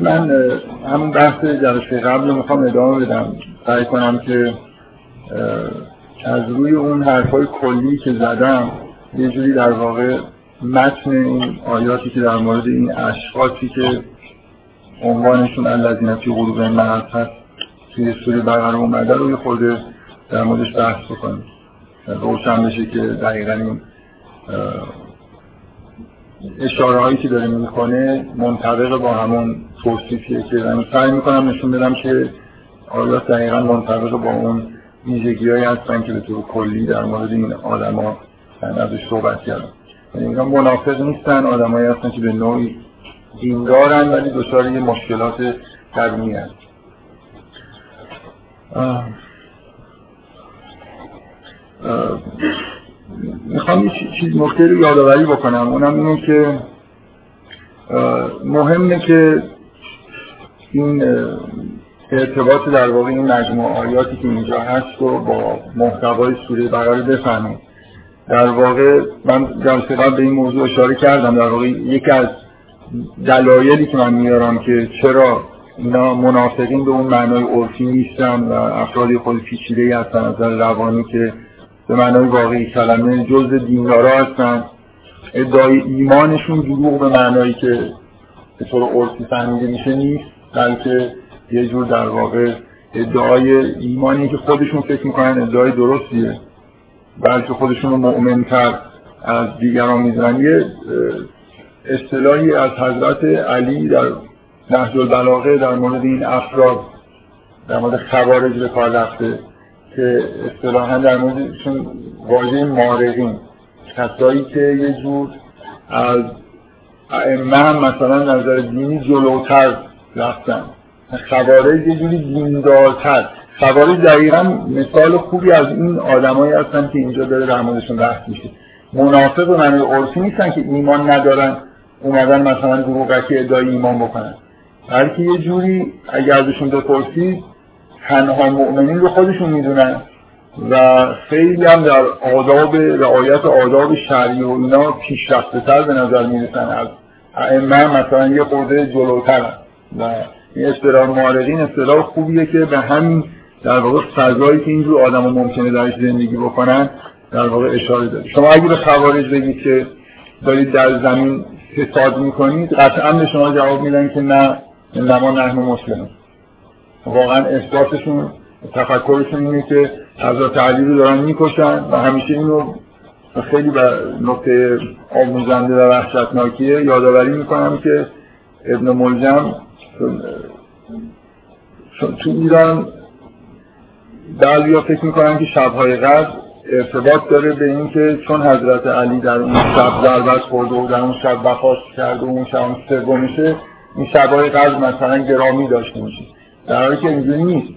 من همون بحث جلسه قبل می‌خوام ادامه بدم. سعی کنم که از روی اون حرفای کلی که زدم یه جوری در واقع متن این آیاتی که در مورد این اشخاصی که عنوانشون الذین فی قلوب مرض هست توی سوری بقره اومده رو یه خورده در موردش بحث بکنیم. روشن بشه که دقیقا این اشاره هایی که داره می‌کنه منطبق با همون توصیفیه که من سعی می‌کنم نشون بدم که آیات دقیقا منطبق با اون ویژگی هایی هستن که به طور کلی در مورد این آدما ازش صحبت کردم یعنی اینا منافق نیستن آدمایی هستن که به نوعی دیندارن ولی دچار یه مشکلات درونی هست می‌خوام یه چیز نکته رو یادآوری بکنم. اونم اینه که مهمه که این ارتباط در واقع این مجموعه آیاتی که اینجا هست رو با محتوای سوره بقره بفهمیم. در واقع من جلسه قبل به این موضوع اشاره کردم. در واقع یکی از دلایلی که من میارم که چرا اینا منافقین به اون معنای عرفی نیستن و افرادی خود پیچیده هستن از روانی که به معنای واقعی کلمه جز دیندارا هستن. ادعای ایمانشون دروغ به معنایی که به طور عرفی فهمیده میشه نیست بلکه یه جور در واقع ادعای ایمانی که خودشون فکر می‌کنن ادعای درستیه. بلکه خودشون رو مؤمنتر از دیگران می‌دونن. یه اصطلاحی از حضرت علی در نهج البلاغه در مورد این افراد در مورد خوارج به کار رفته. که اصطلاحا در موردشون واژه مارقین کسایی که یه جور از ائمه هم مثلا نظر دینی جلوتر رفتن. خوارج یه جوری دیندارتر. خوارج دقیقا مثال خوبی از این آدمایی هستن که اینجا داره در موردشون بحث میشه. منافق و معنی عرفی نیستن که ایمان ندارن اومدن مثلا دروغکی ادعای ایمان بکنن. بلکه یه جوری اگر ازشون بپرسید تنها مؤمنین رو خودشون می‌دونن. و خیلی هم در آداب رعایت آداب شرعی و اینا پیشرفته تر به نظر می‌رسن. از ائمه مثلا یه خورده جلوتر و این اصطلاح معارضین اصطلاح خوبیه که به همین در واقع فضایی که اینجور آدم ممکنه درش زندگی بکنن در واقع اشاره داره. شما اگه به خوارج بگید که دارید در زمین فساد می‌کنید قطعا به شما جواب میدن که نه انما نحن مسلمون. واقعا احساسشون تفکرشون اینه که حضرت علی رو دارن می‌کشن و همیشه اینو خیلی به نقطه آموزنده و وحشتناکیه. یادآوری می‌کنم که ابن ملجم تو ایران بعضی فکر می‌کنن که شبهای قبل ارتباط داره به این که چون حضرت علی در اون شب ضربت خورده و در اون شب بخواست کرده و اون شب سومشه این شبهای قبل مثلا گرامی داشته میشه در حالی که اینجوری نیست.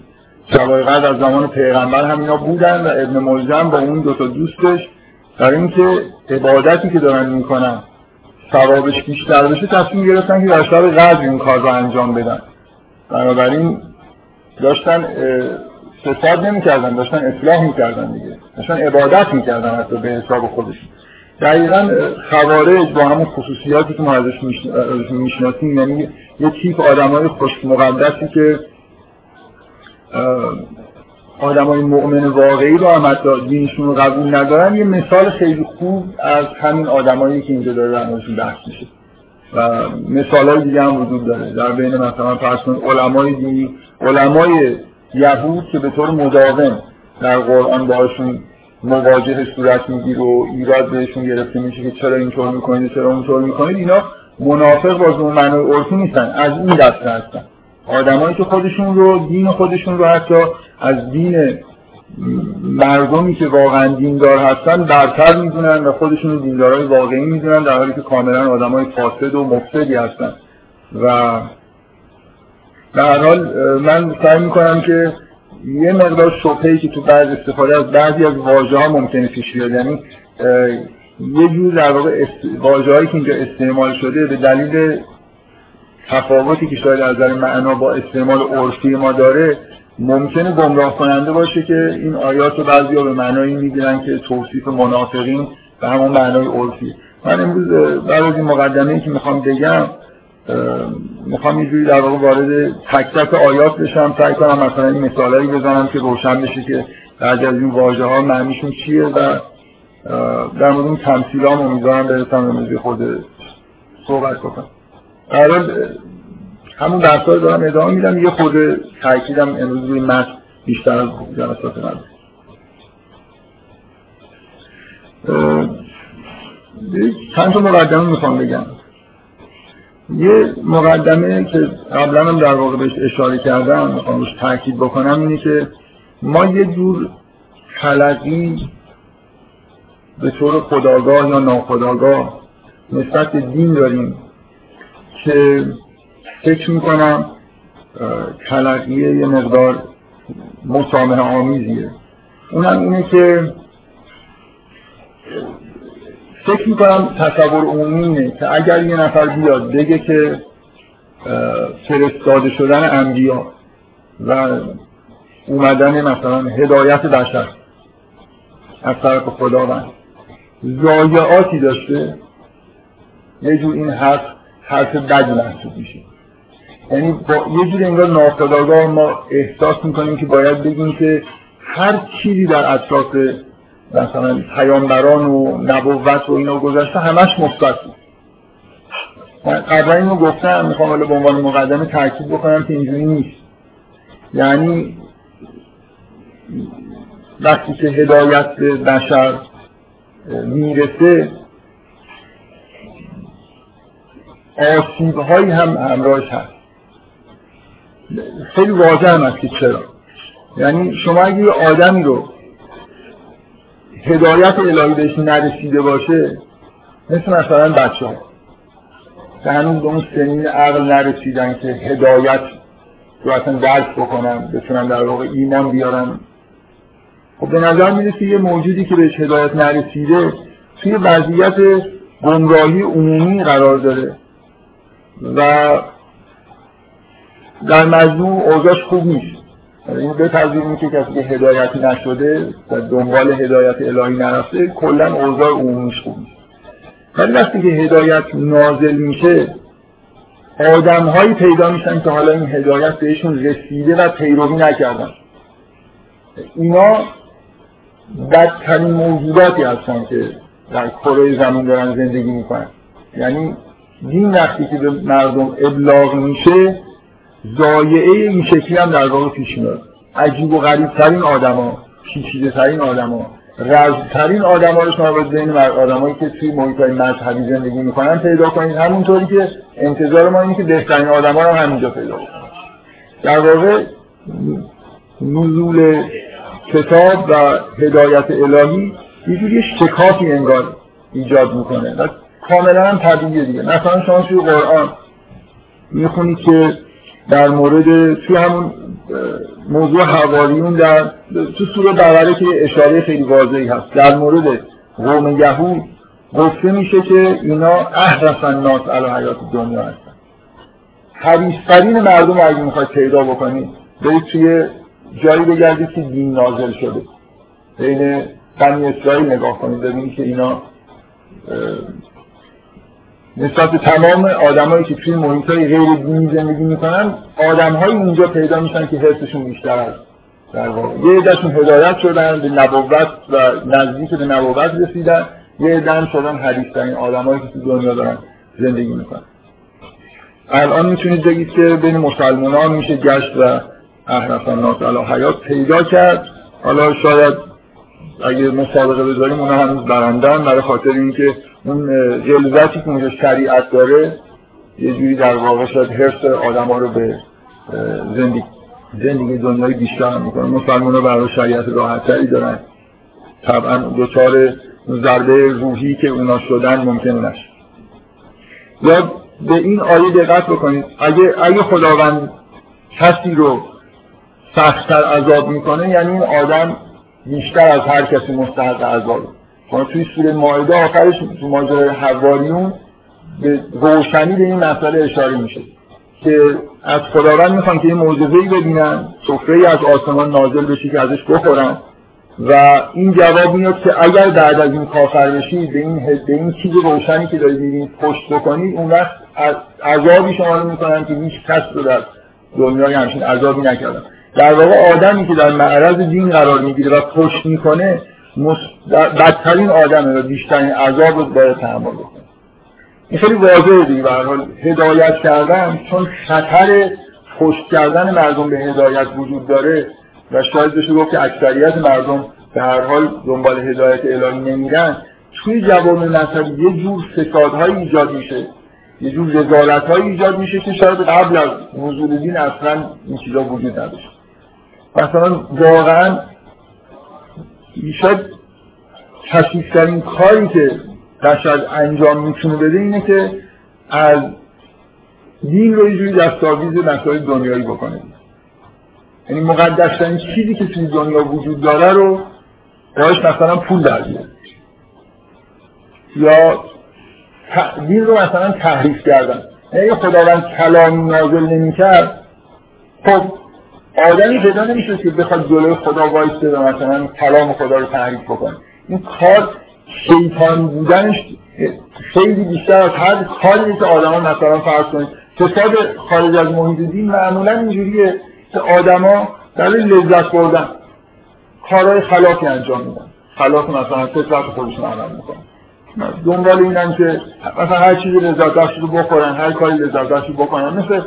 قدر از زمان پیغمبر هم اینا بودن و ابن ملزم با اون دوتا دوستش در اینکه عبادتی که دارن می‌کنن ثوابش بیشتر بشه تصمیم گرفتن که در شب قدر این کار رو انجام بدن. بنابراین داشتن فساد نمی‌کردن داشتن اصلاح می‌کردن دیگه. داشتن عبادت می‌کردن حتی به حساب خودشون دقیقا خوارج با همون خصوصیاتی که ما ازش می‌شناسیم یعنی یه تیپ آدم های خوش مقدسی که آدم های مؤمن واقعی رو هم حتی دینشون رو قبول ندارن. یه مثال خیلی خوب از همین آدمایی که اینجا داره در بحث میشه. و مثال های دیگه هم وجود داره. در بین مثلا فرض علمای دینی علمای یهود که به طور مداوم در قرآن باشون مواجه صورت میگیر و ایراد بهشون گرفته میشه که چرا اینطور می‌کنید چرا اونطور می‌کنید اینا منافق باز اون معنای عرفی نیستن. از این دسته هستن. آدمایی که خودشون رو دین خودشون رو حتی از دین مردمی که واقعا دیندار هستن برتر می‌دونن و خودشون رو دیندارای واقعی می‌دونن در حالی که کاملا آدمای فاسد و مفسدی هستن. و در حال من سعی می‌کنم که یه مقدار شبهه‌ای که تو بعض استفاده از بعضی از واژه ها ممکنه پیش بیاد یعنی یه جور در واقع هایی که اینجا استعمال شده به دلیل تفاوتی که شاید از نظر معنا با استعمال عرفی ما داره ممکنه گمراه کننده باشه که این آیات رو بعضی به معنایی می‌گیرن که توصیف منافقین به همون معنای عرفی. من امروز بعد از این مقدمه که می‌خوام بگم می‌خوام یه جوری در واقع وارد تک تک آیات بشم سعی کنم مثلا این مثالایی بزنم که روشن بشه که بعضی از این واژه ها معنیشون چیه و در مورد این تمثیل هم امیدوارم برسم امروزی خود صحبت کنم قرار همون درس دارم ادامه میدم. یه خود تاکیدم امروز روی متن بیشتر از جلسات من. چند تا مقدمه می‌خوام بگم. یه مقدمه که قبلا هم در واقع بهش اشاره کردم می‌خوام روش تاکید بکنم اینه که ما یه جور خلقی به طور خداگاه یا ناخداگاه نسبت دین داریم. که فکر می‌کنم تلقیه یه مقدار مسامه آمیزیه. اونم اینه که فکر می‌کنم تصور عمومی که اگر یه نفر بیاد بگه که فرستاده شدن انبیا و اومدن مثلا هدایت بشر از طرف خداوند زایعاتی داشته یه جور این حرف حرف بد محسوب میشه. یعنی با یه جور انگار ناخداگاه ما احساس می‌کنیم که باید بگیم که هر چیزی در اطراف مثلا پیامبران و نبوت و اینا گذشته همش مثبت من قبلا اینو گفتم می‌خوام حالا به عنوان مقدمه تاکید بکنم که اینجوری نیست. یعنی وقتی که هدایت به بشر می‌رسه آسیب هایی هم همراهش هست. خیلی واضح هم هست که چرا. یعنی شما اگه یه آدمی رو هدایت الهی بهش نرسیده باشه مثل مثلا بچه ها که هنوز به اون سنین عقل نرسیدن که هدایت رو اصلا درک بکنن بتونن در واقع ایمان بیارن. خب به نظر می‌رسه یه موجودی که بهش هدایت نرسیده توی وضعیت گمراهی عمومی قرار داره. و در مجموع اوضاعش خوب نیست. این بپذیریم که کسی که هدایتی نشده و دنبال هدایت الهی نرفته کلا اوضاع عمومیش خوب نیست. ولی وقتی که هدایت نازل میشه آدم هایی پیدا میشن که حالا این هدایت بهشون رسیده و پیروی نکردن. اینا بدترین موجوداتی هستن که در کره زمین دارن زندگی می‌کنن. یعنی دین وقتی که به مردم ابلاغ میشه زایعه این شکلی هم در واقع پیش میاد. عجیب و غریب ترین آدما پیچیده ترین آدما رز ترین آدما رو شما باید بین آدمایی که توی محیط های مذهبی زندگی می‌کنن پیدا کنید. همونطوری که انتظار ما اینه که بهترین آدما رو همینجا پیدا کنید در واقع نزول کتاب و هدایت الهی یه جوری شکافی انگار ایجاد می‌کنه. کاملا هم طبیعیه دیگه. مثلا شما توی قرآن می‌خونید که در مورد توی همون موضوع حواریون در تو سوره بقره که اشاره خیلی واضحی هست. در مورد قوم یهود گفته میشه که اینا احرفن ناس علی حیات دنیا هستن. حریصترین مردم اگه می‌خواید پیدا بکنید برید توی جایی بگردید که دین نازل شده. بین بنی اسرائیل نگاه کنید ببینید که اینا نسبت تمام آدمایی که توی محیط های غیر دینی زندگی می‌کنن آدمهایی اونجا پیدا میشن که حسشون بیشتر است در واقع. یه عدهشون هدایت شدن به نبوت و نزدیک به نبوت رسیدن. یه عده شدن حدیثترین آدمایی که توی دنیا دارن زندگی می‌کنن. الان می‌تونید بگید که بین مسلمان میشه گشت و احرفان ناس علا حیات پیدا کرد. حالا شاید اگه مسابقه بذاریم اونا هنوز برندن. برای خاطر اینکه اون جلوتی که اونجا شریعت داره یه جوری در واقع شاید حرس آدم ها رو به زندگی زندگی دنیای بیشتر می‌کنه. مسلمان ها برای شریعت راحتتری دارن. طبعا دوچار ضربه روحی که اونا شدن ممکن نشه. یا به این آیه دقت بکنید. اگه, اگه خداوند کسی رو سختتر عذاب می‌کنه یعنی این آدم بیشتر از هر کسی مستحق عذابه شما توی سوره مایده آخرش تو ماجرای حواریون به روشنی به این مسئله اشاره میشه که از خداوند می‌خوان که این معجزه‌ای ببینن سفره از آسمان نازل بشه که ازش بخورن و این جواب میاد که اگر بعد از این کافر بشید به این, به این چیز روشنی که دارید می‌بینید پشت بکنید اون وقت عذابی شما رو می‌کنن که هیچ کس رو در دنیای همچین عذابی نکردن. در واقع آدمی که در معرض دین قرار می‌گیره و پشت می‌کنه بدترین آدمه و بیشترین عذاب رو باید تحمل بکنه. این خیلی واضحه دیگه. به حال هدایت کردن چون خطر پشت کردن مردم به هدایت وجود داره و شاید بشه گفت که اکثریت مردم به هر حال دنبال هدایت الهی نمیرن توی جواب مذهبی یه جور فسادهایی ایجاد میشه یه جور رضالت ایجاد میشه که شاید قبل از نزول دین اصلا این چیزا وجود نداشت. مثلا واقعا شاید کشیفترین کاری که بشر انجام می‌تونه بده اینه که از دین رو یه جوری دستاویز مسائل دنیایی بکنه. یعنی مقدسترین چیزی که توی دنیا وجود داره رو باش مثلا پول در یا دین رو مثلا تحریف کردن. یعنی خداوند کلامی نازل نمی‌کرد خب آدمی پیدا نمیشه که بخواد جلوی خدا وایسته و مثلا کلام خدا رو تحریف بکنه. این کار شیطان بودنش خیلی بیشتر از هر کاری که آدما مثلا فرض کنید. فساد خارج از محیط دین معمولا اینجوریه که آدما برای لذت بردن کارهای خلافی انجام میدن. خلاف مثلا فطرت خودشون عمل می‌کنن. دنبال اینن که مثلا هر چیزی لذت بخشی رو بخورن هر کاری لذت بخشی بکنن مثل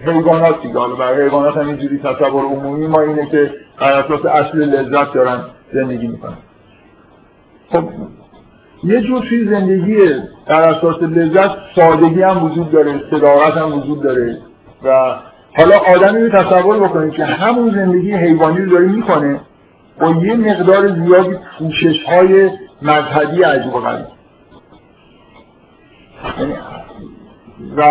حیوانات دیگه حالا برای حیوانات هم اینجوری تصور عمومی ما اینه که بر اساس اصل لذت دارن زندگی می‌کنن. خب یه جور توی زندگی در اساس لذت سادگی هم وجود داره صداقت هم وجود داره. و حالا آدمی رو تصور بکنید که همون زندگی حیوانی رو داره می‌کنه با یه مقدار زیادی پوشش های مذهبی عجیب و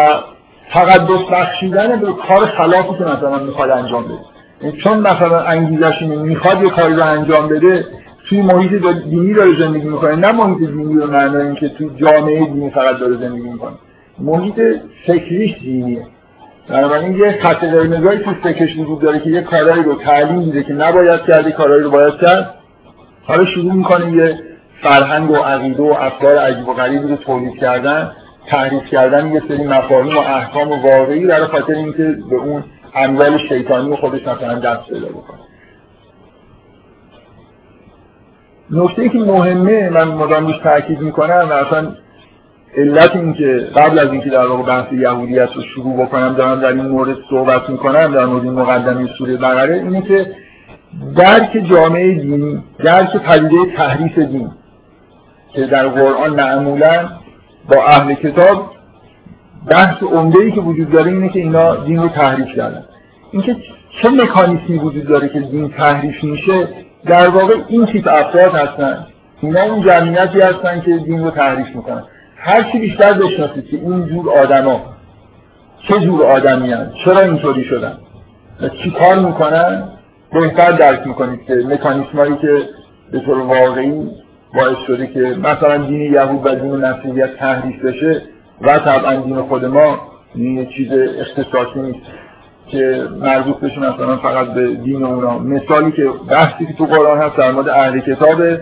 تقدس بخشیدن به کار خلافی که مثلا می‌خواد انجام بده. یعنی چون مثلا انگیزش اینه می‌خواد یه کاری رو انجام بده توی محیط دینی داره زندگی می‌کنه نه محیط دینی رو معنی اینکه توی جامعه دینی فقط داره زندگی می‌کنه. محیط فکریش دینیه. بنابراین یه خط قرمزایی تو فکرش وجود داره که یه کارایی رو تعلیم میده که نباید کرد کارایی رو باید کرد. حالا شروع می‌کنه یه فرهنگ و عقیده و افکار عجیب و غریبی رو تولید کردن. تحریف کردن یه سری مفاهیم و احکام و واقعی در خاطر اینکه به اون اموال شیطانی و خودش مثلا دست پیدا بکنه. نکته که مهمه من مدام روش تاکید می‌کنم و اصلا علت این که قبل از اینکه در واقع بحث یهودیت رو شروع بکنم دارم در این مورد صحبت می‌کنم در مورد مقدمه سوره بقره اینه که درک جامعه دینی درک پدیده تحریف دین که در قرآن معمولا با اهل کتاب بحث عمده ای که وجود داره اینه که اینا دین رو تحریف کردن. اینکه چه مکانیسمی وجود داره که دین تحریف میشه در واقع این تیپ افراد هستن. اینا اون جمعیتی هستن که دین رو تحریف می‌کنن. هر چی بیشتر بشناسید که این جور آدما چه جور آدمی هست چرا اینطوری شدن؟ و چی کار می‌کنن؟ بهتر درک می‌کنید که مکانیسمایی که به طور واقعی باعث شده که مثلا دین یهود و دین مسیحیت تحریف بشه و طبعا دین خود ما این چیز اختصاصی نیست که مربوط بشه مثلا فقط به دین اونا. مثالی که بحثی که تو قرآن هست در مورد اهل کتابه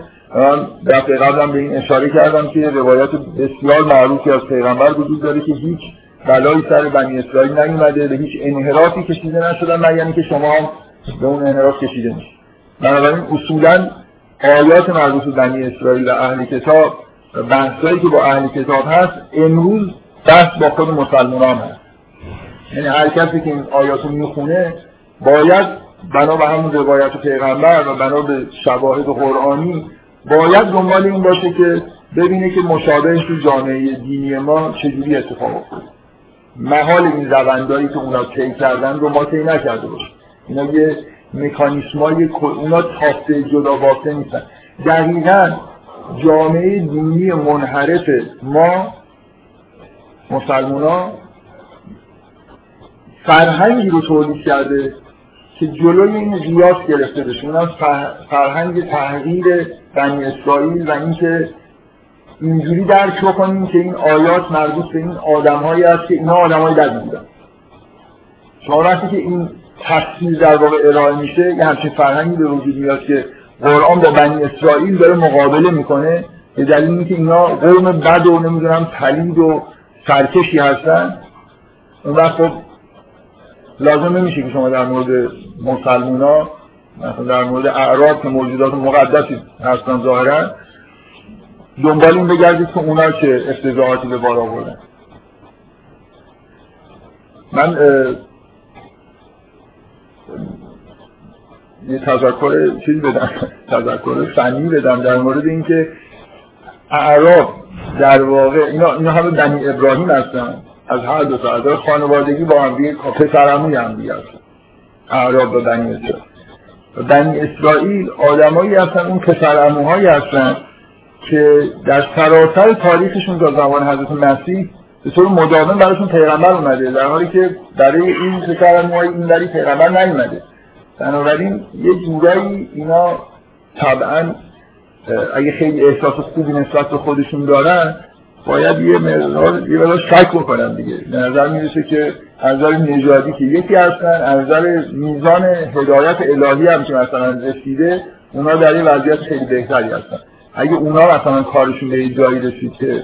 دفعه قبلم به این اشاره کردم که روایت بسیار معروفی از پیغمبر وجود داره که هیچ بلایی سر بنی اسرائیل نیومده به هیچ انحرافی کشیده نشدن مگر اینکه شما هم به اون انحراف کشیده میشه بنابراین اصولا آیات مربوط به بنی اسرائیل و اهل کتاب بحثایی که با اهل کتاب هست امروز بحث با خود مسلمان هست. یعنی هر کسی که این آیات می‌خونه باید بنا به همون روایت پیغمبر و بنا به شواهد قرآنی باید دنبال این باشه که ببینه که مشابه تو جامعه دینی ما چجوری اتفاق افتاد محال این روندایی که اونا طی کردن رو ما طی نکرده باشه اینا یه مکانیسمای اونا تافته جدا بافته نیستن. دقیقا جامعه دینی منحرف ما مسلمان فرهنگی رو تولید کرده که جلوی این قیاس گرفته بشه. اونم فرهنگ تحقیر بنی اسرائیل و اینکه اینجوری درک بکنیم که این آیات مربوط به این آدمهایی است که اینا آدمای بدی بودن. شما که این تفسیر در واقع ارائه میشه یه همچین فرهنگی به وجود میاد که قرآن با بنی اسرائیل داره مقابله می‌کنه. به دلیل اینکه اینا قوم بد و نمی‌دونم پلید و سرکشی هستن. اون وقت خب لازم نمیشه که شما در مورد مسلمونا مثلا در مورد اعراب که موجودات مقدسی هستن ظاهرا دنبال این بگردید که اونا چه افتضاحاتی به بار آوردن. من یه تذکر چیزی بدم تذکر فنی بدم در مورد اینکه اعراب در واقع اینا, اینا همه بنی ابراهیم هستن. از هر دو تا خانوادگی با هم دیگه پسرموی هم دیگه هستن. اعراب و بنی اسرائیل. بنی اسرائیل آدمایی هستن اون پسرموهایی هستن که در سراسر تاریخشون تا زمان حضرت مسیح به طور مداوم براشون پیغمبر اومده در حالی که برای این پسرموهای این دری پیغمبر نیومده. بنابراین یه جورایی اینا طبعا اگه خیلی احساس خوبی نسبت به خودشون دارن باید یه مقدار یه مقدار شک بکنن دیگه. نظر می‌رسه که از نظر نژادی که یکی هستن از نظر میزان هدایت الهی هم که مثلا رسیده اونا در این وضعیت خیلی بهتری هستن. اگه اونا مثلا کارشون به جایی رسید که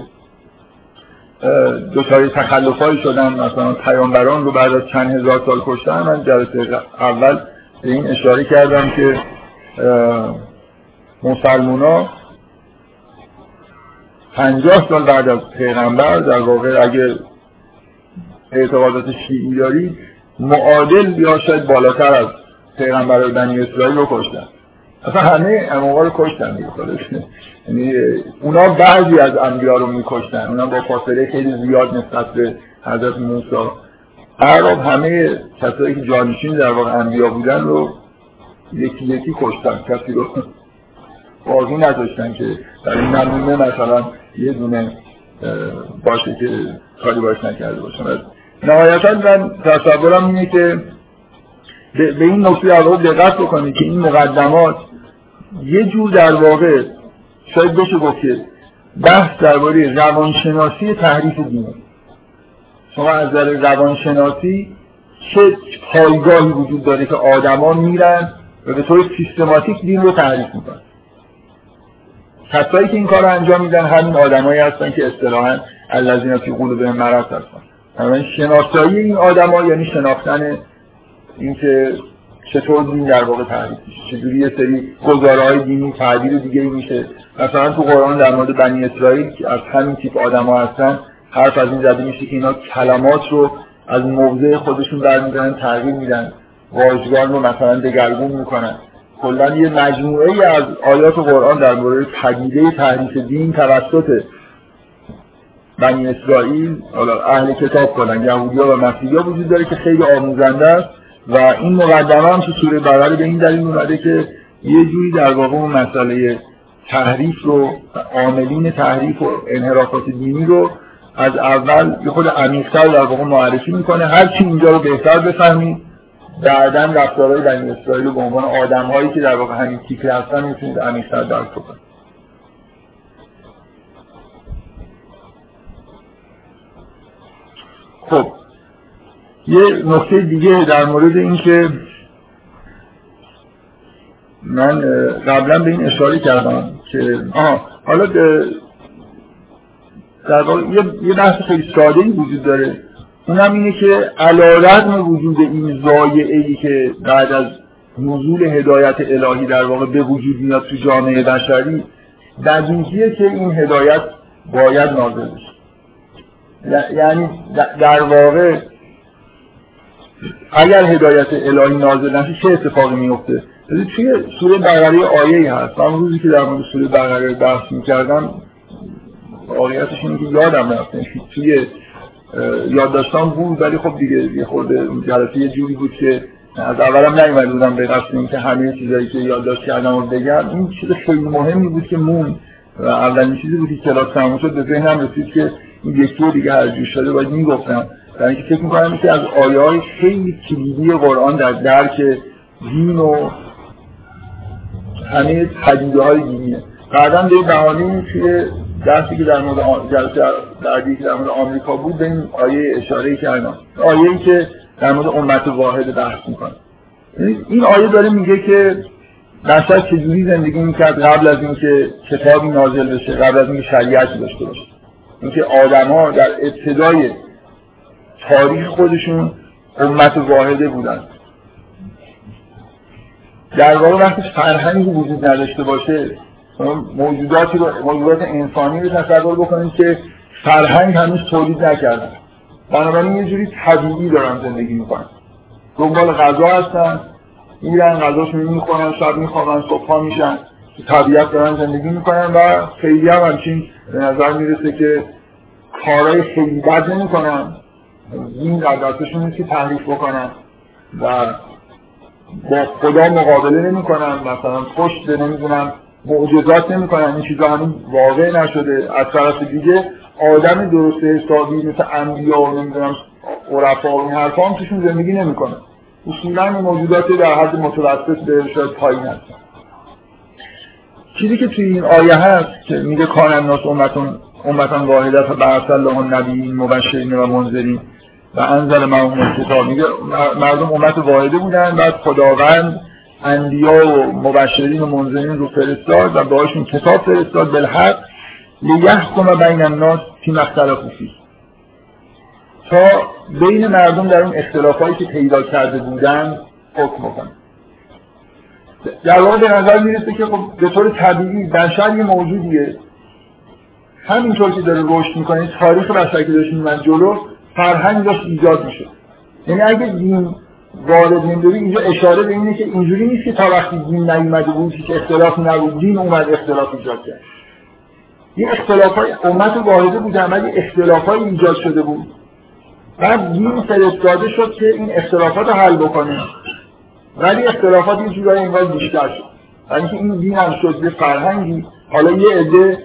دوچاری تخلفایی شدن مثلا پیامبران رو بعد از چند هزار سال کشتن من جلسه اول به این اشاره کردم که مسلمونا پنجاه سال بعد از پیغمبر در واقع اگه اعتقادات شیعی دارید معادل یا شاید بالاتر از پیغمبر بنی اسرائیل رو کشتن. اصلا همه اموقا رو کشتن یعنی اونا بعضی از انبیا رو میکشتن. اونا با فاصله خیلی زیاد نسبت به حضرت موسی عرب همه کسایی که جانشین در واقع انبیا بودن رو یکی یکی کشتن کسی رو باقی نداشتن که در این نمونه مثلا یه دونه باشه که کاری باش نکرده باشن. نهایتا من تصورم اینه که به این نکته اول دقت بکنید که این مقدمات یه جور در واقع شاید بشه گفت که بحث درباره روانشناسی تحریف دینه. شما از نظر روانشناسی چه پایگاهی وجود داره که آدما میرن و به طور سیستماتیک دین رو تحریف می‌کنن؟ کسایی که این کار رو انجام میدن همین آدمایی هستن که اصطلاحا الذین فی قلوبهم مرض هستن. همین شناسایی این آدما یعنی شناختن اینکه چطور دین در واقع تعریف میشه. چجوری یه سری گزاره های دینی تعبیر دیگه میشه. مثلا تو قرآن در مورد بنی اسرائیل که از همین تیپ آدما هستن. حرف از این زده میشه که اینا کلمات رو از موضع خودشون برمیدارن تغییر میدن. واژگان رو مثلا دگرگون می‌کنن. کلا یه مجموعه از آیات قرآن در مورد پدیده تحریف دین توسط بنی اسرائیل اهل کتاب کنن یهودیا و مسیحیا وجود داره که خیلی آموزنده است و این مقدمه هم تو سوره بقره به این دلیل اومده که یه جوری در واقع اون مسئله تحریف رو عاملین تحریف و انحرافات دینی رو از اول یه خود عمیق‌تر در واقع معرفی می‌کنه. هر چی اینجا رو بهتر بفهمید بعدا رفتارهای بنی اسرائیل رو به عنوان آدم‌هایی که در واقع همین تیکه هستن می‌تونید عمیق‌تر درک بکنید. خب یه نکته دیگه در مورد اینکه من قبلا به این اشاره کردم که آها حالا در واقع یه بحث خیلی ساده ای وجود داره. اونم اینه که علا وجود این زایعه ای که بعد از نزول هدایت الهی در واقع به وجود میاد تو جامعه بشری بدیهیه که این هدایت باید نازل بشه. یعنی در واقع اگر هدایت الهی نازل نشه چه اتفاقی میفته توی سوره بقره آیه هست. من روزی که در مورد سوره بقره بحث می‌کردم واقعیتش اینه که یادم رفت. توی یادداشتان بود ولی خب دیگه یه خورده جلسه یه جوری بود که از اولم نیومده بودم به قصد اینکه همه چیزایی که یادداشت کردم رو بگم. این چیز خیلی مهمی بود که مون. و اولین چیزی بود که کلاس تموم شد به ذهنم رسید که این یکی دیگه هر جور شده باید می‌گفتم. در اینکه فکر می‌کنم که از آیه های خیلی کلیدی قرآن در درک دین و همه پدیده های دینیه. بعدا به بهانه توی درسی که در مورد جلسه بعدی که در مورد آمریکا بود به این آیه اشاره کردم آیه ای که در مورد امت واحد بحث می‌کنه. این آیه داره میگه که بشر چجوری زندگی می‌کرد قبل از اینکه کتابی نازل بشه قبل از اینکه شریعتی داشته باشه. اینکه آدما در ابتدای تاریخ خودشون امت واحده بودن. در واقع وقتی فرهنگی وجود نداشته باشه موجوداتی رو موجودات انسانی رو تصور بکنید که فرهنگ هنوز تولید نکردن بنابراین یه جوری طبیعی دارن زندگی می‌کنن. دنبال غذا هستن میرن غذاشون می‌خورن شب میخوابن صبح میشن. طبیعت دارن زندگی می‌کنن و خیلی هم همچین به نظر می‌رسه که کارهای خیلی بد نمی‌کنن. این در نیست که تحریف بکنن و با خدا مقابله نمی‌کنن. مثلا پشت نمی‌دونم معجزات نمی‌کنن. این چیزا همین واقع نشده. از طرف دیگه آدم درست حسابی مثل انبیا و نمی‌دونم عرفا و این حرفا هم توشون زندگی نمی‌کنه. اصولا موجودات در حد متوسط به شاید پایین هستن چیزی که توی این آیه هست که میگه کان الناس امتون امتان واحده فبعث الله النبیین مبشرین و منذرین و انزل معهم کتاب میگه مردم امت واحده بودن بعد خداوند انبیا و مبشرین و منذرین رو فرستاد و باهاشون کتاب فرستاد بالحق لیحکم بین الناس فی مختلفوا فیه تا بین مردم در اون اختلافایی که پیدا کرده بودن حکم بکنه در واقع به نظر می‌رسه که خب به طور طبیعی بشر یه موجودیه. همینطور که داره رشد می‌کنه تاریخ بشر که داشت من جلو فرهنگ داشت ایجاد میشه یعنی اگه دین وارد نمیداری اینجا اشاره به اینه که اینجوری نیست که تا وقتی دین نیومده بود که اختلاف نبود دین اومد اختلاف ایجاد کرد. این اختلاف های امت واحده بود ولی اختلاف های ایجاد شده بود. بعد دین فرستاده شد که این اختلافات رو حل بکنه. ولی اختلافات یه جورایی انگار بیشتر شد. یعنی که این دین هم شد یه فرهنگی. حالا یه عده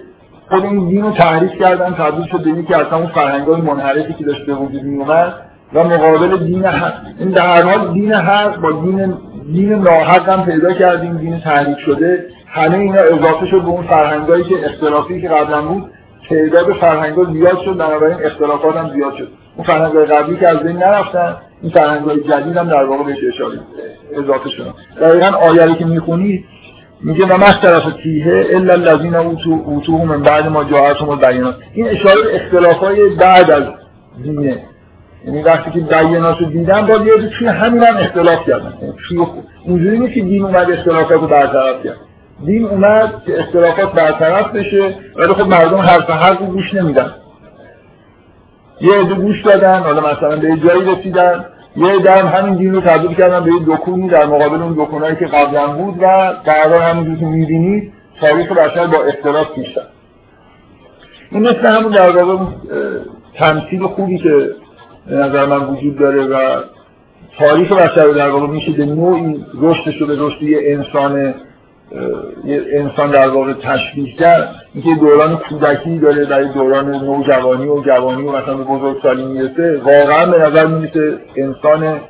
خود این دین رو تحریف کردن تبدیل شد به که اصلا اون فرهنگ های منحرفی که داشت به وجود می اومد و مقابل دین حق این در هر حال دین حق با دین دین ناحق هم پیدا کردیم دین تحریف شده. همه اینا اضافه شد به اون فرهنگایی که اختلافی که قبلا بود. تعداد فرهنگا زیاد شد بنابراین اختلافات هم زیاد شد. اون فرهنگای قبلی که از بین نرفتن این فرهنگای جدید هم در واقع بهش اشاره اضافه شدن. دقیقا آیه که می‌خونید میگه و طرف فیه الا الذين اوتو اوتوه من بعد ما جاءتهم البینات این اشاره اختلافای بعد از دینه. یعنی وقتی که بینات رو دیدن با یه توی همین هم اختلاف کردن اونجوری نیست که دین اومد اختلافات رو برطرف کرد. دین اومد که اختلافات برطرف بشه ولی خب مردم حرف حرف گوش نمیدن. یه عده گوش دادن حالا مثلا به جایی رسیدن یه در همین دین رو تبدیل کردن به یه دکونی در مقابل اون دکونایی که قبلا بود و در همینجور که می‌بینید تاریخ بشر با اختلاف پیش این مثل همون در واقع تمثیل خوبی که به نظر من وجود داره و تاریخ بشر در واقع میشه به نوعی رشدش رو به رشد یه انسان یه انسان در واقع تشبیه کرد اینکه دوران کودکی داره در دوران نوجوانی و جوانی و مثلا به بزرگسالی می‌رسه واقعا به نظر می‌رسه انسان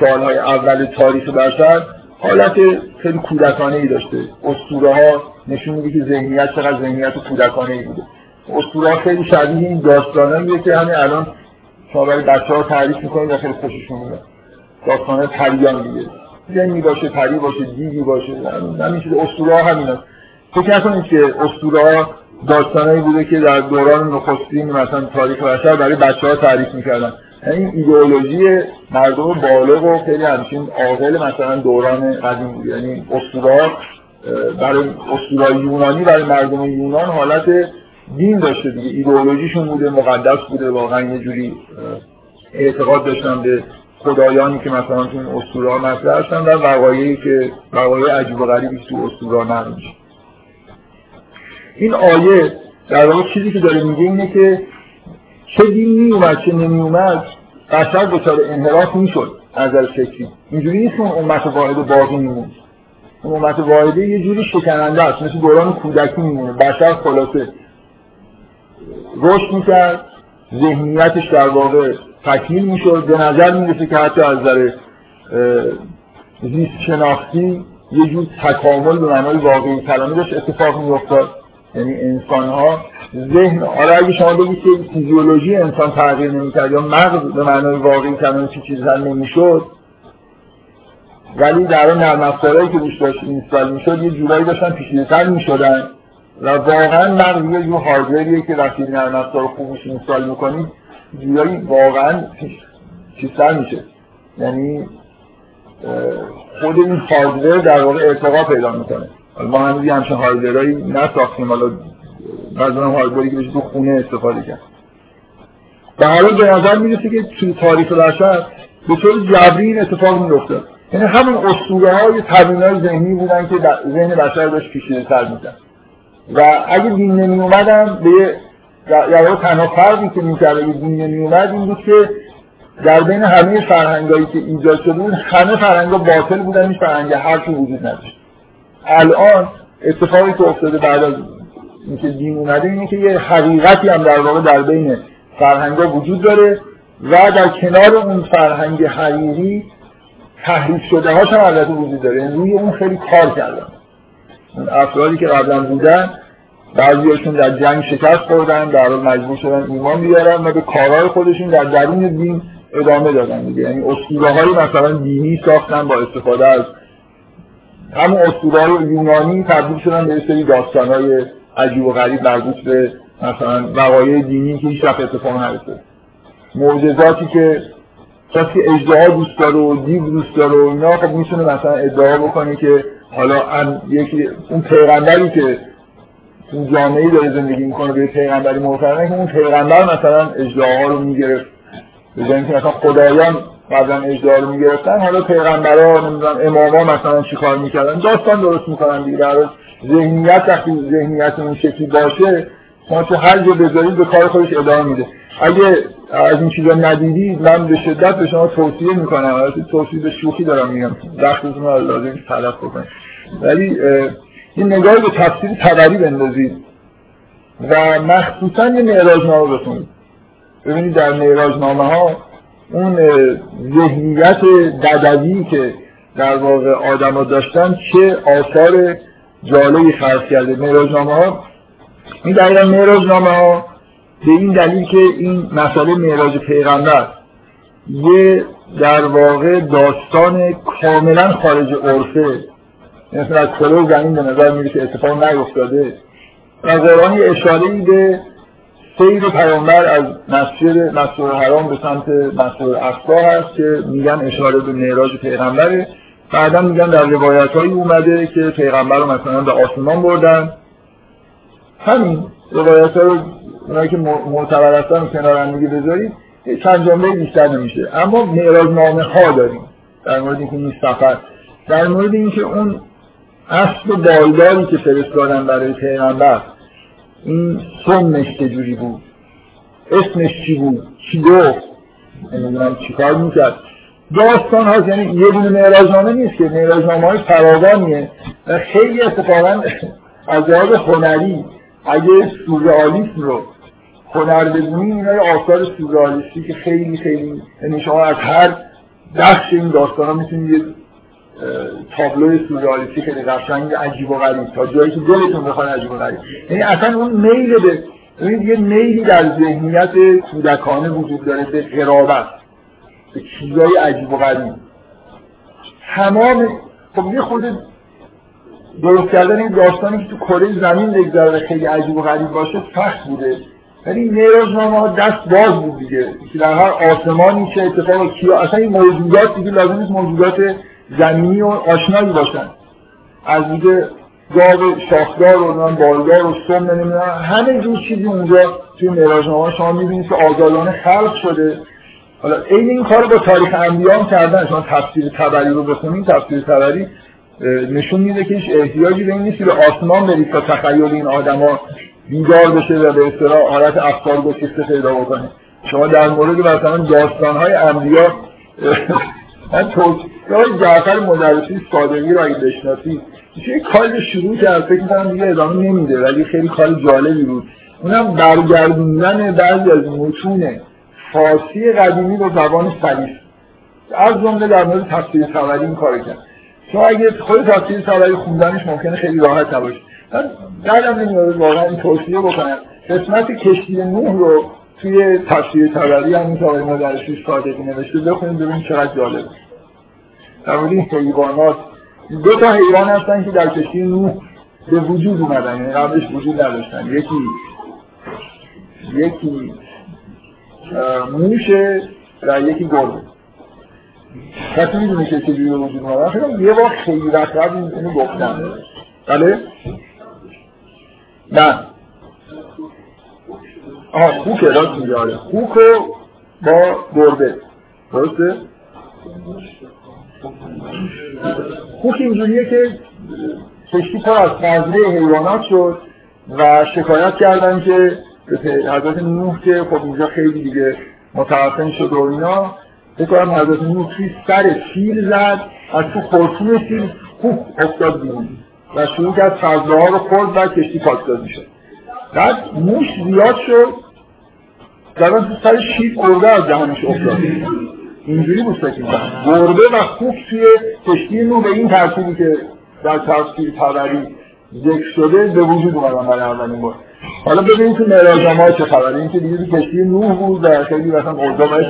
سالهای اول تاریخ بشر حالت خیلی کودکانه ای داشته. اسطوره ها نشون میده که ذهنیت چقدر ذهنیت کودکانه ای بوده. اسطوره ها خیلی شبیه این داستانه که همین الان شما برای بچه ها تعریف می‌کنید و خیلی خوششون میاد. داستانه پریان دیگه. جنی باشه پری باشه دیگی باشه همین چیز اسطوره همین هست فکر نکنید که اسطوره داستانایی بوده که در دوران نخستین مثلا تاریخ بشر برای بچه ها تعریف می‌کردن. یعنی ایدئولوژی مردم بالغ و خیلی همچین عاقل مثلا دوران قدیم بود. یعنی اسطوره برای اسطوره یونانی برای مردم یونان حالت دین داشته دیگه. ایدئولوژیشون بوده مقدس بوده واقعا یه جوری اعتقاد داشتن به خدایانی که مثلا تو این اسطوره ها مطرح هستن و وقایعی که وقایع عجیب و غریبی تو اسطوره ها میشه. این آیه در واقع چیزی که داره میگه اینه که چه دین می اومد چه نمی اومد بشر دچار انحراف می‌شد نظر فکری. اینجوری نیست اون امت واحد باقی میمون اون امت واحده یه جوری شکننده است مثل دوران کودکی میمونه. بشر خلاصه. رشد می‌کرد ذهنیتش در واقع تکمیل می‌شد به نظر می‌رسه که حتی از نظر زیست شناختی یه جور تکامل به معنای واقعی کلامی داشت اتفاق میافتاد. یعنی انسان ها ذهن آره اگه شما بگید که فیزیولوژی انسان تغییر نمی‌کرد یا مغز به معنای واقعی کلامی چی چیز نمی‌شد ولی در نرم افزارهایی که روش داشت اینستال می‌شد یه جورایی داشتن پیچیده‌تر می‌شدن. و واقعا من یه جور هاردوریه که وقتی نرم افزار خوبش اینستال می‌کنید جورایی واقعا چیزتر میشه. یعنی خود این هاردور در واقع ارتقا پیدا می‌کنه. ما هنوز یه همچین هاردورایی نساختیم حالا منظورم هاردوری که تو خونه استفاده کرد. در حال به نظر می‌رسه که توی تاریخ بشر به طور جبری این اتفاق میفته یعنی همون اسطوره های های ذهنی بودن که ذهن بشر داشت پیشیده سر می‌کرد. و اگه دین نمی اومدم به در تنها فرقی که می‌کرد اگه دین نمی اومد این بود که در بین همه فرهنگایی که ایجاد شده بود همه فرهنگا باطل بودن این فرهنگ حرفی وجود نداشت. الان اتفاقی که افتاده بعد از اینکه دین اومده اینه که یه حقیقتی هم در واقع در بین فرهنگا وجود داره و در کنار اون فرهنگ حقیقی تحریف شده هاش هم البته وجود داره. یعنی روی اون خیلی کار کردن. افرادی که قبلا بودن بعضیاشون در جنگ شکست خوردن در مجبور شدن ایمان بیارن و به کارهای خودشون در درون دین ادامه دادن دیگه. یعنی اسطوره مثلا دینی ساختن با استفاده از همون اسطوره یونانی تبدیل شدن به سری داستان های عجیب و غریب مربوط به مثلا وقایع دینی که هیچ اتفاق نیفتاد. معجزاتی که کسی اجدها دوست داره و دیو دوست داره و اینا خب می‌تونه مثلا ادعا بکنه که حالا یکی اون پیغمبری که اون جامعه داره زندگی می‌کنه به پیغمبری معتقده که اون پیغمبر مثلا اجدها رو می‌گرفت. به جای اینکه مثلا خدایان قبلا اجدها رو می‌گرفتن حالا پیغمبرا نمی‌دونم اماما مثلا چیکار می‌کردن؟ داستان درست می‌کنن دیگه. در ذهنیت وقتی ذهنیت اون شکلی باشه شما تو هر جا بذارید به کار خودش ادامه میده. اگه از این چیزا ندیدید من به شدت به شما توصیه می‌کنم. البته توصیه به شوخی دارم میگم. وقتتون رو لازم تلف بکنید. ولی این نگاه به تفسیر تبری بندازید و مخصوصا یه معراج نامه بخونید. ببینید در معراج نامه ها اون ذهنیت بدوی که در واقع آدما داشتن چه آثار جالبی خلق کرده. معراج نامه ها این دقیقا معراج نامه ها به این دلیل که این مسئله معراج پیغمبر یه در واقع داستان کاملا خارج عرفه مثل از کلو زمین به نظر میره که اتفاق نیفتاده. و قرآن اشاره ای به سیر پیامبر از مسجد مسجد حرام به سمت مسجد اقصا هست که میگن اشاره به معراج پیغمبره. بعدا میگن در روایت هایی اومده که پیغمبر رو مثلا به آسمان بردن. همین روایت ها رو اونایی که معتبر هستن کنار هم دیگه بذارید چند جمله بیشتر نمیشه اما معراج نامه ها داریم. در مورد اینکه این سفر. در مورد اینکه اون اصل بالداری که فرستادن برای پیغمبر این سمش چجوری بود؟ اسمش چی بود؟ چی گفت؟ نمی‌دونم چی کار می‌کرد. داستان هاست یعنی یه دونه معراجنامه نیست که معراجنامه های فراوانیه. و خیلی اتفاقا از لحاظ هنری اگه سورئالیسم رو هنر بدونی اینا آثار سورئالیستی که خیلی خیلی یعنی شما از هر بخش این داستان ها می‌تونید تابلو سورئالیستی خیلی قشنگ عجیب و غریب. تا جایی که دلتون بخواد عجیب و غریب. یعنی اصلا اون میل به این یه میلی در ذهنیت کودکانه وجود داره به قرابت به چیزای عجیب و غریب. تمام خب یه خود درست کردن این داستانی که تو کره زمین بگذره خیلی عجیب و غریب باشه سخت بوده. ولی نیروزنامه ها دست باز بود دیگه. که در هر آسمانی چه اتفاق کیا اصلا این موجودات دیگه لازم نیست موجودات زمینی و آشنایی باشن. از دیگه گاو شاخدار و بالدار و سم نمی‌دونم همه جور چیزی اونجا توی معراجنامه شما می‌بینید که آزادانه خلق شده. حالا این این کار با تاریخ انبیا هم کردن. شما تفسیر تبری رو بخونید تفسیر تبری نشون میده که هیچ احتیاجی به این نیست به آسمان برید تا تخیل این آدما بیدار بشه و به اصطلاح حالت افکار گسسته پیدا بکنه. شما در مورد مثلا داستانهای انبیا من توصیه جعفر مدرسی صادقی را اگه بشناسید یه کاری شروع کرد؟ فکر می‌کنم دیگه ادامه نمیده ولی خیلی کار جالبی بود. اونم برگردوندن بعضی از متون فارسی قدیمی به زبان سلیس از جمله در مورد تفسیر خبری این کار کرد. شما اگه خود تفسیر خبری خوندنش ممکنه خیلی راحت نباشه. من بعدم نمیاد واقعا این توصیه بکنم. قسمت کشتی نوح رو توی تفسیر تبری همین که آقای مدرسی صادقی نوشته. بخونید ببینید چقدر جالب. در مورد این حیوانات دو تا حیوان هستن که در کشتی نوح به وجود اومدن. یعنی قبلش وجود نداشتن. یکی یکی موشه و یکی گربه کسی می‌دونه که چجوری به وجود اومدن؟ یه بار خیلی وقت قبل اینو گفتم بله؟ نه. آها خوکه راست میگه آره خوک با گربه درسته؟ خوک اینجوریه که کشتی پر از فضله حیوانات شد و شکایت کردن که حضرت نوح که خب اینجا خیلی دیگه متعفن شد و اینا بکنم حضرت نوح توی سر فیل زد از تو خورتون فیل خوب افتاد بیرون و شروع کرد ها رو خورد و کشتی پاکسازی شد. بعد موش زیاد شد. زدن تو سر شیر گربه از جهانش افتاد. اینجوری بود فکر گربه و خوک توی کشتی نو به این ترتیبی که در تفسیر تبری ذکر شده به وجود اومدن برای اولین بار. حالا ببینید تو مراجعه ها چه خبره. این که دیگه تو کشتی نوح بود و خیلی مثلا اوضاع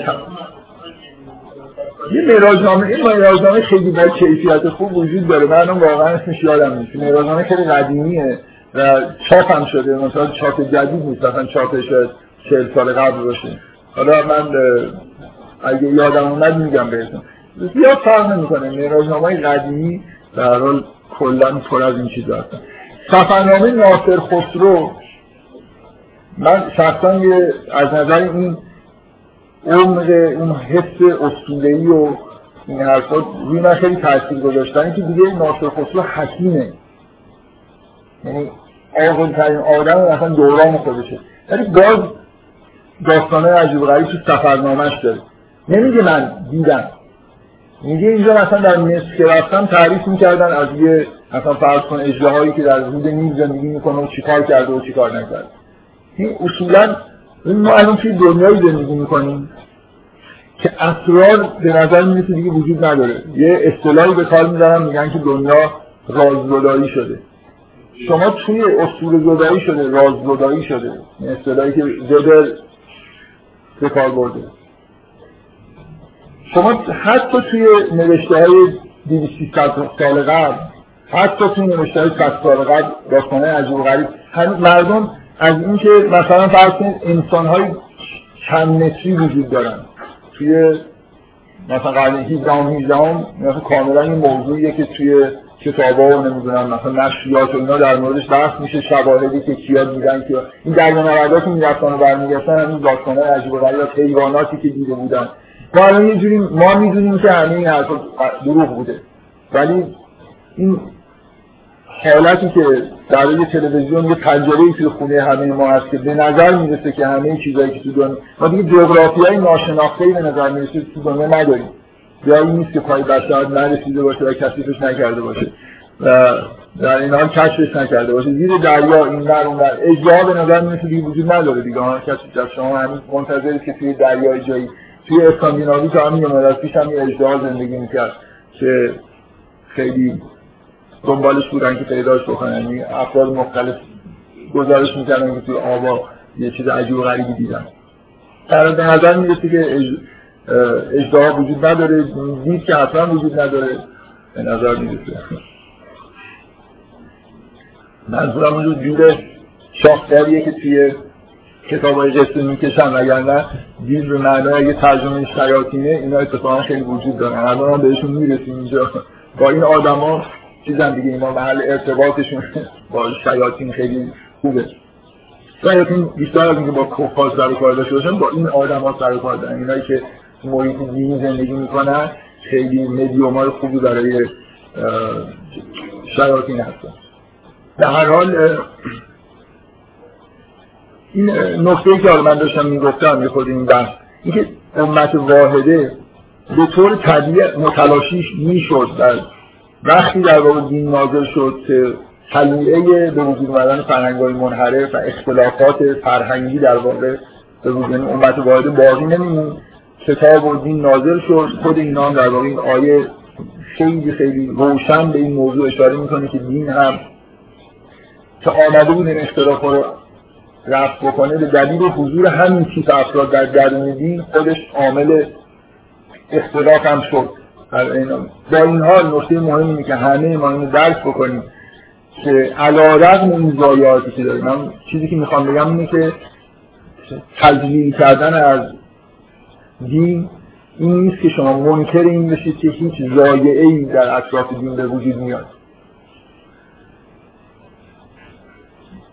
یه مراجنامه این مراجنامه خیلی با کیفیت خوب وجود داره. من واقعا اسمش یادم نیست. مراجنامه خیلی قدیمیه. و چاپ هم شده مثلا چاپ جدید نیست مثلا چاپش چهل سال قبل باشه. حالا من اگه یادم اومد میگم بهتون. زیاد فرق نمی‌کنه مراجنامه قدیمی در حال کلا پر از این چیزا هستن. سفرنامه ناصر خسرو من شخصا از نظر این عمق اون حس اسطوره‌ای و این حرفا روی من خیلی تاثیر گذاشتن. که دیگه ناصر خسرو حکیمه. یعنی آقل ترین آدم اصلا دوران خودشه. ولی باز داستانه عجیب غریب تو سفرنامهش داره. نمیگه من دیدم. میگه اینجا مثلا در مصر که رفتم تعریف می‌کردن از یه مثلا فرض کن اجراهایی که در رود نیل زندگی می‌کنه و چیکار کرده و چیکار نکرده. این اصولا این ما الان توی دنیایی زندگی می‌کنیم که اسرار به نظر می‌رسه دیگه وجود نداره. یه اصطلاحی به کار میدارن میگن که دنیا راززدایی شده. شما توی اصول زدایی شده راززدایی شده اصطلاحی که زدر به کار برده. شما حتی توی نوشته های دیویستی سال قبل حتی توی نوشته های سال قبل داستانه عجیب و غریب مردم از اینکه مثلا فرض کنید انسان های چند متری وجود دارن. توی مثلا قرن 17 هم 18 هم مثلا کاملا این موضوعیه که توی کتابا و نمی‌دونم مثلا نشریات و اینا در موردش بحث میشه شواهدی که کیا دیدن که این دریا که می‌رفتن و برمیگشتن همین داستانای عجیب و غریب حیواناتی که دیده بودن. ما الان یه جوری ما می‌دونیم که همه این حرفا دروغ بوده. ولی این حالتی که در یه تلویزیون یه پنجره توی خونه همه ما هست که به نظر می‌رسه که همه چیزایی که تو دنیا ما دیگه جغرافیای ناشناخته به نظر می‌رسه تو دنیا نداریم. جایی نیست که پای بشر نرسیده باشه و کشفش نکرده باشه. و در این حال کشفش نکرده باشه. زیر دریا این در اون در اجرا به نظر می‌رسه دیگه وجود نداره دیگه. ها کسی در شما همین منتظری که توی دریای جایی توی اسکاندیناوی تا همین مدت پیش هم اجرا زندگی می‌کرد که خیلی دنبالش بودن که پیداش بکنن. یعنی افراد مختلف گزارش می‌کردن که توی آبا یه چیز عجیب و غریبی دیدن. در نظر می‌رسه که اجدها وجود نداره دید که حتما وجود نداره. به نظر می‌رسه. منظورم اونجور جور شاختریه که توی کتاب های قصه می‌کشن وگرنه دید به معنای یه ترجمه شیاطینه اینا اتفاقا خیلی وجود دارن الان هم بهشون می‌رسیم اینجا. با این آدما چیزن دیگه اینا محل ارتباطشون با شیاطین خیلی خوبه. شیاطین بیشتر از اینکه با کفار سر کار داشته باشن با این آدم ها سر کار دارن. اینایی که محیط دینی زندگی می‌کنن خیلی مدیوم های خوبی برای شیاطین هستن. در هر حال این نکته که من داشتم می‌گفتم یه خود این بحث اینکه امت واحده به طور طبیعی متلاشیش می‌شد در وقتی در واقع دین نازل شد که تلویه به وجود اومدن فرهنگ‌های منحرف و اختلافات فرهنگی در واقع به وجود امت واحده باقی نمیمون کتاب و دین نازل شد. خود اینا هم در واقع این آیه خیلی خیلی روشن به این موضوع اشاره می‌کنه که دین هم که آمده بود این اختلاف رو رفت بکنه به دلیل حضور همین کیف افراد در درون دین خودش عامل اختلاف هم شد. با این حال نکته مهم اینه که همه ما اینو درک بکنیم که علیرغم این ضایعاتی که داریم. چیزی که می‌خوام بگم اینه که تجلیل کردن از دین این نیست که شما منکر این بشید که هیچ ضایعه ای در اطراف دین به وجود میاد.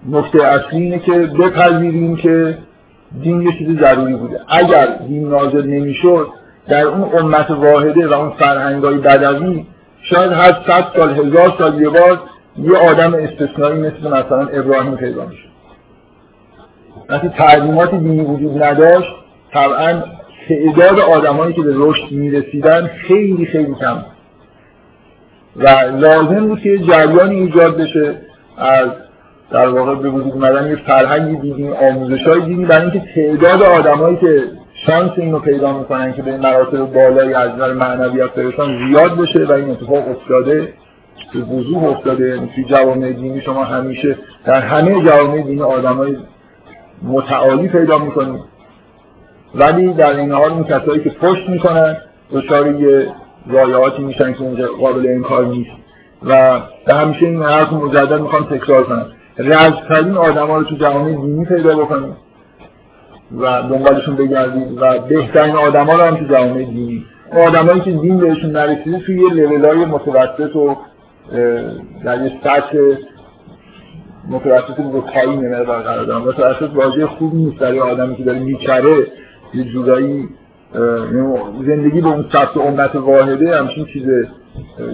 نکته اصلی اینه که بپذیریم که دین یه چیز ضروری بوده. اگر دین نازل نمی‌شد در اون امت واحده و اون فرهنگای بدوی شاید هر صد سال هزار سال یه بار یه آدم استثنایی مثل مثلا ابراهیم پیدا میشه وقتی تعلیمات دینی وجود نداشت طبعا تعداد آدمایی که به رشد می‌رسیدن خیلی خیلی کم و لازم بود که جریانی ایجاد بشه از در واقع به وجود اومدن یه فرهنگی دینی آموزش های دینی برای اینکه تعداد آدمایی که شانس اینو پیدا می‌کنن که به مراتب بالایی از نظر معنویت برسن زیاد بشه و این اتفاق افتاده به وضوح افتاده. توی جوامع دینی شما همیشه در همه جوامع دینی آدمای متعالی پیدا می‌کنید. ولی در این حال اون کسایی که پشت می‌کنن دچار یه ضایعاتی میشن که اونجا قابل انکار نیست. و همیشه این حرف مجدد می‌خوام تکرار کنم. رزترین آدم ها رو تو جهان دینی پیدا بکنید و دنبالشون بگردید و بهترین آدم ها رو هم تو جهان دینی. آدمایی که دین بهشون نرسیده توی یه لیول های متوسط و در یه سطح متوسط رو پایین نمه برقرار. دارم متوسط واژه خوب نیست. برای آدمی که داره میچره یه جورایی زندگی به اون سطح امت واحده همچین چیز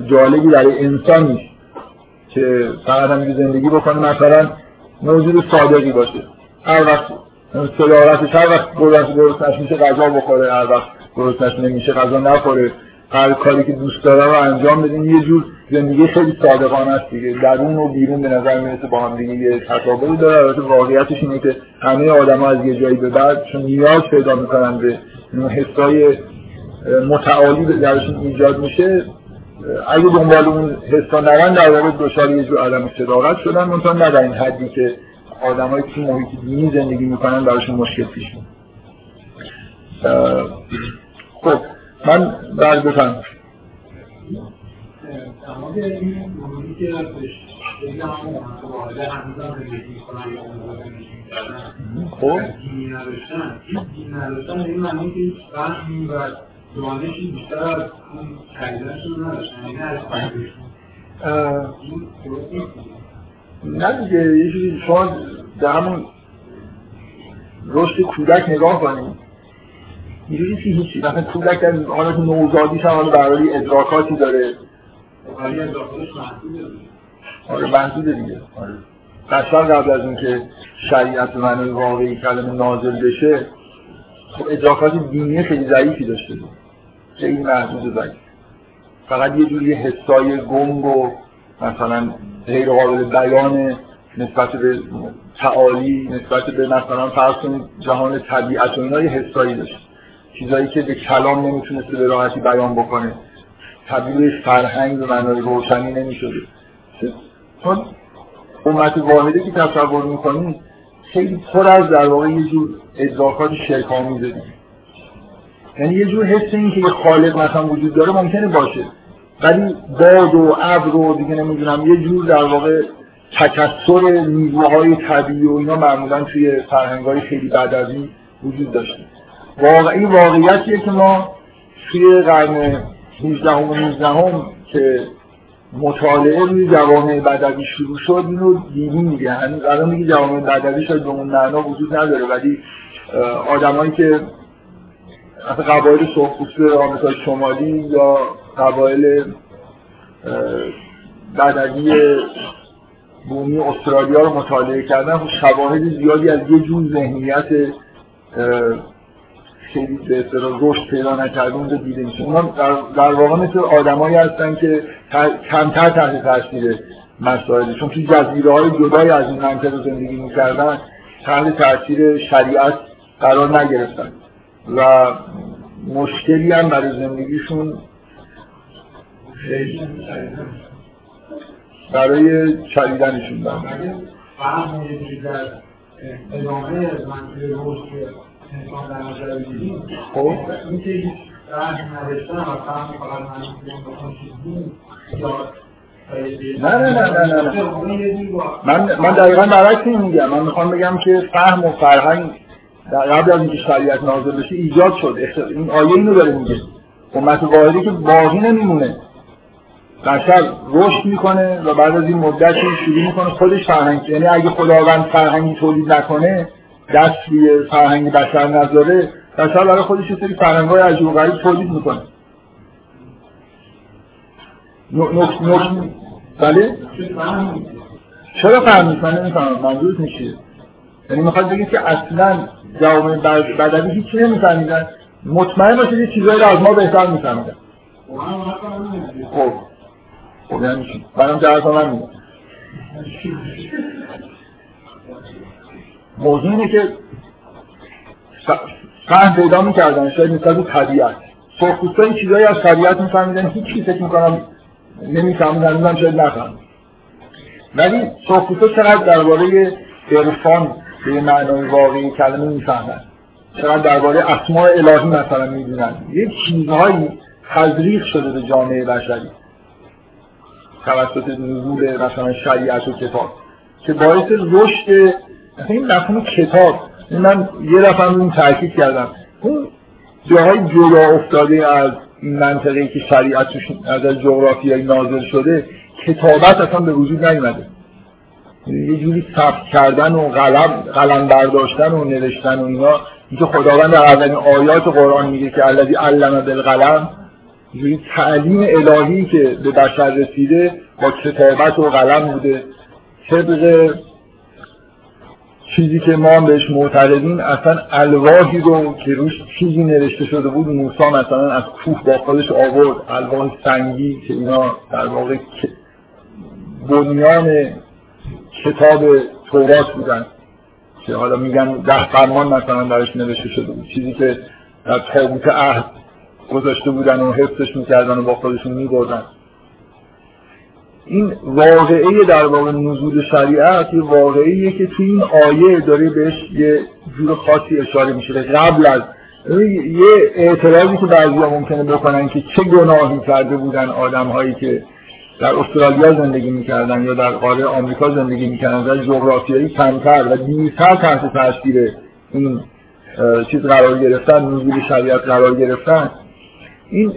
جالبی برای انسان نیست که فقط هم زندگی بکنه مثلا موجود صادقی باشه. هر وقت صداقتش هر وقت درست میشه غذا بخوره هر وقت درست نمیشه غذا نخوره. هر کاری که دوست داره رو انجام بدین. یه جور زندگی خیلی صادقانه است دیگه. درون و بیرون به نظر می‌رسه با هم دیگه یه تطابقی داره. البته واقعیتش اینه که همه آدما از یه جایی به بعد چون نیاز پیدا می‌کنن به حسای متعالی درشون ایجاد میشه اگه دنبال اون حسا نرن در واقع دچار یه جور عدم صداقت شدن. منتها نه در این حدی که آدمایی که محیط دینی زندگی می‌کنن براشون مشکل پیش خب من بعد بفهم خب. نه دیگه یه چیزی شما در همون رشد کودک نگاه کنید. اینجوری که هیچی مثلا کودک در حالت نوزادیش هم برای ادراکاتی داره. آره محدوده دیگه. آره. قشبر قبل از اینکه شریعت به معنی واقعی کلمه نازل بشه خب ادراکات دینی خیلی ضعیفی داشته بود. خیلی محدود ضعیف. فقط یه جوری حسای گنگ و مثلا غیر قابل بیان نسبت به تعالی نسبت به مثلا فرض جهان طبیعت و اینا یه حسایی داشت. چیزایی که به کلام نمی‌تونسته به راحتی بیان بکنه. تبدیل فرهنگ به معنای روشنی نمی‌شده. چون امت واحده که تصور می‌کنی خیلی پر از در واقع یه جور ادراکات شرک آمیزه یعنی یه جور حس این که یه خالق مثلا وجود داره ممکنه باشه. ولی باد و ابر و دیگه نمی‌دونم یه جور در واقع تکسر نیروهای طبیعی و اینا معمولا توی فرهنگ های خیلی بدوی وجود داشته. واقعی واقعیتیه که ما توی قرن 18 و 19 هم که مطالعه روی جوامع بدوی شروع شد اینو دیدیم دیگه. هنوز الان دیگه جوامع بدوی شاید به اون معنا وجود نداره. ولی آدمایی که مثلا قبایل سرخپوست آمریکای شمالی یا قبایل بدوی بومی استرالیا رو مطالعه کردن خب شواهد زیادی از یه جور ذهنیت خیلی به اصطلاح رشد پیدا نکرده اونجا دیده میشه. اونا در, واقع مثل آدمایی هستن که کمتر تحت تاثیر مسائل چون توی جزیره های جدای از این منطقه زندگی می‌کردن تحت تاثیر شریعت قرار نگرفتن. و مشکلی هم برای زندگیشون برای چریدنشون دارن ادامه منطقه بگیریم خب؟ نه نه نه نه نه من من دقیقا برعکس میگم. من می‌خوام بگم که فهم و فرهنگ قبل از اینکه شریعت نازل بشه ایجاد شد. این آیه اینو داره میگه. امت واحدی که باقی نمیمونه. بشر رشد می‌کنه و بعد از این مدت شروع می‌کنه خودش فرهنگ یعنی اگه خداوند فرهنگی تولید نکنه دست روی فرهنگ بشر نذاره بشر برای خودش یه سری فرهنگ‌های عجیب و غریب تولید می‌کنه. نکت بله؟ چرا فهمید من نمی‌فهمم. منظورت میشه یعنی می‌خواد بگید که اصلا جوامع بدوی هیچی نمیفهمیدن. مطمئن باشید یه چیزایی رو از ما بهتر میفهمیدن. خب. خب یعنی چی؟ منم جهت من میگم موضوع اینه که فهم پیدا می‌کردن شاید نسبت طبیعت. سرخپوستا این چیزایی از طبیعت میفهمیدن هیچ چیز فکر می‌کنم نمیفهمیدن اونم شاید نفهم ولی سرخپوستا چقدر درباره عرفان به معنای واقعی کلمه می‌فهمن؟ چقدر درباره اسماء الهی مثلا می‌دونن؟ یه چیزهایی تزریق شده به جامعه بشری. توسط نزول مثلا شریعت و کتاب. که باعث رشد این مفهوم کتاب من یه دفعه این تاکید کردم. اون جاهای جدا افتاده از این منطقه که شریعت از جغرافیایی نازل شده کتابت اصلا به وجود نیومده. یه جوری ثبت کردن و قلم قلم برداشتن و نوشتن و اینا. اینکه خداوند در اولین آیات قرآن میگه که الذی علم بالقلم جوری تعلیم الهی که به بشر رسیده با کتابت و قلم بوده. طبق چیزی که ما بهش معتقدیم اصلا الواحی رو که روش چیزی نوشته شده بود موسی مثلا از کوه با خودش آورد. الواح سنگی که اینا در واقع بنیان کتاب تورات بودن. که حالا میگن ده فرمان مثلا درش نوشته شده بود. چیزی که در تابوت عهد گذاشته بودن و حفظش می‌کردن و با خودشون میبردن. این واقعه در واقع نزول شریعت یه واقعیه که تو این آیه داره بهش یه جور خاصی اشاره میشه. قبل از یه اعتراضی که بعضی ها ممکنه بکنن که چه گناهی کرده بودن آدم هایی که در استرالیا زندگی می‌کردن یا در قاره آمریکا زندگی می‌کردن در جغرافیایی کمتر و دیرتر تحت تاثیر این چیز قرار گرفتن نزول شریعت قرار گرفتن. این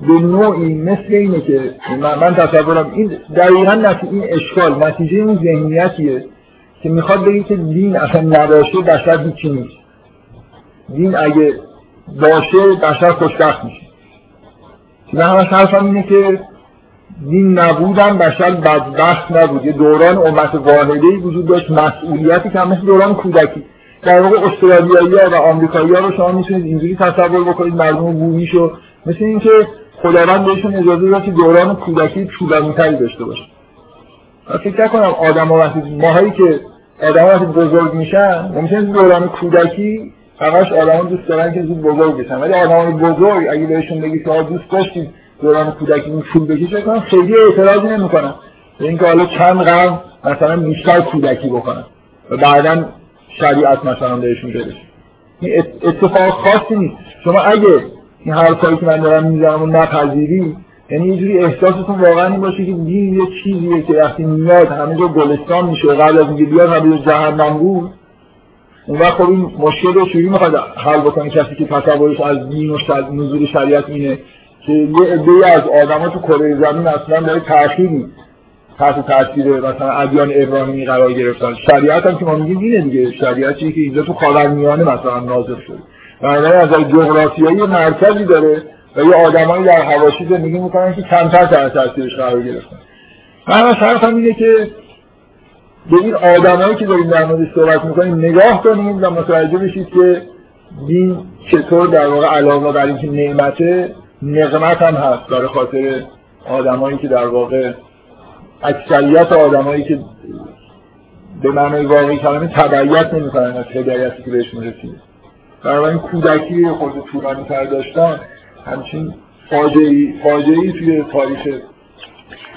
به نوعی مثل اینه که من, تصورم این دقیقا نتیجه این اشکال نتیجه این ذهنیتیه که می‌خواد بگه که دین اصلا نباشه بشر هیچی نیست. دین اگه باشه بشر خوشبخت میشه. من همش حرفم اینه که دین نبودن بشر بدبخت نبود. یه دوران امت واحده وجود داشت مسئولیتی که مثل دوران کودکی. در واقع استرالیایی ها و آمریکایی ها رو شما می‌تونید اینجوری تصور بکنید مردم بومیشو مثل اینکه خداوند بهشون اجازه داد که دوران کودکی طولانیتری داشته باشه. من فکر نکنم آدم ها وقتی ماهایی که آدم وقتی بزرگ میشن ممکنه دوران کودکی فقط آدم دوست دارن که زود بزرگ بشن. ولی آدم بزرگ اگه بهشون بگی که دوست داشتید دوران کودکی این طول بکشه کنن خیلی اعتراضی نمی‌کنن. اینکه حالا چند قرن مثلا بیشتر کودکی بکنن. و بعدا شریعت مثلا بهشون بده این اتفاق خاصی نیست. شما اگه این حرفایی که من دارم می‌زنم و نپذیری یعنی یه جوری احساستون واقعا این باشه که دین یه چیزیه که وقتی میاد همه جا گلستان میشه قبل از اینکه بیاد همه جهنم بود. اون وقت خب این مشکل رو چجوری می‌خواد حل بکنه؟ کسی که تصورش از دین و نزول شریعت اینه که یه عده از آدما تو کره زمین اصلا داره تأخیری. تحت تاثیر مثلا ادیان ابراهیمی قرار گرفتن. شریعت هم که ما میگیم اینه دیگه. شریعتی که اینجا تو خاورمیانه مثلا نازل شده. بنابراین از جغرافیایی مرکزی داره و یه آدمایی در حواشی زندگی می‌کنن که کمتر تحت تاثیرش قرار گرفتن. من از حرفم اینه که به این آدمایی که داریم در مورد صحبت می‌کنیم نگاه کنیم و متوجه بشید که دین چطور در واقع علاوه بر اینکه نعمته نقمت هم هست برای خاطر آدمایی که در واقع اکثریت آدمایی که به معنای واقعی کلمه تبعیت نمی‌کنن از هدایتی که بهشون رسیده. بنابراین کودکی خود طولانی تر داشتن همچین فاجعی فاجعی توی تاریخ.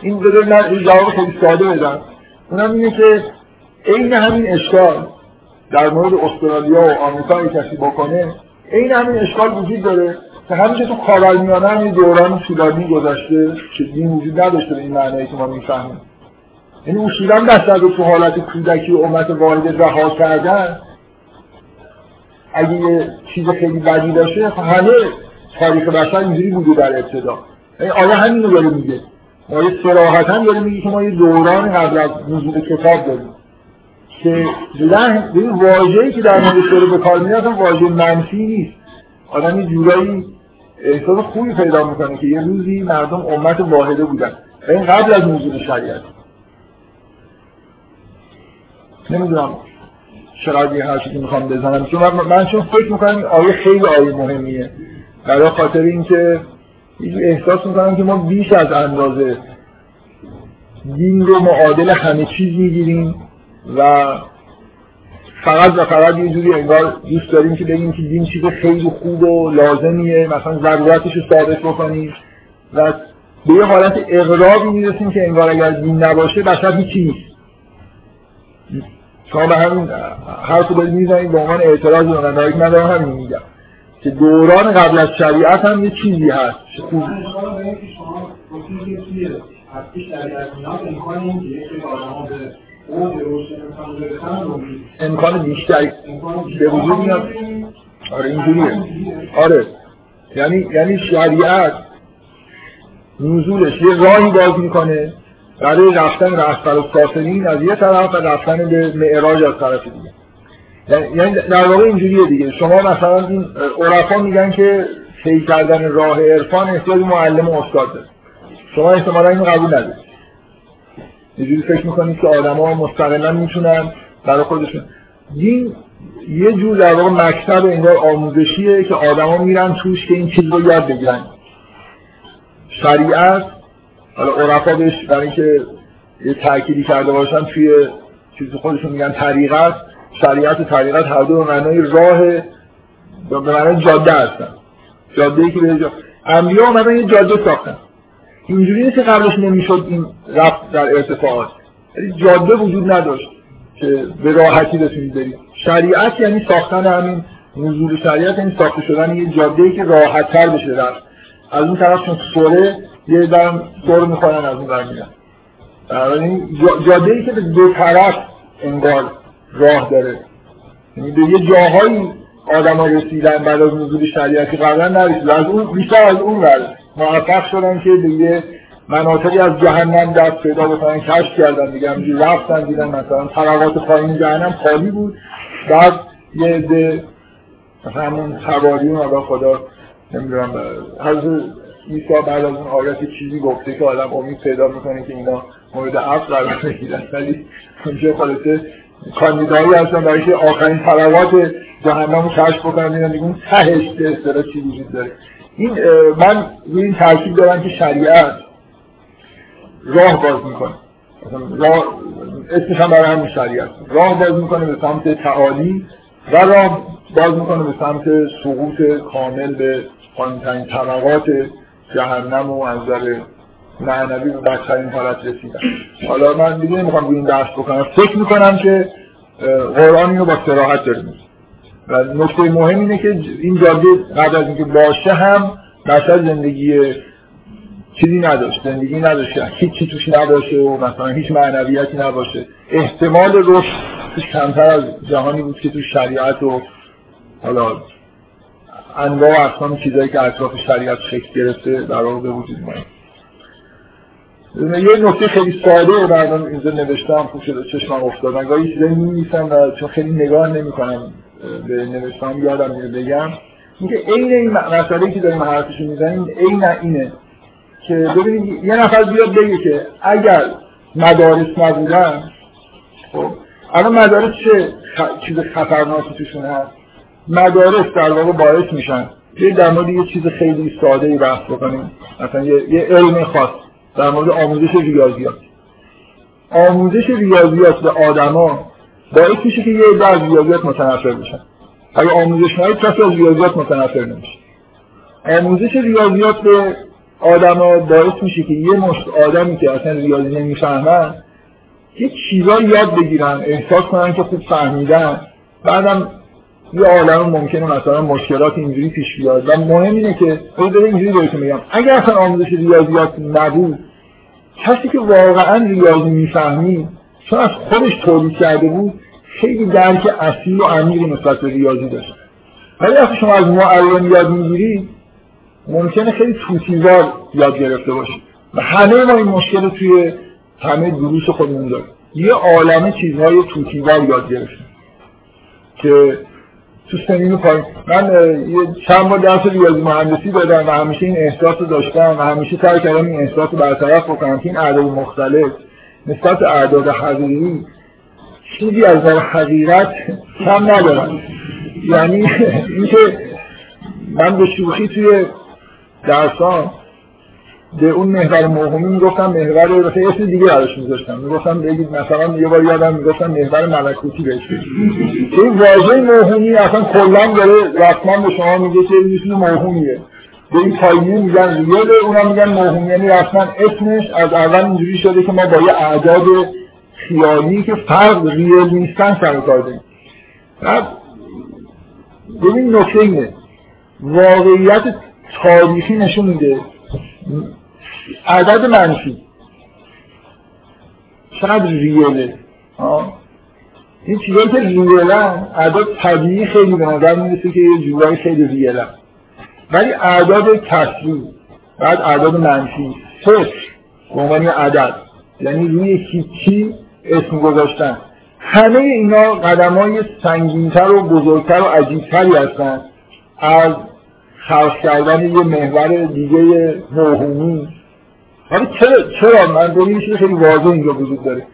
این بده من جواب خیلی ساده بدم. اونم اینه که عین همین اشکال در مورد استرالیا و آمریکا کسی بکنه عین همین اشکال وجود داره. همیشه تو خاورمیانه هم یه دوران طولانی گذشته که دین وجود نداشته به این معنی که ما می‌فهمیم. یعنی اصولا دست از تو حالت کودکی امت واحد رها کردن اگه یه چیز خیلی بدی باشه خب همه تاریخ بشر اینجوری بوده در ابتدا. یعنی آیا همین رو داره میگه؟ آیا سراحتا داره میگه که ما یه دوران قبل از نزول کتاب داریم؟ که لحن این واژه‌ای که در موردش داره به کار میاد واژه منفی نیست. آدم یه جورایی احساس خوبی پیدا می‌کنه که یه روزی مردم امت واحده بودن. این قبل از نزول شریعت. نمی‌دونم چقدر یه حرفی که می‌خوام بزنم. چون من, چون فکر می‌کنم آیه خیلی آیه مهمیه. برای خاطر اینکه احساس می‌کنم که ما بیش از اندازه دین رو معادل همه چیز می‌گیریم و فقط و فقط یه جوری انگار دوست داریم که بگیم که دین چیز خیلی خوب و لازمیه مثلا ضرورتش رو ثابت بکنیم. و به یه حالت اقرابی می‌رسیم که انگار اگر دین نباشه بشر هیچی نیست. شما به همین حرف دارید می‌زنید به عنوان اعتراض به من ندارم همین میگم. که دوران قبل از شریعت هم یه چیزی هست. خوب. امکان بیشتری به وجود میاد. آره اینجوریه. آره. یعنی یعنی شریعت نزولش یه راهی باز می‌کنه برای رفتن رهبر و ساسنین از یه طرف و رفتن به معراج از طرف دیگه. یعنی در واقع اینجوریه دیگه. شما مثلا این عرفا میگن که طی کردن راه عرفان احتیاج معلم و استاد داره. شما احتمالا اینو قبول ندارید. یه فکر می‌کنید که آدما مستقلا می‌تونن برای خودشون. دین یه جور در واقع مکتب انگار آموزشیه که آدما میرن توش که این چیز رو یاد بگیرن. شریعت حالا عرفا بهش برای اینکه یه تأکیدی کرده باشن توی چیزی خودشون میگن طریقت. شریعت و طریقت هر دو معنای راه به معنای جاده هستن. جاده ای که به جا... انبیا اومدن یه جاده ساختن. اینجوری نیست که قبلش نمی‌شد این رفت در ارتفاعات. یعنی جاده وجود نداشت که به راحتی بتونید برید. شریعت یعنی ساختن همین نزول شریعت یعنی ساخته شدن یه جاده که راحت تر بشه رفت. از اون طرف چون سوره یه دارم سور می‌خوانن از اون برمیدن جاده ای که به دو طرف انگار راه داره. یعنی به یه جاهایی آدم ها رسیدن بعد از نزول شریعتی قبلا نرسید از اون بیشتر از اون ور. موفق شدن که یه مناطقی از جهنم دست پیدا بکنن کشف کردن دیگه. همینجوری رفتن دیدن مثلا طبقات پایین جهنم خالی بود. بعد یه عده مثلا همون حواریون خدا نمی‌دونم حضرت ایسا بعد از اون آیات چیزی گفته که آدم امید پیدا می‌کنه که اینا مورد عفو قرار بگیرن. ولی اونجا خلاصه کاندیدایی هستن برای که آخرین طلبات جهنم رو کشف بکنن دیگه اون تهش به چی وجود داره. این من روی این ترکیب دارم که شریعت راه باز می‌کنه. راه اسمش هم برای همین شریعت راه باز می‌کنه به سمت تعالی و راه باز می‌کنه به سمت سقوط کامل به پایینترین طبقات جهنم و از نظر معنوی به بدترین حالت رسیدن. حالا من دیگه نمی‌خوام روی این بحث بکنم. فکر می‌کنم که قرآن اینو با سراحت داره و نکته مهم اینه که این جاده قبل از اینکه باشه هم بشر زندگی چیزی نداشت زندگی نداشته هیچی توش نباشه و مثلا هیچ معنویتی نباشه. احتمال رشد کمتر از جهانی بود که تو شریعت و حالا انواع و اقسام چیزایی که اطراف شریعت شکل گرفته واقع به وجود یه نکته خیلی ساده بعدا اینجا نوشتم خوب شده چشمم افتاد. من گاهی چیزایی می‌نویسم و چون خیلی نگاه نمی‌کنم. به نوشتم یادم میره بگم. اینکه عین این مسئله که داریم حرفش می‌زنیم عین اینه که ببینید یه نفر بیاد بگه که اگر مدارس نبودن خب الان مدارس چه چیز خطرناکی توشون هست؟ مدارس در واقع باعث میشن. یه در مورد یه چیز خیلی ساده ای بحث بکنیم. مثلا یه, یه علم خاص در مورد آموزش ریاضیات. آموزش ریاضیات به آدما باعث میشه که یه عده از ریاضیات متنفر بشن اگه آموزش نهایی کسی از ریاضیات متنفر نمیشه. آموزش ریاضیات به آدما باعث میشه که یه مشت آدمی که اصلا ریاضی نمی‌فهمن یه چیزایی یاد بگیرن احساس کنن که خوب فهمیدن. بعدم یه عالم ممکنه مثلا مشکلات اینجوری پیش بیاد. و مهم اینه که بذار اینجوری بهتون میگم. اگر اصلا آموزش ریاضیات نبود کسی که واقعا ریاضی می‌فهمی چون از خودش تولید کرده بود خیلی درک اصیل و عمیقی نسبت به ریاضی داشت. ولی وقتی شما از معلم یاد می‌گیرید ممکنه خیلی توتیوار یاد گرفته باشید. و همه ما این مشکل توی همه دروس خودمون داریم. یه عالم چیزهای توتیوار یاد گرفتیم که تو سنین پایین. من چند بار درس ریاضی مهندسی دادم و همیشه این احساس رو داشتم و همیشه سعی کردم این احساس رو برطرف بکنم که این اعداد مختلف نسبت اعداد حقیقی چیزی از نظر حقیقت کم ندارن یعنی اینکه من به شوخی توی درسان به اون محور موهومی می‌گفتم محور رو اسم دیگه براش میذاشتم. می‌گفتم بگید مثلا یه بار یادم می‌گفتم محور ملکوتی بهش این واژه موهومی اصلا کلا داره رسما به شما میگه که این موهومیه به این میگن ریل اونا میگن موهومی یعنی رسما اسمش از اول اینجوری شده که ما با یه اعداد خیالی که فرق ریل نیستن سر کار داریم. ببین نکته اینه. واقعیت تاریخی نشون میده. عدد منفی. چقدر ریله. این چیزایی که ریلن اعداد طبیعی خیلی به نظر می‌رسه که یه جورایی خیلی ریلن. ولی اعداد کسری بعد اعداد منفی صفر به عنوان عدد یعنی روی هیچی اسم گذاشتن. همه اینا قدم های سنگینتر و بزرگتر و عجیبتری هستن. از خلق کردن یه محور دیگه موهومی. حالا چرا چرا؟ من ببین چیز خیلی واضح اینجا وجود داره.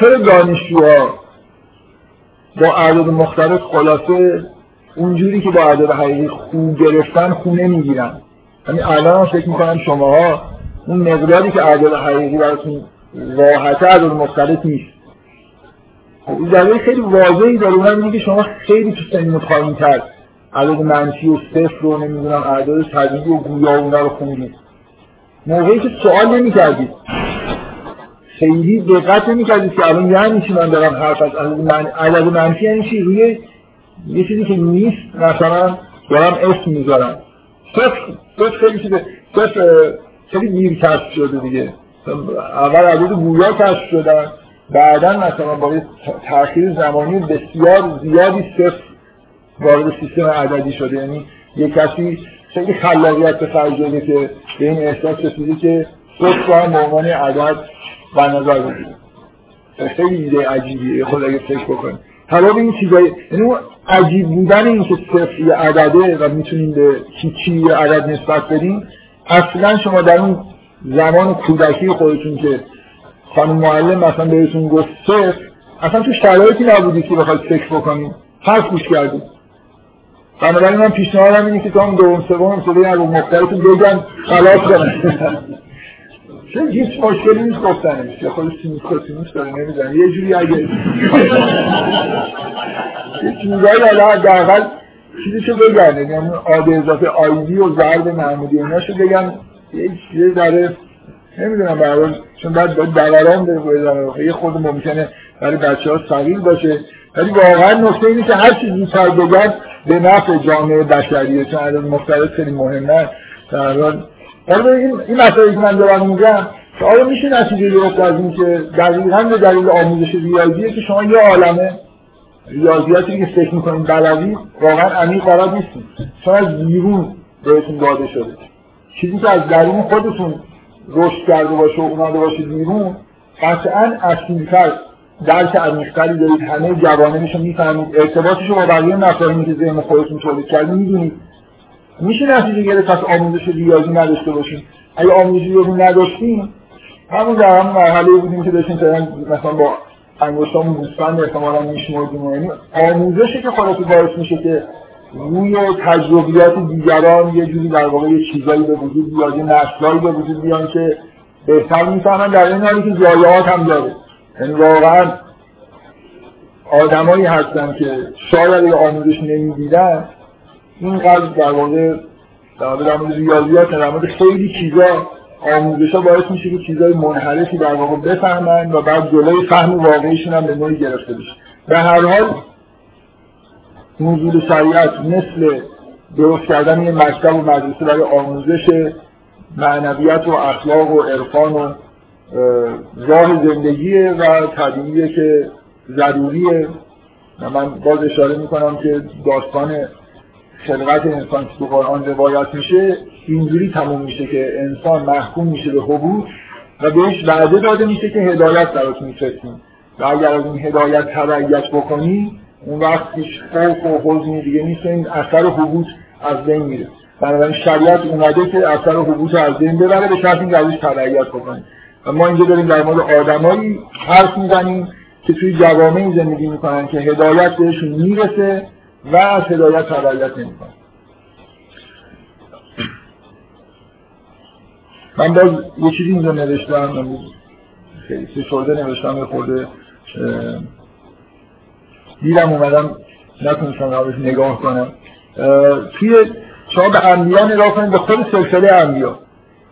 چرا دانشجوها با اعداد مختلف خلاصه اونجوری که با اعداد حقیقی خوب گرفتن خونه می‌گیرن یعنی الان فکر می‌کنم شماها اون مقداری که اعداد حقیقی براتون راحته اعداد مختلف نیست. این خیلی واضحی داره. اونم میگه شما خیلی تو سنین پایین تر عدد منفی و صفر رو نمی‌دونم اعداد طبیعی و گویا اونا رو خوندید موقعی که سوال نمی کردید خیلی دقت نمی کردید که الان یعنی چی من دارم حرف از عدد منفی یعنی چی؟ روی یه چیزی که نیست مثلا دارم اسم می‌ذارم. صفر صفر خیلی چیزه. صفر خیلی دیر کشف شده دیگه. اول عدد گویا کشف شدن بعدا مثلا با تاخیر زمانی بسیار زیادی صفر وارد سیستم عددی شده. یعنی یه کسی خیلی خلاقیت به خرج که به این احساس رسیده که صفر رو هم عنوان عدد و نظر بگیره. خیلی ایده عجیبیه. خود اگه فکر بکنید حالا این چیزایی یعنی عجیب بودن این که صفر یه عدده و می‌تونیم به هیچی یه عدد نسبت بدیم اصلا شما در اون زمان کودکی خودتون که خانم معلم مثلا بهتون گفت صفر اصلا تو شرایطی نبودی که بخواید فکر بکنید. حرف گوش کردید. بنابراین من پیشنهادم اینه که تا اون دوم سوم صدای از مختلف بگن خلاص کنن چون هیچ مشکلی نیست گفتنش یا خود سینوس کوسینوس داره نمی‌دونم یه جوری اگه یه چیزایی حالا چیزی چه بگن یعنی آب اضافه آیدی و ضرب معمولی ایناشو بگن. یه ذره نمی‌دونم برای چون بعد دوران بره یه خود ممکنه برای بچه ها سقیل باشه. ولی واقعا نکته اینه که هر چیزی زودتر بگن به نفع جامعه بشریه. چون عدد مختلف خیلی مهمه. در حال این این مسائلی که من دارم میگم که آیا میشه نتیجه گرفت از این که دقیقا به دلیل آموزش ریاضیه که شما یه عالمه. ریاضیاتی که فکر می‌کنید بلدی واقعا عمیق بلد نیستید چون از بیرون بهتون داده شده. چیزی که از درون خودتون رشد کرده باشه و اومده باشه بیرون قطعا اصیلتر درک عمیقتری دارید. همه جوانه میشه می‌فهمید. ارتباطش با بقیه مفاهیمی که ذهن خودتون تولید کردید می‌دونید. میشه نتیجه گرفت پس آموزش ریاضی نداشته باشیم؟ اگه آموزش ریاضی نداشتیم همون در همون مرحله بودیم که داشتیم مثلا با انگشتامون گوسفند احتمالا میشمردیم. یعنی آموزشی که خلاص باعث میشه که روی تجربیات دیگران یه جوری در واقع یه چیزایی به وجود بیاد یه نسلایی به وجود بیان که بهتر می‌فهمن. در این حالی که زایات هم داره. یعنی واقعا آدمایی هستن که شاید آموزش نمی‌دیدن اینقدر در واقع در مورد ریاضیات در مورد خیلی چیزا آموزش ها باعث میشه که چیزای منحرفی در واقع بفهمن و بعد جلوی فهم واقعیشون هم به نوعی گرفته بشه. به هر حال نزول شریعت مثل درست کردن یه مکتب و مدرسه برای آموزش معنویت و اخلاق و عرفان و راه زندگیه و طبیعیه که ضروریه. و من باز اشاره می‌کنم که داستان خلقت انسان که تو قرآن روایت میشه اینجوری تموم میشه که انسان محکوم میشه به حبوط و بهش وعده داده میشه که هدایت برات میفرستیم و اگر از این هدایت تبعیت بکنی اون وقت هیچ خوف و حزنی دیگه نیست این اثر حبوط از بین میره. بنابراین شریعت اومده که اثر حبوط از بین ببره به شرط اینکه ازش تبعیت بکنیم و ما اینجا داریم در مورد آدمایی حرف می‌زنیم که توی جوامعی زندگی می‌کنن که هدایت بهشون می‌رسه و از هدایت تبعیت نمی‌کنن من باز یه چیزی اینجا نوشتم خیلی سشورده نوشتم یه خورده دیدم اومدم نتونستم روش نگاه کنم. توی شما به انبیا نگاه کنید به خود سلسله انبیا.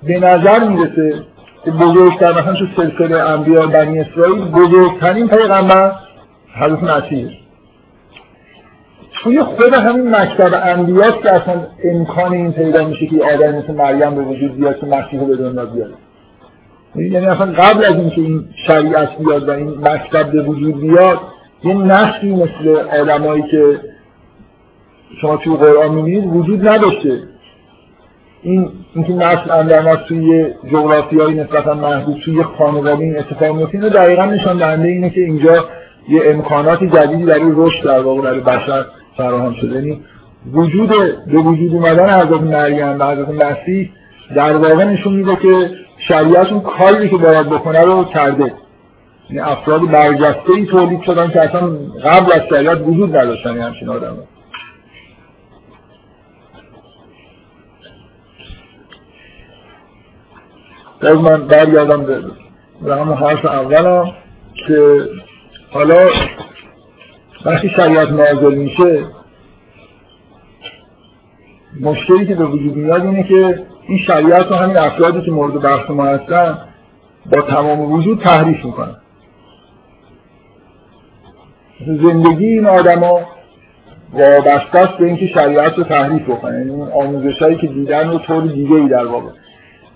به نظر می‌رسه که بزرگتر مثلا تو سلسله انبیا بنی اسرائیل بزرگترین پیغمبر حضرت مسیح. توی خود همین مکتب انبیاست که اصلا امکان این پیدا میشه که آدم مثل مریم به وجود بیاد که مسیح رو به دنیا بیاره. یعنی اصلا قبل از اینکه این شریعت بیاد و این مکتب به وجود بیاد یه نسلی مثل آدمایی که شما توی قرآن می‌بینید وجود نداشته. این اینکه نسل اندرماس توی جغرافیایی نسبتا محدود توی خانواده این اتفاق میفته اینو دقیقا نشان دهنده اینه که اینجا یه امکانات جدیدی برای رشد در واقع برای بشر فراهم شده. یعنی وجود به وجود اومدن حضرت مریم و حضرت مسیح در واقع نشون میده که شریعت اون کاری که باید بکنه رو کرده. یعنی افراد برجسته ای تولید شدن که اصلا قبل از شریعت وجود نداشتن همچین آدم باز من برگردم به همون حرف اولم که حالا وقتی شریعت نازل میشه مشکلی که به وجود میاد اینه که این شریعت رو همین افرادی که مورد بحث ما هستن با تمام وجود تحریف می‌کنن. زندگی این آدما وابسته است به اینکه شریعت رو تحریف بکنن. یعنی اون آموزش هایی که دیدن رو طور دیگه ای در واقع.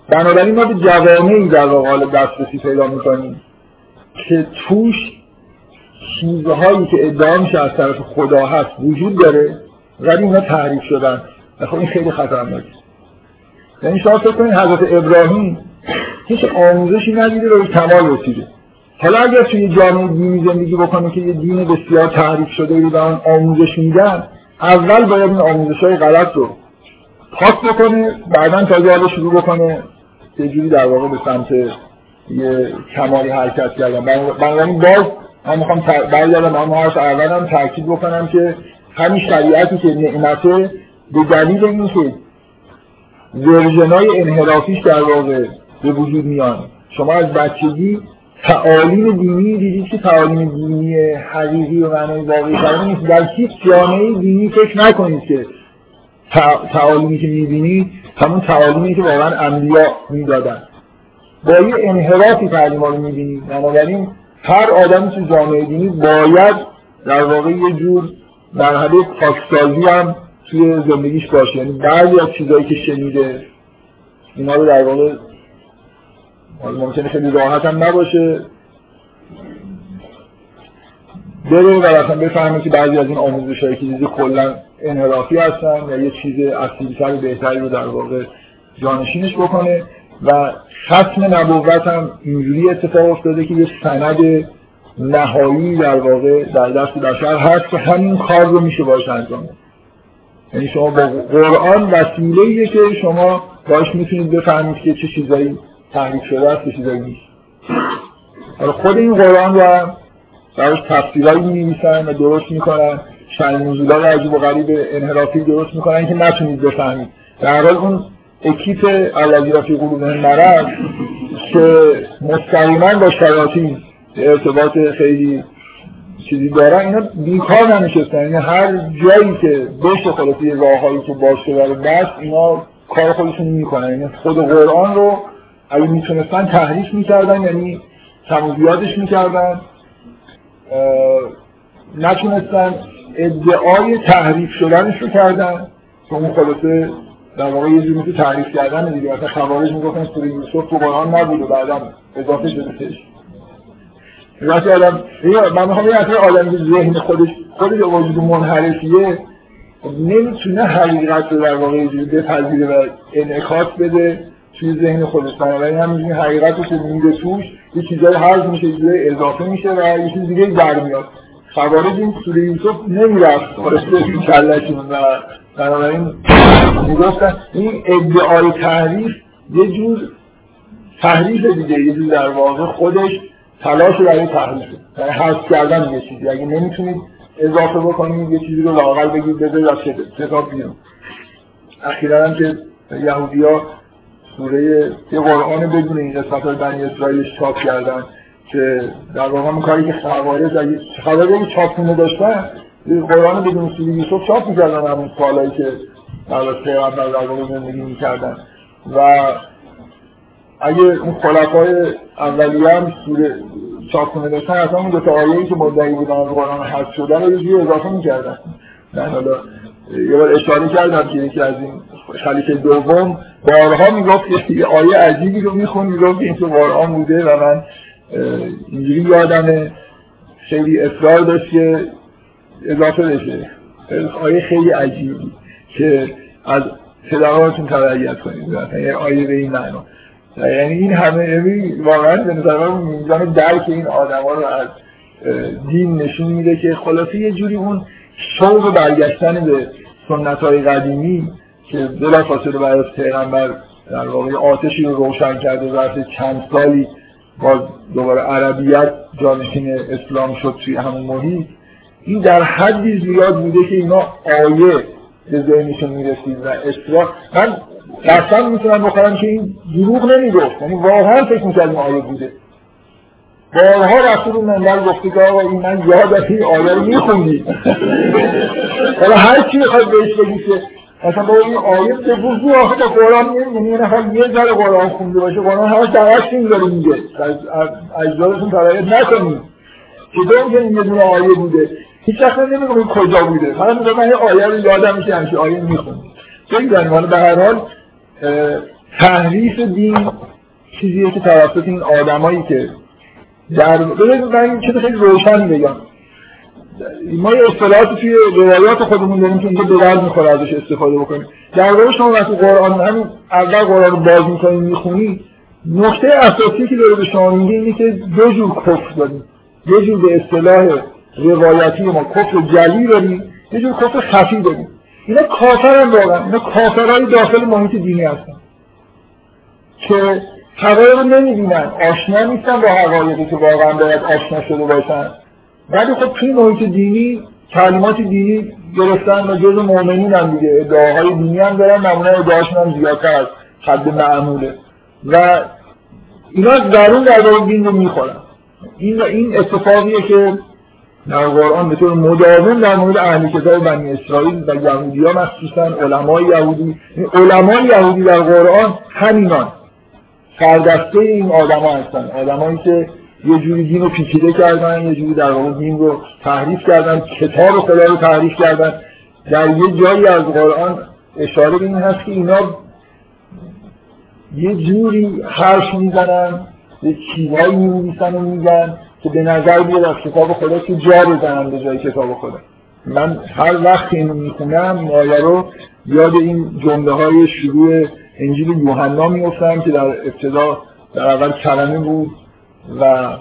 بنابراین ما به جوامعی در واقع دسترسی پیدا می‌کنیم که توش چیزهایی که ادعا میشه از طرف خدا هست وجود داره ولی اینا تعریف شدن. خب این خیلی خطرناکه یعنی شما فکر کنید حضرت ابراهیم هیچ آموزشی ندیده رو کمال رسیده. حالا اگر توی جامعه دینی زندگی بکنه که یه دین بسیار تعریف شده رو به آموزش میدن اول باید این آموزش های غلط رو پاک بکنه بعدا تازه حالا شروع بکنه یه جوری در واقع به سمت یه کمالی حرکت کردن. بنابراین باز من می‌خوام برگردم اما حرف اولم تاکید بکنم که همین شریعتی که نعمته به دلیل اینکه ورژنای انحرافیش در واقع به وجود میان. شما از بچگی تعالیم دینی دیدید که تعالیم دینی حقیقی و معنای واقعی کردن نیست. در هیچ جامعه دینی فکر نکنید که تعالیمی که می‌بینید همون تعالیمی که واقعا انبیا می‌دادن. با یه انحرافی تعلیم رو می‌بینید بنابراین هر آدمی تو جامعه دینی باید در واقع یه جور مرحله پاکسازی هم توی زندگیش باشه. یعنی بعضی از چیزایی که شنیده اینا رو در واقع ممکنه خیلی راحت هم نباشه. بره و اصلا بفهمه که بعضی از این آموزش هایی که دیده کلا انحرافی هستن یا یه چیز اصیلتر و بهتری رو در واقع جانشینش بکنه. و ختم نبوت هم اینجوری اتفاق افتاده که یه سند نهایی در واقع در دست بشر هست که همین کار رو میشه باش انجام یعنی شما با قرآن وسیله که شما باش می‌تونید بفهمید که چه چیزایی تحریف شده است چه چیزایی نیست. خود این قرآن رو هم براش تفسیرهایی می و درست می‌کنن. شن نزولای عجیب و غریب انحرافی درست می‌کنن که نتونید بفهمید. در حال اون اکیپ الذی رفی قلوب مرض که مستقیما با شیاطین ارتباط خیلی چیزی دارن اینا بیکار نمیشستن یعنی هر جایی که بشه خلاصی راههایی که باشه برای بس اینا کار خودشون می‌کنن. یعنی خود قرآن رو اگه می‌تونستن تحریف می‌کردن یعنی کم می‌کردن نتونستن ادعای تحریف شدنش رو کردن. که اون خلاصه در واقع یه جوری مثل تعریف کردن دیگه. مثلا خوارج می‌گفتن سوره یوسف تو قرآن نبود و بعدا اضافه شده پیش وقتی آدم من می‌خوام یه اصلا آدمی که ذهن خودش خودش وجود منحرفیه نمی‌تونه حقیقت رو در واقع یه جوری بپذیره و انعکاس بده توی ذهن خودش. بنابراین همینجوری حقیقت رو که میده توش یه چیزایی حذف میشه یه اضافه میشه و یه چیز دیگه برمیاد خوارج این سوره یوسف نمی‌رفت. خلاصه کلشون و بنابراین می‌گفتن این ادعای تحریف یه جور تحریف دیگه یه جور در واقع خودش تلاش برای تحریفه یعنی حذف کردن یه چیزی. اگه نمی‌تونید اضافه بکنید یه چیزی رو لاقل بگید بده یا کتاب بیرون. اخیرا هم که یهودی ها سوره یه قرآن بدون این قسمت بنی اسرائیل چاپ کردن. که در واقع اون کاری که خوارج اگه خوارج چاپونه داشتن قرآن بدون سوره یوسف چاپ می‌کردن همون سالایی که در پیغمبر در واقع زندگی می‌کردن. و اگه اون خلفای اولیه هم سوره چاپونه داشتن اصلا اون دو تا آیه‌ای که مدعی بودن از قرآن حذف شدن رو یه اضافه می‌کردن. من حالا یه بار اشاره کردم که یکی از این خلیفه دوم بارها می‌گفت یه آیه عجیبی رو میخون می‌گفت این تو قرآن بوده و من اینجوری یادم خیلی اصرار داشت که اضافه بشه. آیه خیلی عجیبی که از پدرانتون تبعیت کنید. یه آیه به این معنا. یعنی این همه یعنی واقعا به نظر من میزان درک این آدما رو از دین نشون میده که خلاصه یه جوری اون شوق برگشتن به سنت های قدیمی که بلا فاصله از پیغمبر در واقع آتشی رو روشن کرده و چند سالی باز دوباره عربیت جانشین اسلام شد توی همون محیط این در حدی زیاد بوده که اینا آیه به ذهنشون می‌رسید و اصلاح. من قسم می‌تونم بخورم که این دروغ نمی‌گفت یعنی واقعا فکر می‌کرد آیه بوده. بارها رسول منبر گفته که آقا این من یاد این آیه رو میخوندی حالا هر چی می‌خواد بهش بگی که مثلا با این آیه به وضوع آخه تا قرآن یعنی یه نفر یه ذره قرآن خونده باشه قرآن همش در این داره میگه. از اجدادتون تبعیت نکنید. دوم که این یه دونه آیه بوده هیچ وقت نمیگم کجا بوده. فقط میگم من یه آیه رو یادم میشه همچین آیه می‌خونم. بگذاریم به هر حال تحریف دین چیزیه که توسط این آدمایی که در بذارید من چیز خیلی روشن بگم ما یه اصطلاحاتی توی روایات خودمون داریم که اینجا به می‌خوره ازش استفاده بکنیم. در واقع شما وقتی قرآن همین اول قرآن رو باز می‌کنید می‌خونی نکته اساسی که داره به شما میگه اینه که دو جور کفر داریم. یه جور به اصطلاح روایتی ما کفر جلی داریم یه جور کفر خفی داریم. اینا کافر هم واقعا. اینا کافرهای داخل محیط دینی هستن. که حقایق رو نمی‌بینن. آشنا نیستن با حقایقی که واقعا باید آشنا شده باشن. ولی خب توی محیط دینی تعلیمات دینی گرفتن و جز مؤمنین هم دیگه ادعاهای دینی هم دارن نمونه ادعاشون هم زیادتر از حد معموله. و اینا درون در واقع دین رو می‌خورن. این این اتفاقیه که در قرآن به طور مداوم در مورد اهل کتاب بنی اسرائیل و یهودی ها مخصوصا علمای یهودی علمای یهودی در قرآن همینان سردسته این آدما هستن. آدمایی که یه جوری دین رو پیچیده کردن یه جوری در واقع دین رو تحریف کردن کتاب خدا رو تحریف کردن. در یه جایی از قرآن اشاره به این هست که اینا یه جوری حرف می‌زنن یه چیزهایی می‌نویسن و میگن که به نظر بیاد از کتاب خدا که جا بزنن به جای کتاب خدا. من هر وقت اینو می‌خونم آیه رو یاد این جمله های شروع انجیل یوحنا میفتم که در ابتدا در اول کلمه بود. و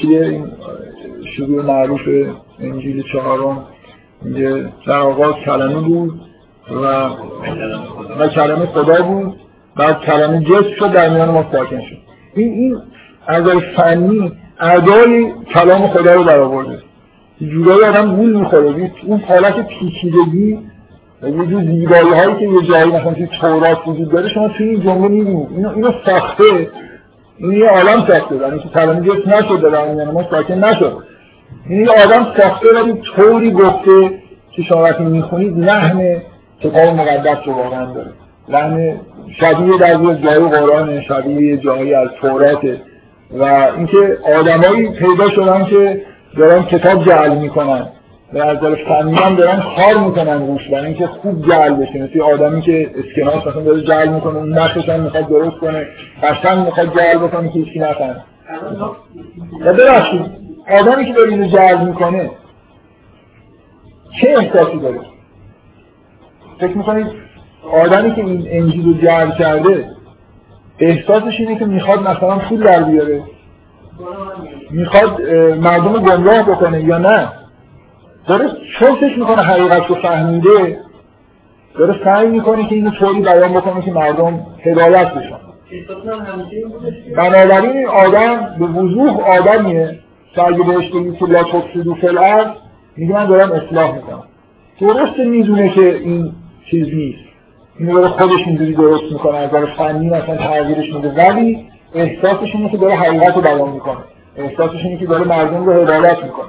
توی این شروع معروف انجیل چهارم میگه در آغاز کلمه بود و و کلمه خدا بود بعد کلمه جسم شد در میان ما ساکن شد. این این از فنی ادای کلام خدا رو برآورده. جورایی آدم گول می‌خوره. اون حالت پیچیدگی و یه جور زیبایی هایی که یه جایی مثلا توی تورات وجود داره شما توی این جمله می‌بینید. اینو, اینو ساخته این یه عالم ساخته یعنی که کلمه جسم نشده در یعنی ما ساکن نشد. این یه آدم ساخته ولی طوری گفته که شما وقتی می‌خونید لحن کتاب مقدس رو واقعا داره. لحن شبیه در جای قرآن شبیه جایی از توراته و اینکه آدمایی پیدا شدن که دارن کتاب جعل می‌کنن. به نظر فنی هم دارن کار می‌کنن روش برای اینکه خوب جل بشه. مثل آدمی که اسکناس مثلا داره جل می‌کنه اون نقشش هم می‌خواد درست کنه قشنگ می‌خواد جل بکنه که هیچکی نفهمه. و ببخشید آدمی که داره جل می‌کنه چه احساسی داره؟ فکر می‌کنید آدمی که این انجیل رو جل کرده احساسش اینه که می‌خواد مثلا پول در بیاره. می‌خواد مردم گمراه بکنه یا نه؟ داره فکر می‌کنه حقیقت رو فهمیده. داره سعی می‌کنه که اینو طوری بیان بکنه که مردم هدایت بشن. بنابراین این آدم به وضوح آدمیه که اگه بهش بگید که لا تفسدو الارض میگه من دارم اصلاح می‌کنم. درست می‌دونه که این چیز نیست. اینو داره خودش اینجوری درست می‌کنه از نظر فنی مثلا تغییرش میده. ولی احساسش اینه که داره حقیقت رو بیان می‌کنه. احساسش اینه که داره مردم رو هدایت می‌کنه.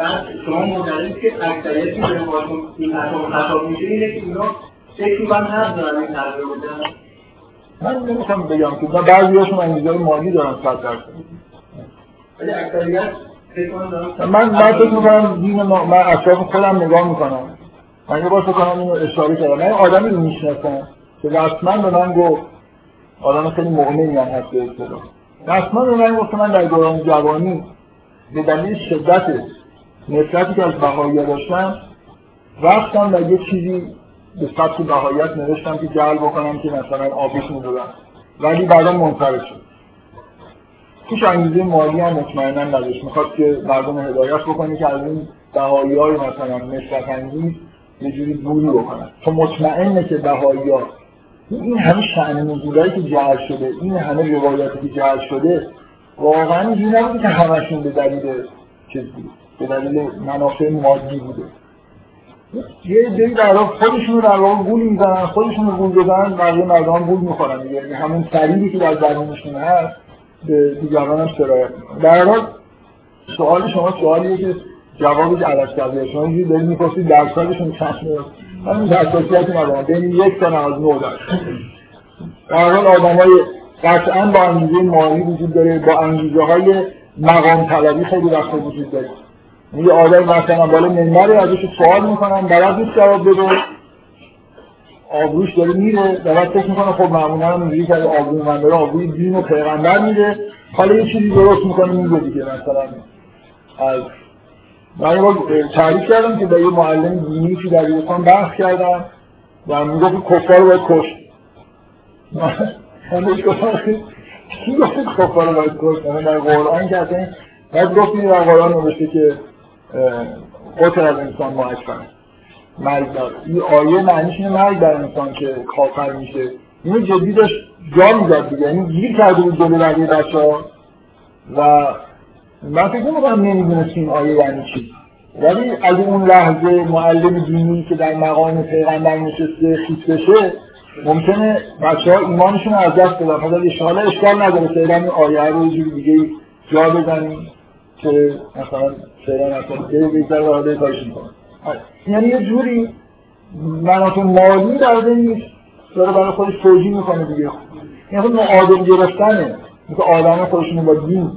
بعد شما معتقدید که اکثریتی که بهتون این اتم خطاب میشه اینه که اینا فکر می‌کنن حق دارن این تغییر بدن من نمی‌خوام بگم که من بعضی هاشون انگیزهای مالی دارن صد درصد ولی اکثریت من من فکر می‌کنم دین ما من اطراف خودم نگاه می‌کنم. من یه بار کنم اینو اشاره کردم. من آدمی رو می‌شناسم که رسما به من گفت آدم خیلی مؤمنی هم هست به اصطلاح. رسما به من گفت من در دوران جوانی به دلیل شدت نفرتی که از بهایی داشتم رفتم و یه چیزی به سطح بهاییت نوشتم که جل بکنم که مثلا آبیش می‌دادم ولی بعدا منصرف شد. توش انگیزه مالی هم مطمئنا نداشت. می‌خواد که مردم هدایت بکنه که از این بهایی های مثلا نفرت انگیز یه جوری دوری بکنن. تو مطمئنه که بهایی ها این همه شأن نزولایی که جعل شده این همه روایاتی که جعل شده واقعا اینجوری نبوده که همشون به دلیل چیز بود به دلیل منافع مادی بوده. یه دیگه در واقع خودشون در واقع گول می‌زنن خودشون رو گول بزنن بقیه مردم گول می‌خورن. یعنی همون سریعی که در درونشون هست به دیگران هم سرایت در حال سوال شما سوالیه که جوابش عوض کرده. شما اینجوری دارید می‌پرسید درصدشون من این حساسیتی ندارم. بین یک تا از نو در در حال آدم های قطعا با انگیزه مالی وجود داره با انگیزه های مقام طلبی خیلی وقت وجود داره. یه آدم مثلا بالا منبری ازش سوال می‌کنن بلد نیست جواب بده. آبروش داره میره و بعد فکر می‌کنه خب معمولا هم اینجوری که آبرو من داره آبروی دین و پیغمبر میره. حالا یه چیزی درست می‌کنه میگه دیگه مثلا. از من یه تعریف کردم که با یه معلم دینی که در ایران بحث کردم و می‌گفت کفار رو باید کشت. من بهش گفتم کی گفت کفار رو باید کشت؟ من در قرآن که اصلا بعد گفت در قرآن نوشته که قتل از انسان معشفن مرگ داره. این آیه معنیش اینه مرگ در انسان که کافر میشه. اینو جدی داشت جا می‌داد دیگه. یعنی گیر کرده بود جلو بقیه بچه ها و من فکر نمی‌کنم نمی‌دونست این آیه یعنی چی. ولی از اون لحظه معلم دینی که در مقام پیغمبر نشسته خیس بشه ممکنه بچه ها ایمانشون از دست بدن. حالا اشکال نداره. فعلا این آیه رو یه جوری دیگه جا بزنیم. که مثلا فعلا اصلا دیگه بگذار وارد کارش می‌کنه. یعنی یه جوری مناطق مالی در نیست داره برای خودش توجیه می‌کنه دیگه. این خود معادل گرفتنه. مثل آدم خودشون با دین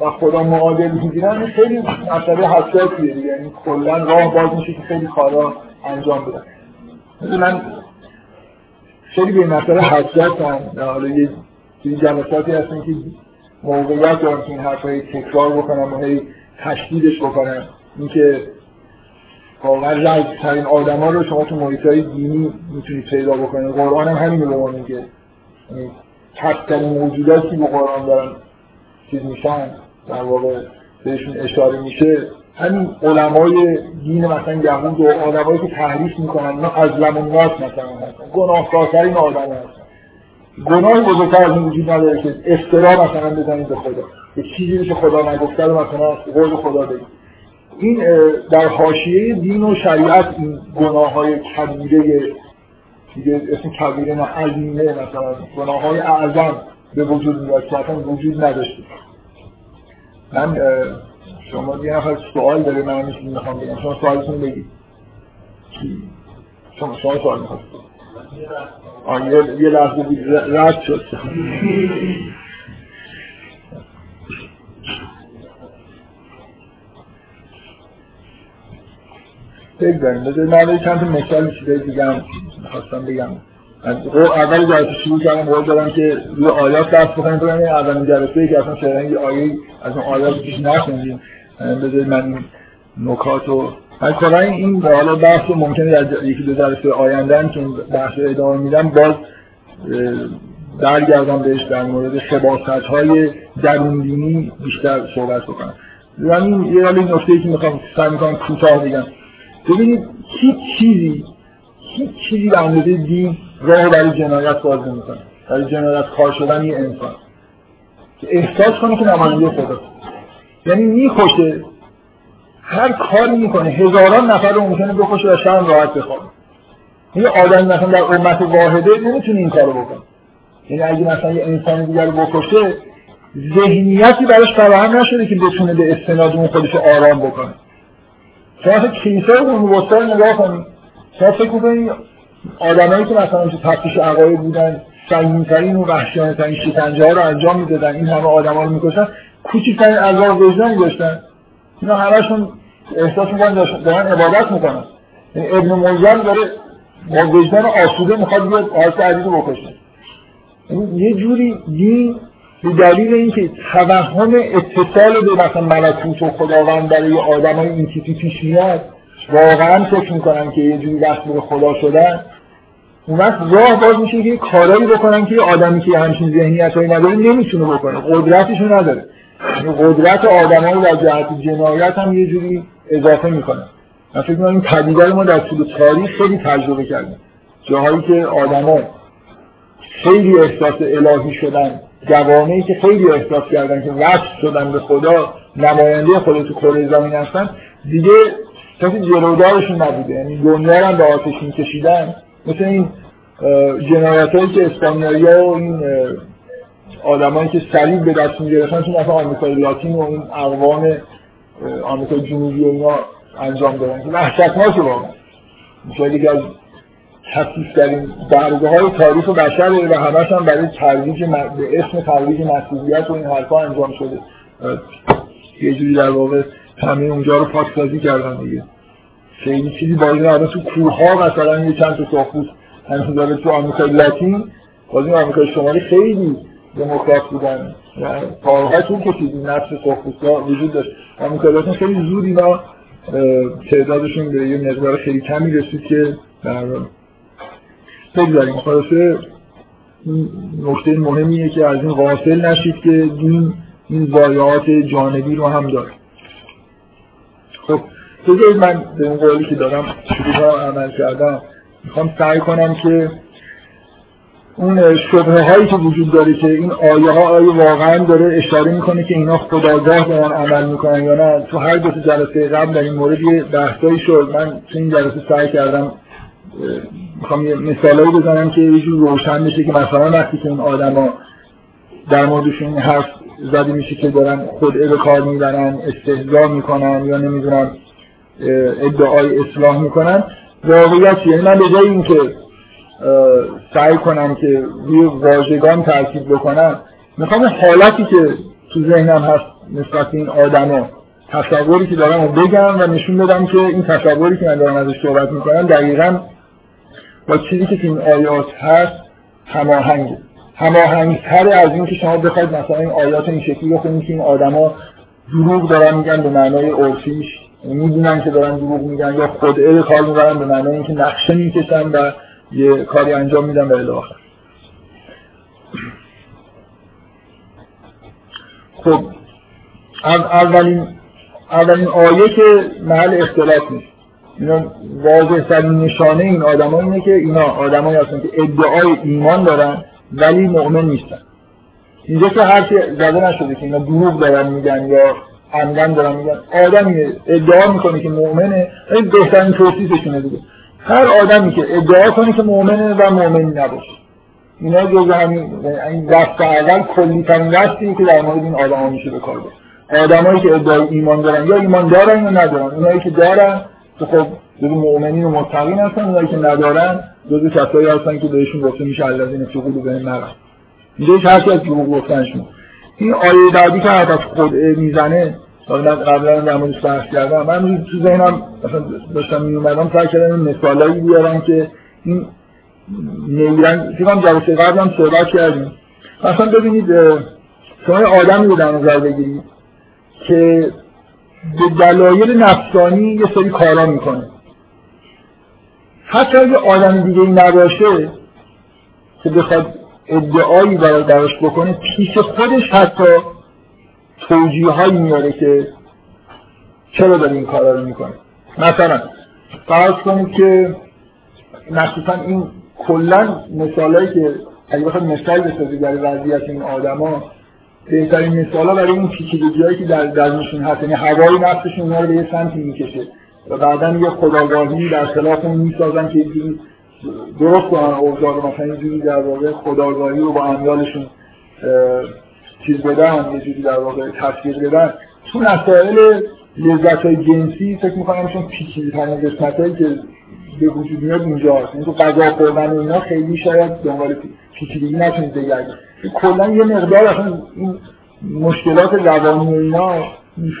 و خدا معادل می‌گیرن خیلی مسئله حساسیه دیگه. یعنی کلا راه باز میشه که خیلی کارا انجام بدن. من خیلی به مسئله حساس هم حالا یه جلساتی هستن که موقعیت دارم که این حرفای تکرار بکنم و هی تشدیدش بکنم. اینکه واقعا ترین آدم ها رو شما تو محیط های دینی می‌تونید پیدا بکنید. قرآن هم همین رو میگه. ترین موجوداتی به قرآن دارن چیز میشن در واقع بهشون اشاره میشه همین علمای دین مثلا یهود و آدمایی که تحریف می‌کنن اینا از لمن ناس مثلا. هستن گناهکارترین آدم هستن. گناه بزرگتر از این وجود نداره که افترا مثلا بزنید به خدا. یه چیزی که خدا نگفته رو مثلا قول خدا بگید این در حاشیه دین و شریعت این گناه های کبیره دیگه اسم کبیره عظیمه مثلا. گناه های اعظم به وجود میاد که اصلا وجود نداشته. من شما یه نفر سوال داره من می‌خوام بگم شما سوالتون بگید. شما شما سوال می‌خواست یه لحظه بود رد شد. بگذاریم بذاریم. من چند تا مثال چیزای دیگه هم خواستم بگم. اول جلسه شروع کردم قول دادم که روی آیات دست بگم این اولین جلسه که اصلا شاید یه آیه از اون آیات پیش نخوندیم. بذارید من نکات و من کلا این حالا بحث ممکنه در یکی دو جلسه آینده هم که بحث ادامه میدم باز برگردم بهش در مورد خباست های درون بیشتر صحبت بکنم. یعنی یه حالا نکته که می‌خوام سعی می‌کنم کوتاه بگم. ببینید هیچ چیزی هیچ چیزی به اندازه دین راه برای جنایت باز نمی‌کنه. برای جنایت کار شدن یه انسان. که احساس کنه که نماینده خدا یعنی می‌کشه هر کاری می‌کنه. هزاران نفر رو ممکنه بکشه و شرم راحت بخوابه یه آدم مثلا در امت واحده نمی‌تونه این کارو بکنه. یعنی اگه مثلا یه انسان دیگر رو بکشه ذهنیتی براش فراهم نشده که بتونه به استناد اون خودش آرام بکنه. شما اصلا کلیسا رو اون نگاه کنید شما فکر کنید آدمایی که مثلا تو تفتیش عقاید بودن سنگینترین و وحشیانه‌ترین شکنجه ها رو انجام می‌دادن این همه آدما رو می‌کشن کوچکترین عذاب وجدانی داشتن اینا همشون احساس می‌کنن دارن عبادت می‌کنن. یعنی ابن منظر داره با وجدان آسوده می‌خواد بیاد حضرت علی رو بکشه. یعنی یه جوری دین به دلیل اینکه توهم اتصال به مثلا ملکوت و خداوند برای آدم های این تیپی پیش میاد واقعا فکر می‌کنن که یه جوری وقت به خدا شدن. اون وقت راه باز میشه که کارایی بکنن که آدمی که همچین ذهنیت هایی نداره نمی‌تونه بکنه قدرتشو نداره. قدرت آدمایی در جهت جنایت هم یه جوری اضافه می‌کنه. من فکر این پدیده ما در طول تاریخ خیلی تجربه کردیم. جاهایی که آدما خیلی احساس الهی شدن جوامعی که خیلی احساس کردن که وصل شدن به خدا نماینده خدا تو کره زمین هستن دیگه کسی جلودارشون نبوده. یعنی دنیا هم به آتش میکشیدن مثل این جنایت هایی که اسپانیایی و این آدمایی که صلیب به دست می‌گرفتن تو مثلا آمریکای لاتین و این اقوام آمریکای جنوبی و اینا انجام دادن. که وحشتناکه واقعا. شاید یکی از در برگه های تاریخ بشر و همش هم برای ترویج به اسم ترویج مسئولیت و این حرفا انجام شده. یه جوری در واقع همه اونجا رو پاکسازی کردن دیگه. خیلی چیزی با این تو کوه ها مثلا یه چند تا ساختوس همین داره تو آمریکای لاتین. باز این آمریکای شمالی خیلی دموکرات بودن. و کارها طول کشید این نفس ها وجود داشت. آمریکای لاتین خیلی زود اینا تعدادشون به یه مقدار خیلی کمی رسید که در بگذاریم خلاصه نکته مهمیه که از این غافل نشید که دین این ضایعات جانبی رو هم داره. خب بذارید من به اون قولی که دارم شروع عمل کردم می‌خوام سعی کنم که اون شبه هایی که وجود داره که این آیه ها آیه واقعا داره اشاره می‌کنه که اینا خداگاه دارن عمل می‌کنن یا نه. تو هر دو جلسه قبل در این مورد یه بحثایی شد. من تو این جلسه سعی کردم می‌خوام یه مثالایی بزنم که یه جور روشن بشه که مثلا وقتی که اون آدما در موردشون حرف زده میشه که دارن خود به کار می‌برن استهزا می‌کنن یا نمی‌دونم ادعای اصلاح می‌کنن واقعیت یعنی من به جای اینکه سعی کنم که روی واژگان ترکیب بکنم می‌خوام حالتی که تو ذهنم هست نسبت این آدما تصوری که دارم رو بگم و نشون بدم که این تصوری که من دارم ازش صحبت می‌کنم دقیقا با چیزی که تو این آیات هست هماهنگه هماهنگتر از این که شما بخواید مثلا این آیات این شکلی بخونید که این آدما دروغ دارن میگن به معنای عرفیش می‌دونن که دارن دروغ میگن یا خود کار می‌برن به معنای اینکه نقشه می‌کشن و یه کاری انجام میدن به الی آخر. خب اولین اولین آیه که محل اختلاف نیست اینا واضح ترین نشانه این آدم اینه که اینا آدمایی هستن که ادعای ایمان دارن ولی مؤمن نیستن. اینجا که حرفی زده نشده که اینا دروغ دارن میگن یا عمدن دارن میگن. آدمی ادعا می‌کنه که مؤمنه این بهترین توصیفشونه دیگه. هر آدمی که ادعا کنه که مؤمنه و مؤمنی نباشه. اینا جز همین این دست اول کلی ترین دستی که در مورد این آدم میشه به کار آدمایی که ادعای ایمان دارن یا ایمان دارن یا ندارن. اونایی که دارن که خب جزو مؤمنین و متقین هستن اونایی که ندارن جزو کسایی هستن که بهشون گفته میشه الذین فی قلوبهم مرض. اینجا هیچ حرفی از دروغ گفتنشون این آیه بعدی که از خود می‌زنه من قبلا در موردش بحث کردم من تو ذهنم مثلا داشتم میومدم سعی کردم مثالایی بیارم که این نیرنگ فکرم جلسه قبل هم صحبت کردیم. مثلا ببینید شما آدمی رو در نظر بگیرید که به دلایل نفسانی یه سری کارا می‌کنه. حتی اگه آدم دیگه نباشه که بخواد ادعایی برای درش بکنه پیش خودش حتی توجیه هایی میاره که چرا داره این کارا رو می‌کنه. مثلا فرض کنید که مخصوصا این کلا مثالایی که اگه بخواد مثال بسازی در وضعیت این آدما بهترین مثال ها برای این پیچیدگی هایی که در درونشون هست یعنی هوای نفسشون اونا رو به یه سمتی می‌کشه و بعدا یه خداگاهی در خلاف اون می‌سازن که اینجوری درست کنن اوضاع رو مثلا اینجوری در واقع خداگاهی رو با امیالشون چیز بدن یه جوری در واقع تصویر بدن. تو مسائل لذت های جنسی فکر می‌کنم چون پیچیده ترین قسمت که به وجود میاد اونجاست این تو غذا خوردن اینا خیلی شاید دنبال پیچیدگی نتونید بگردید. کلا یه مقدار اصلا این مشکلات روانی اینا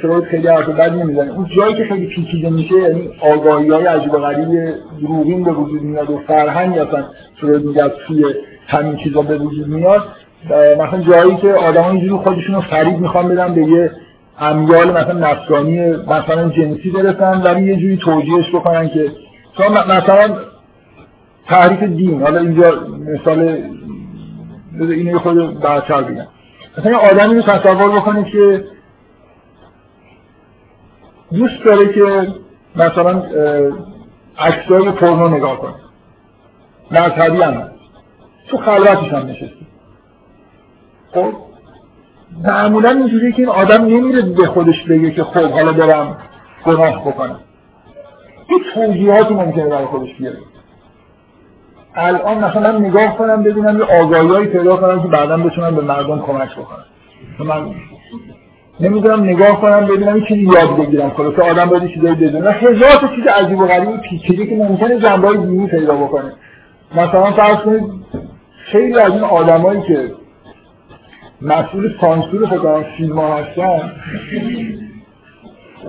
فروید خیلی حرف بد نمی‌زنه. اون جایی که خیلی پیچیده میشه یعنی آگاهی های عجیب غریب دروغین به وجود میاد و فرهنگ اصلا فروید میگه توی همین چیزا به وجود میاد مثلا جایی که آدم اینجوری خودشون رو فرید می‌خوان بدن به یه امیال مثلا نفسانی مثلا جنسی برسن ولی یه جوری توجیهش بکنن که مثلا تحریف دین حالا اینجا مثال اینو خود برتر بگم. مثلا آدمی رو تصور بکنید که دوست داره که مثلا عکسای پرنو نگاه کنه. مذهبی هم. تو خلوتش هم نشسته. خب معمولا اینجوریه که این آدم نمیره به خودش بگه که خب حالا دارم گناه بکنم. این توجیهاتی ممکنه برای خودش بیاره. الان مثلا نگاه کنم ببینم یه آگاهی پیدا کنم که بعدا بتونم به مردم کمک بکنم. من نمی‌دونم نگاه کنم ببینم یه چیزی یاد بگیرم. خلاص آدم باید چیزایی بدونه. هزار چیز عجیب و غریب پیچیده که ممکنه جنبه‌های دینی پیدا بکنه. مثلا فرض کنید خیلی از این آدمایی که مسئول سانسور فکر فیلم ها هستن.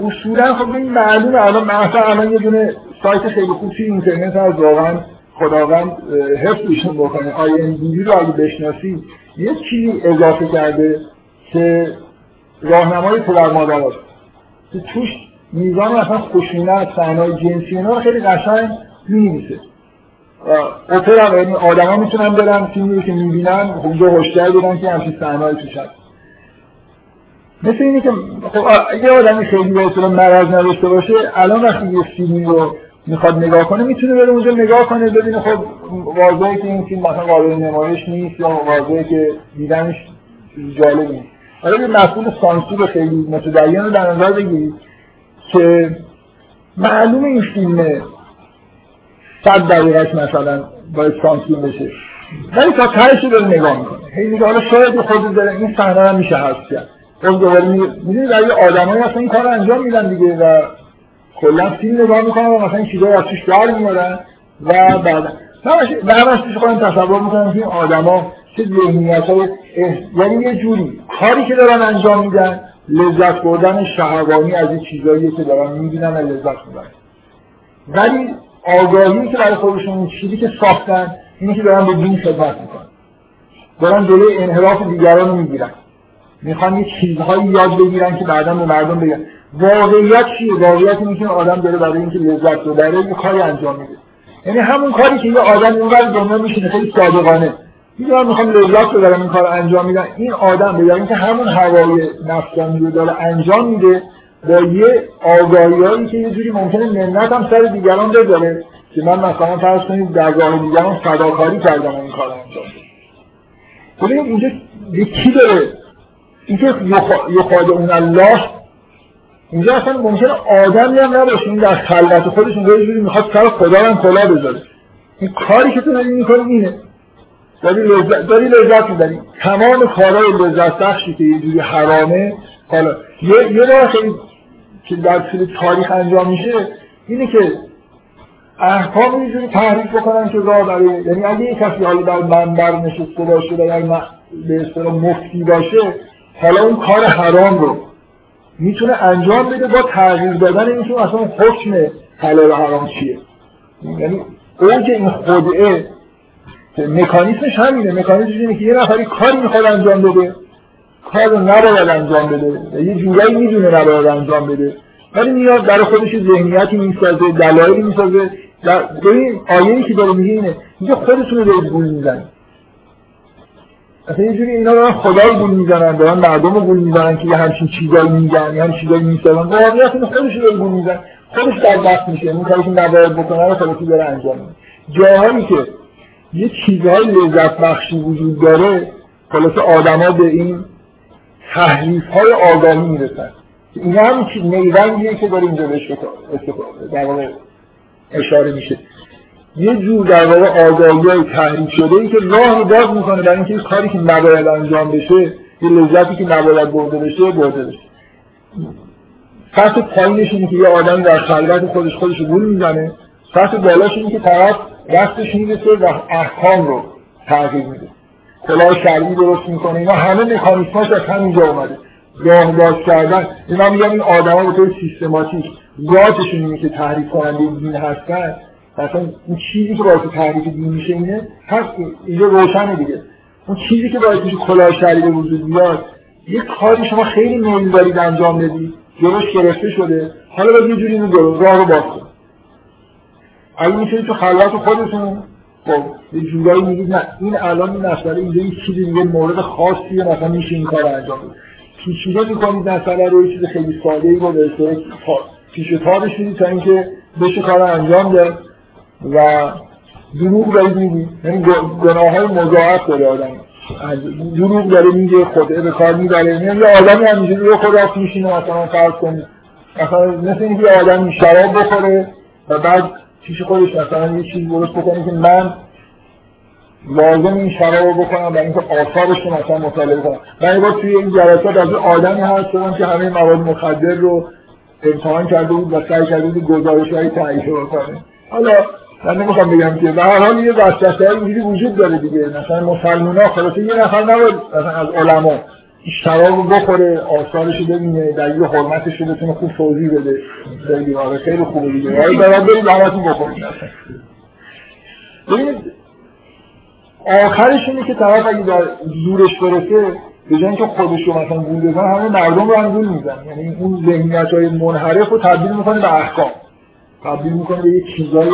اصولا خب این معلومه. الان مثلا الان یه دونه سایت خیلی خوب توی اینترنت هست. واقعا خداوند حفظشون بکنه. آی ام رو اگه بشناسی یه چیزی اضافه کرده که راهنمای پدر مادرات که توش میزان مثلا خشونت صحنه‌های جنسی اینا خیلی قشنگ می‌نویسه. اوپر هم یعنی آدما می‌تونن برن فیلمی که می‌بینن اونجا هشدار بدن که همچین صحنه‌ای توش هست. مثل اینه که خب اگه آدمی خیلی به اصطلاح مرض نداشته باشه الان وقتی یه فیلمی رو می‌خواد نگاه کنه می‌تونه بره اونجا نگاه کنه ببینه خب واضحه که این فیلم مثلا قابل نمایش نیست یا واضحه که دیدنش جالب نیست. حالا یه مسئول سانسور خیلی متدین رو در نظر بگیرید که معلومه این فیلم صد دقیقش مثلا باید سانسور بشه. ولی تا تهش رو نگاه می‌کنه. هی میگه حالا شاید خود داره این صحنه هم میشه حذف کرد. اون دوباره می‌دونید در یه آدمایی هستن این کار انجام میدن دیگه و کلا فیلم نگاه می‌کنن و مثلا چیزا از توش در و بعد همش پیش خودم تصور می‌کنم که این آدما چه ذهنیت های یعنی یه جوری کاری که دارن انجام میدن لذت بردن شهوانی از این چیزایی که دارن می‌بینن و لذت می‌برن. ولی آگاهی که برای خودشون چیزی که ساختن اینه که دارن به دین خدمت می‌کنن. دارن جلوی انحراف دیگران رو می‌گیرن. می‌خوان یه چیزهایی یاد بگیرن که بعدا به مردم بگن. واقعیت چیه؟ واقعیت اینه که آدم داره برای اینکه لذت ببره یه کاری انجام میده. یعنی همون کاری که یه آدم اونور دنیا میشینه خیلی صادقانه. میگه می‌خوام لذت ببرم این کار انجام میدن. این آدم به اینکه همون هوای نفسانی رو داره انجام میده با یه آگاهی که یه جوری ممکنه منت هم سر دیگران بذاره که من مثلا فرض کنید در راه دیگران فداکاری کردم این کار انجام بده اینجا یکی داره؟ اینکه اون الله اینجا اصلا ممکنه آدمی هم نباشه این در خلوت خودش اونجا یه جوری می‌خواد سر خدا هم کلا بذاره. این کاری که تو داری می‌کنی اینه. داری لذت داری لذت می‌بری. تمام کارهای لذت بخشی که یه جوری حرامه حالا یه یه که در طول تاریخ انجام میشه اینه که احکام یه جوری تحریف بکنن که راه برای یعنی اگه یه کسی حالا در منبر نشسته باشه و در به اصطلاح مفتی باشه حالا اون کار حرام رو می‌تونه انجام بده با تغییر دادن اینکه اصلا حکم حلال و حرام چیه. یعنی اوج این خودعه مکانیسمش همینه. مکانیسمش اینه که یه نفری کاری می‌خواد انجام بده کار رو نباید انجام بده. یه جورایی می‌دونه نباید انجام بده. ولی میاد برای خودش ذهنیتی می‌سازه دلایلی می‌سازه. ببین آیه‌ای که داره میگه اینه. میگه خودتون رو دارید گول می‌زنید. اصلا یه جوری اینا دارن خدا رو گول می‌زنن دارن مردم رو گول می‌زنن که یه همچین چیزایی میگن یه همچین چیزایی می‌سازن. واقعیت اینه خودش رو گول می‌زنن خودش در دست میشه. اون کاری که نباید بکنه رو خودش داره انجام میده. جاهایی که یه چیزهای لذت بخشی وجود داره خلاص آدما به این تحریف های آگاهی می‌رسن. این هم نیرنگیه که داره اینجا بهش در واقع اشاره میشه. یه جور در واقع آگاهی های تحریف شده ای که راه باز می‌کنه برای اینکه کاری که نباید انجام بشه یه لذتی که نباید برده بشه برده بشه. سطح پایینش اینه که یه آدم در خلوت خودش خودش رو می‌زنه. سطح بالاش اینه که طرف دستش می‌رسه و احکام رو تغییر میده. کلاه شرعی درست می‌کنه. اینا همه مکانیسماش از همینجا اومده. راه باز کردن. اینا میگن این آدما به طور سیستماتیک ذاتشون اینه که تحریف کننده دین هستن. مثلا اون چیزی که باعث تحریف دین میشه اینه هست. اینجا روشنه دیگه. اون چیزی که باعث میشه کلاه شرعی به وجود بیاد یه کاری شما خیلی میل دارید انجام بدید. جلوش گرفته شده. حالا باید یه جوری اینو راه رو باز کنید اگه می‌تونید تو خلوت خودتون خب یه جورایی میگید نه این الان این مسئله اینجا یه چیزی دیگه مورد خاصیه مثلا میشه این کار انجام پیچیده می‌کنید مسئله رو یه چیز خیلی ساده ای رو به پیش تابش می‌دید تا اینکه بشه کار انجام ده و دروغ دارید میگید یعنی گناه های مضاعف داره آدم. دروغ داره میگه خود به کار می‌بره. یعنی یه آدمی همینجوری رو خدا میشینه مثلا فرض کنید. مثلا مثل اینکه یه آدمی شراب بخوره و بعد پیش خودش مثلا یه چیز درست بکنه که من لازم این شراب رو بکنم برای اینکه آثارش رو مثلا مطالعه کنم من با توی این جلسات از آدمی هست که همه مواد مخدر رو امتحان کرده بود و سعی کرده بود گزارش های تایید بکنه. حالا من نمی‌خوام بگم که به هر حال یه وسوسه اینجوری وجود داره دیگه. مثلا مسلمان ها خلاص یه نفر نباید مثلا از علما. شراب بخوره آثارش رو ببینه دلیل حرمتش رو بتونه خوب توضیح بده. خیلی آره خیلی خوبه دیگه. آره برای برید همتون بخورید ببینید آخرش اینه که طرف اگه در زورش برسه به جای اینکه خودش رو مثلا گول بزنه همه مردم رو هم گول می‌زنه یعنی اون ذهنیت های منحرف رو تبدیل می‌کنه به احکام. تبدیل می‌کنه به یه چیزای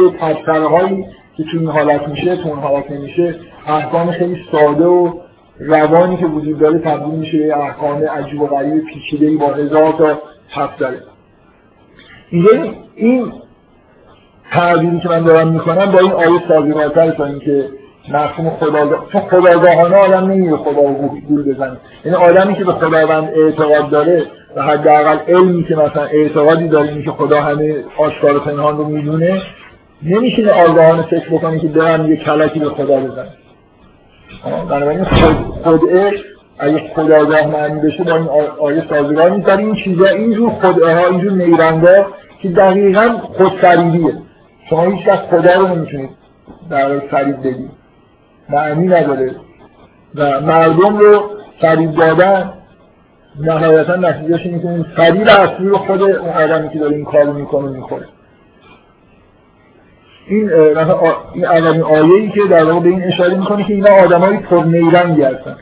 هایی که تو این حالت میشه تو اون حالت نمیشه. احکام خیلی ساده و روانی که وجود داره تبدیل میشه به احکام عجیب و غریب پیچیده با هزار تا حرف داره. این تعبیری که من دارم می‌کنم با این آیه سازگارتر تا اینکه مفهوم خداگاه چون خداگاهانه آدم نمیره خدا رو گول بزنه. یعنی آدمی که به خداوند اعتقاد داره و حداقل علمی که مثلا اعتقادی داره که خدا همه آشکار و پنهان رو می‌دونه نمیشه آگاهانه فکر بکنه که برم یه کلکی به خدا بزنه بنابراین خدعه اگه خداگاه معنی بشه با این آیه سازگار نیست این چیزا اینجور خدعه ها اینجور نیرنگا که دقیقا خودفریبیه. شما هیچ وقت خدا رو نمی‌تونید در فریب بدید. معنی نداره. و مردم رو فریب دادن نهایتا نتیجهش اینه که فریب اصلی رو خود اون آدمی که داره این کارو می‌کنه می‌خوره. این این اولین آیه ای که در واقع به این اشاره می‌کنه که اینا آدمای پر نیرنگی هستن.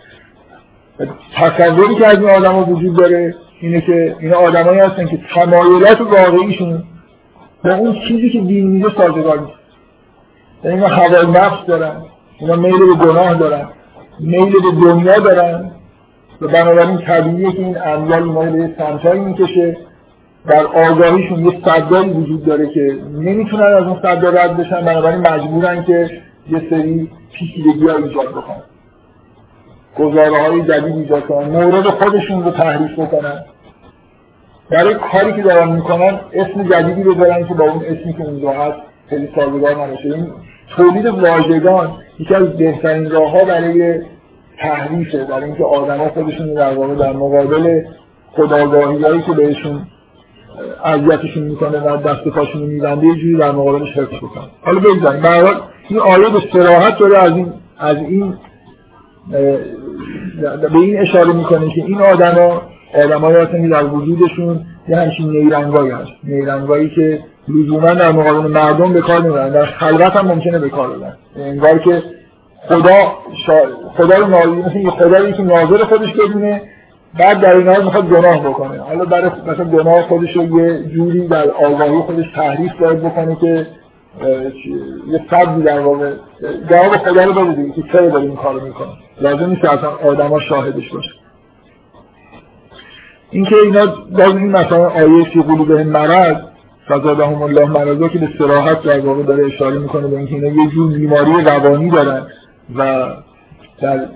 تصوری که از این آدم وجود داره اینه که اینا آدمایی هستن که تمایلات واقعیشون با اون چیزی که دین میگه سازگار نیست. یعنی اینا هوای نفس دارن اینا میل به گناه دارن میل به دنیا دارن. و بنابراین طبیعیه که این اموال اینا به سمتایی می‌کشه در آگاهیشون یه صدایی وجود داره که نمی‌تونن از اون صدا رد بشن بنابراین مجبورن که یه سری پیچیدگی ها ایجاد بکنن. گزاره های جدید ایجاد کنن مورد خودشون رو تحریف بکنن. برای کاری که دارن می‌کنن اسم جدیدی بذارن که با اون اسمی که اونجا هست خیلی سازگار نباشه. این تولید واژگان یکی از بهترین راه ها برای تحریفه برای اینکه آدما خودشون در واقع در مقابل که بهشون اذیتشون می‌کنه و دست پاشون میبنده یه جوری در مقابلش حفظ بکنن. حالا بگذاریم. به این آیه به صراحت داره از این از این به این اشاره می‌کنه که این آدما آدمایی هستن در وجودشون یه همچین نیرنگایی هست. نیرنگایی که لزوما در مقابل مردم به کار نمی‌برن. در خلوت هم ممکنه به کار ببرن. انگار که خدا شا... خدا رو نازل مثل که ناظر خودش بدونه بعد در این حال می‌خواد گناه بکنه. حالا برای مثلا گناه خودش رو یه جوری در آگاهی خودش تحریف باید بکنه که یه صدی در واقع جواب خدا رو بده که چرا داره این کارو می‌کنه. لازم نیست اصلا آدما شاهدش باشه. اینکه اینا باز این مثلا آیه فی قلوبهم مرض فزادهم الله مرضا که به صراحت در واقع داره اشاره می‌کنه به اینکه اینا یه جور بیماری روانی دارن و در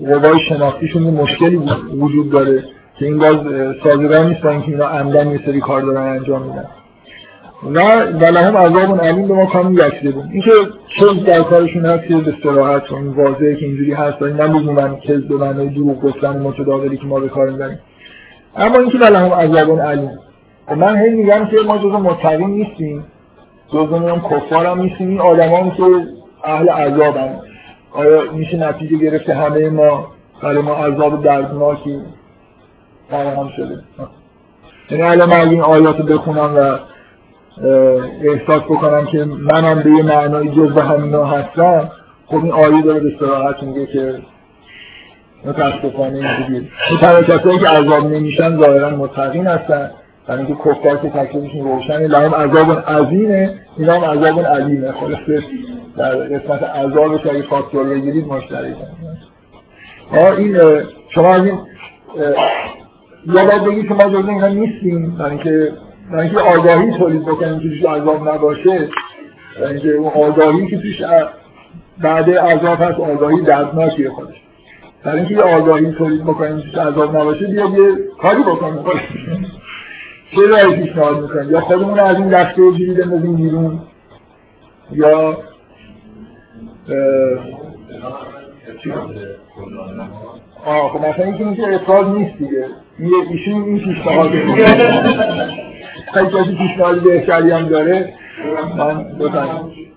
قوای شناختیشون یه مشکلی وجود داره که این باز سازگار با اینکه اینا عمدن یه سری کار دارن انجام میدن. و ولهم عذاب علیم به ما یکده بود. اینکه کز در کارشون هست که به صراحت و این واضحه که اینجوری هست و این من من کز به معنی دروغ گفتن متداولی که ما به کار می‌بریم. اما اینکه ولهم عذاب علیم. من هی میگم که ما جزو متقین نیستیم جزو میگم کفار هم نیستیم این آدمان که اهل عذاب هم. آیا میشه نتیجه گرفته همه ما برای ما عذاب دردناکی فراهم شده؟ یعنی الان من این آیات بخونم و احساس بکنم که منم به یه معنای جز همینا هستم خب این آیه داره به صراحت میگه که متاسفانه اینجوریه. این کسایی که عذاب نمیشن ظاهرا متقین هستن. برای اینکه کفار که تکلیفشون روشنه لهم عذاب عظیمه اینا هم عذاب علیمه خلاصه در قسمت عذابش اگه فاکتور بگیرید مشترکن این شما از این یا باید بگید که ما جزء اینا نیستیم. برای اینکه برای اینکه آگاهی تولید بکنیم که توش عذاب نباشه. برای اینکه اون آگاهی که توش بعد عذاب هست آگاهی دردناکیه خودش. برای اینکه یه آگاهی تولید بکنیم توش عذاب نباشه بیا یه کاری بکنیم. چه رای پیشنهاد می‌کنیم یا خودمون از این دسته جوری بندازیم بیرون؟ یا آه خب مثلا اینکه اینکه افراد نیست دیگه. ایشون این پیشنهاد خیلی کسی پیشنهاد بهتری هم داره. من بفرمایید.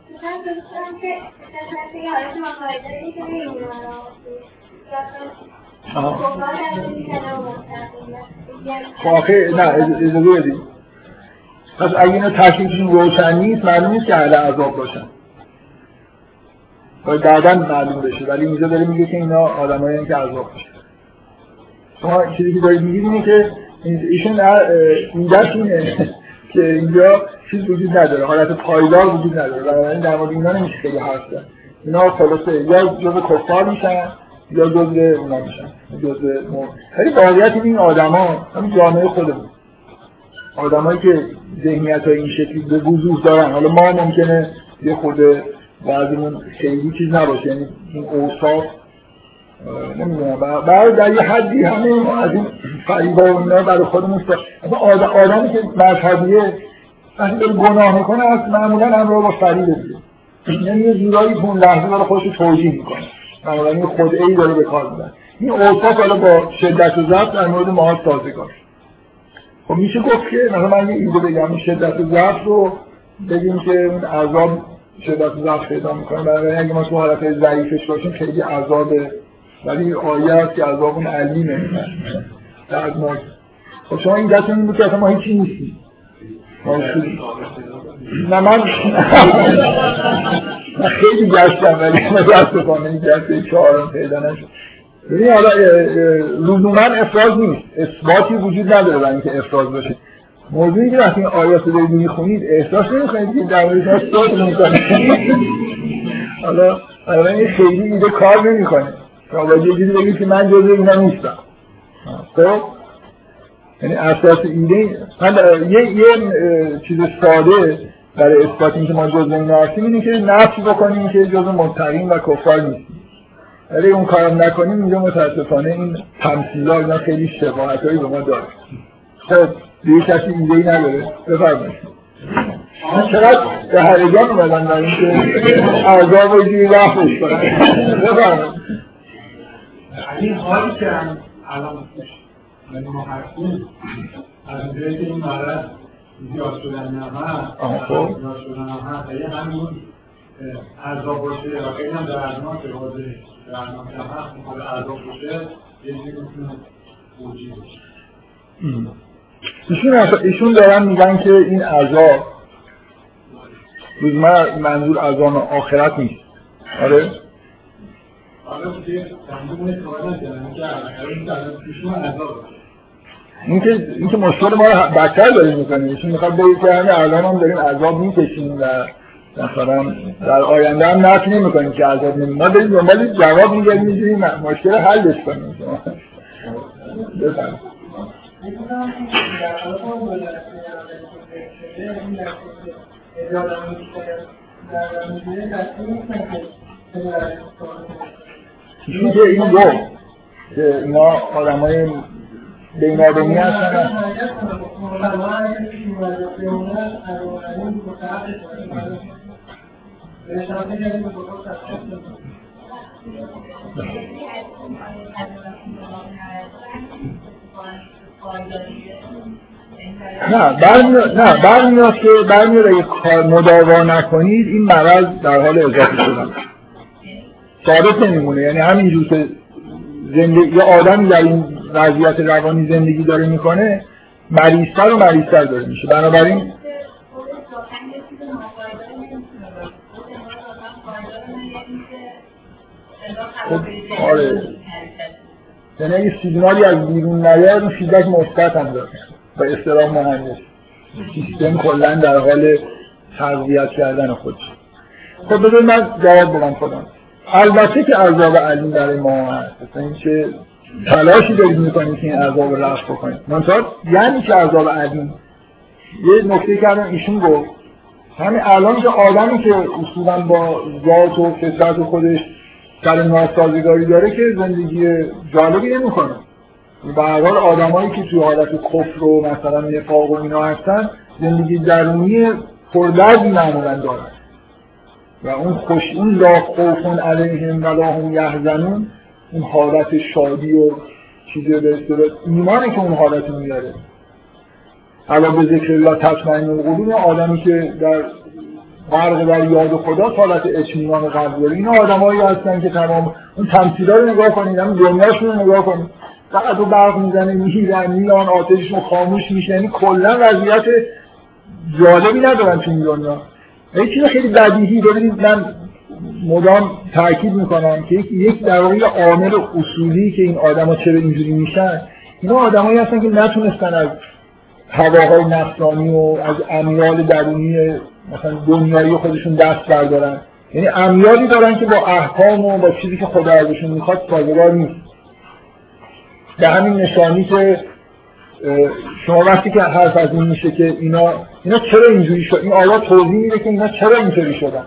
آخه نه اجازه بدید. پس اگه اینا تشکیلشون روشن نیست معلوم نیست که اهل عذاب باشن. باید بعدا معلوم بشه ولی اینجا داره میگه که اینا آدمایی که عذاب باشن شما چیزی که دارید میگید اینه که ایشون این دست اینه که اینجا چیز وجود نداره حالت پایدار وجود نداره. بنابراین در مورد اینا نمیشه خیلی حرف زد. اینا خلاصه یا جزء کفار میشن یا جزء اونا میشن جزء ولی واقعیت این آدما همین جامعه خودمون. آدمایی که ذهنیت های این شکلی به وضوح دارن. حالا ما ممکنه یه خود بعضیمون خیلی چیز نباشه یعنی این اوصاف نمی‌دونم. بعد در یه حدی همه از این فریبا و اینا برای خودمون آدم آدمی که مذهبیه وقتی داره گناه می‌کنه از معمولا همراه با فریبه دیگه یعنی یه جورایی تو لحظه داره خودش توجیه می‌کنه. بنابراین خود ای داره به کار می‌بره. این اوصاف حالا با شدت و ضبط در مورد ما سازگار خب میشه گفت که مثلا من یه ایده بگم شدت و ضبط رو بگیم که اون عذاب شدت و ضبط پیدا می‌کنه. برای اگه ما تو حالت ضعیفش باشیم خیلی عذاب ولی آیه هست که عذاب اون علیمه. دردناک خب شما این دست این بود که ما هیچی نیستیم. نه من خیلی گشتم ولی متاسفانه این جلسه چهارم پیدا نشد. ببین حالا لزوما افراز نیست. اثباتی وجود نداره برای اینکه افراز باشه موضوعی که وقتی این آیات رو دارید می‌خونید احساس نمی‌کنید که در مورد صوت می‌کنید حالا حالا این خیلی ایده کار نمی‌کنه. شما باید یه جوری بگید که من جزء اینا نیستم. خب؟ یعنی اساس ایده من یه یه چیز ساده برای اثبات اینکه ما جزء اینا هستیم اینه که نفی بکنیم که جزء متقین و کفار نیستیم. ولی اون کارم نکنیم اینجا متاسفانه این تمثیل‌ها اینا خیلی شباهتایی به ما داره. خب دیگه کسی ایده ای نداره. بفرمایید. چقدر به هرگان اومدن در اینکه عذاب و جوی رفتش کنن. بفرمایید. این حالی که الان یعنی ما از این مرض زیاد شدن هم هست زیاد شدن هم هست اگه همین عذاب باشه. و خیلی هم دردناک واضح دردناک هم هست خود عذاب باشه یه چیزی می‌تونه موجی باشه. ایشون ایشون دارن میگن که این عذاب من منظور عذاب آخرت نیست. آره. این که این که مشکل ما رو بدتر داریم می‌کنیم. ایشون می‌خواد بگید که همه الان هم داریم عذاب می‌کشیم و مثلا در آینده هم نفی نمی‌کنیم که عذاب نمیم ما داریم دنبال جواب میگردیم میگیم مشکل حلش کنیم. بفرمایید. چیزی که این گفت که اینا آدم های بین آدمی هستن نه برمیاد نه برمیاد که برمیاد اگه مداوا نکنید این مرض در حال اضافه شدن. ثابت نمیمونه. یعنی همینجور که زندگی یه آدمی در این وضعیت روانی زندگی داره می‌کنه مریضتر و مریضتر داره میشه. بنابراین خب آره. یعنی اگه سیگنالی از بیرون نیاد این فیدبک مثبت هم داره. با اصطلاح مهندس. سیستم کلا در حال تقویت کردن خودش. خب بذارید من جواب بدم خودم. البته که عذاب علیم برای ما هست. مثلا اینکه تلاشی دارید می‌کنید که این عذاب رفت بکنید. منتها یعنی که عذاب علیم یه نکته کردم ایشون گفت همین الان که آدمی که اصولا با ذات و فطرت خودش سر ناسازگاری داره که زندگی جالبی نمی‌کنه. به هر آدمایی که توی حالت کفر و مثلا نفاق و اینا هستن زندگی درونی پردردی معمولا دارن. و اون خوش اون لا خوفون علیهم و لا هم یحزنون اون حالت شادی و چیزی به اصطلاح ایمانی که اون حالت میاره. علا به ذکر الله تطمئن القلوب آدمی که در غرق در یاد خدا حالت اطمینان قلب داره. اینا آدمایی هستن که تمام اون تمثیلا رو نگاه کنید همین دنیاشون رو نگاه کنید. فقط رو برق می‌زنه میرن میان آتششون خاموش میشه. یعنی کلا وضعیت جالبی ندارن تو این دنیا. یه چیز خیلی بدیهی. ببینید من مدام تاکید می‌کنم که یک در واقع عامل اصولی که این آدما چرا اینجوری میشن اینا آدمایی هستن که نتونستن از هواهای نفسانی و از امیال درونی مثلا دنیایی خودشون دست بردارن. یعنی امیالی دارن که با احکام و با چیزی که خدا ازشون می‌خواد سازگار نیست. به همین نشانی که شما وقتی که حرف از این میشه که اینا اینا چرا اینجوری شد این آیات توضیح میده که اینا چرا اینجوری شدن.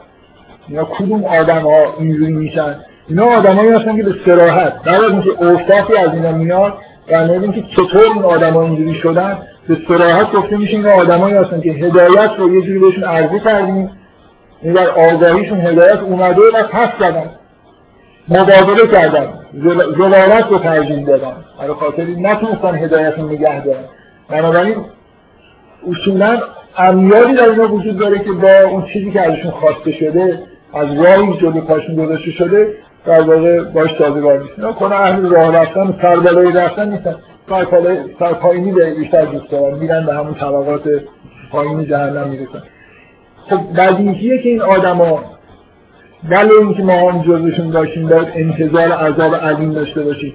اینا کدوم آدم ها اینجوری میشن؟ اینا آدمایی هستن که به سراحت در اینکه اوصافی از اینا میاد و اینکه چطور این آدم ها اینجوری شدن به سراحت گفته میشه اینا آدمایی هستن که هدایت رو یه جوری بهشون عرضه کردیم. این در آگاهیشون هدایت اومده و پس زدن. مبادله کردن. زلالت رو ترجیح دادن. برای خاطر نتونستن هدایت رو نگه دارن. بنابراین اصولا امیالی در اینا وجود داره که با اون چیزی که ازشون خواسته شده از راهی جلو پاشون گذاشته شده در واقع باش سازگار نیست. اینا کنه اهل راه رفتن سربالای رفتن نیستن. پایینی به بیشتر دوست دارن. میرن به همون طبقات پایینی جهنم می‌رسن. خب بدیهیه که این آدما ولی اینکه ما هم جزشون داشتیم باید انتظار عذاب علیم داشته باشیم.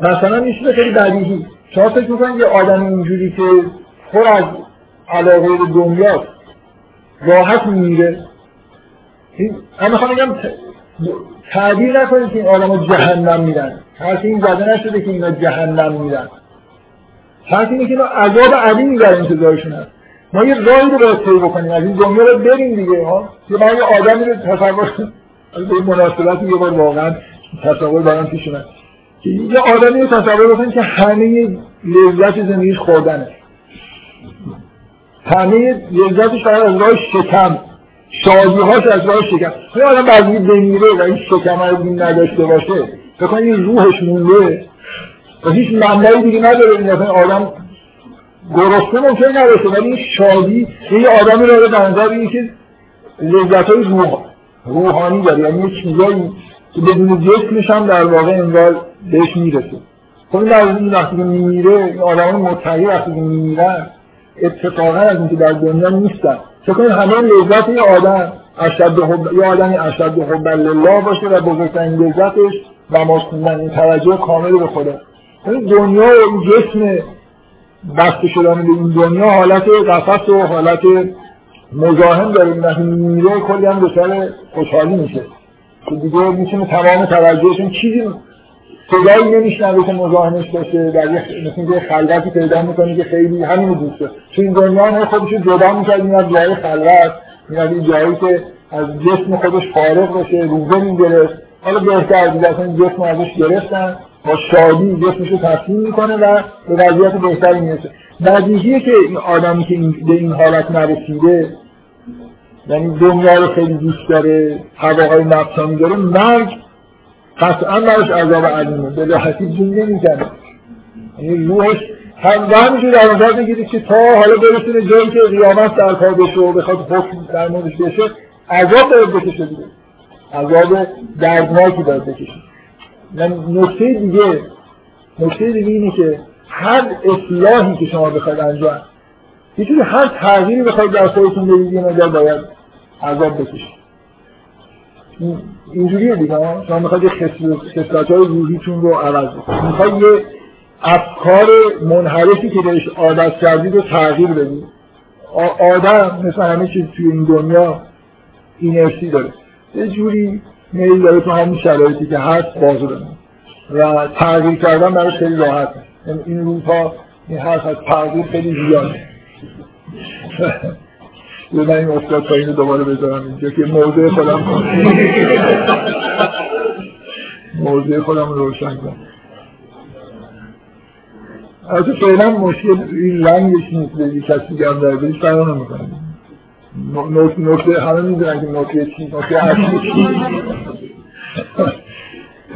مثلا این چیز خیلی بدیهی. شما فکر می‌کنید یه آدم اینجوری که پر از علاقه به دنیا راحت میمیره؟ من می‌خوام بگم تعبیر نکنید که این آدم جهنم میرن. حرف این زده نشده که اینا جهنم میرن. حرف اینه که اینا عذاب علیم در انتظارشون هست ما یه راهی رو باید طی بکنیم. از این دنیا رو بریم دیگه ها. یه من یه آدمی رو تصور به این مناسبت یه بار واقعا تصور برام پیش اومد. یه آدمی رو تصور بکنید که همه لذت زندگیش خوردنه. همه لذتش فقط از راه شکم. شادیهاش از راه شکم این آدم بعضی بمیره و این شکم رو دین نداشته باشه فکر این روحش مونده. و هیچ منبعی دیگه نداره. این آدم گرسنه ممکن نباشه ولی این شادی یه آدمی رو به نظر اینه که لذت های روح روحانی داره. یعنی یه چیزایی که بدون جسمش هم در واقع انگار بهش می‌رسه. خب این در این وقتی که میمیره این آدم متحی وقتی که میمیرن اتفاقا از اینکه در دنیا نیستن. کنید همه لذت یه آدم اشد حب یه آدمی اشد حب الله باشه و بزرگترین لذتش نماز خوندن. این توجه کامل به خدا. این دنیا و این جسم بسته شدن به این دنیا حالت قفص و حالت مزاحم داره. وقتی میره کلی هم دچار خوشحالی میشه. که دیگه می‌تونه تمام توجهشون چیزی صدایی نمیشنوه که مزاحمش باشه در مثل یه خلوتی پیدا می‌کنه که خیلی همین دوسته چون این دنیا هم خودش جدا می‌کرد میاد جای خلوت میاد این جایی که از جسم خودش فارغ باشه روزه می‌گرفت. حالا بهتر دیگه اصلا جسم ازش گرفتن. با شادی جسمش رو تسلیم می‌کنه و به وضعیت بهتری می‌رسه. نزدیکیه که این آدمی که به این حالت نرسیده یعنی دنیا رو خیلی دوست داره هواهای نفسانی داره مرگ قطعا براش عذاب علیمه به راحتی جون نمی‌زنه. یعنی روحش هم همینجور در نظر بگیرید که تا حالا برسونه جایی که قیامت در کار بشه و بخواد حکم در موردش بشه عذاب باید بکشه دیگه. عذاب دردناکی باید بکشه. یعنی نکته دیگه نکته دیگه اینه که هر اصلاحی که شما بخواید انجام یه هر تغییری بخواید در خودتون بدید مقدار باید عذاب بکشید. اینجوریه دیگه شما می‌خواید یه خصلت های روحیتون رو عوض می‌خواید یه افکار منحرفی که بهش عادت کردید رو تغییر بدید. آدم مثل همه چیز توی این دنیا اینرسی داره. یه جوری میل داره تو همین شرایطی که هست بازو بمونه. و تغییر کردن براش خیلی راحت. یعنی این روزها این حرف از تغییر خیلی زیاده. من این افتاد تا اینو دوباره بذارم اینجا که موضوع خودم موضوع خودم روشن کنم. از فعلا مشکل این رنگش نیست به کسی هم در بهش فرق نمی‌کنه. نکته همه می‌دونن که نکته چی نکته اصلی چی.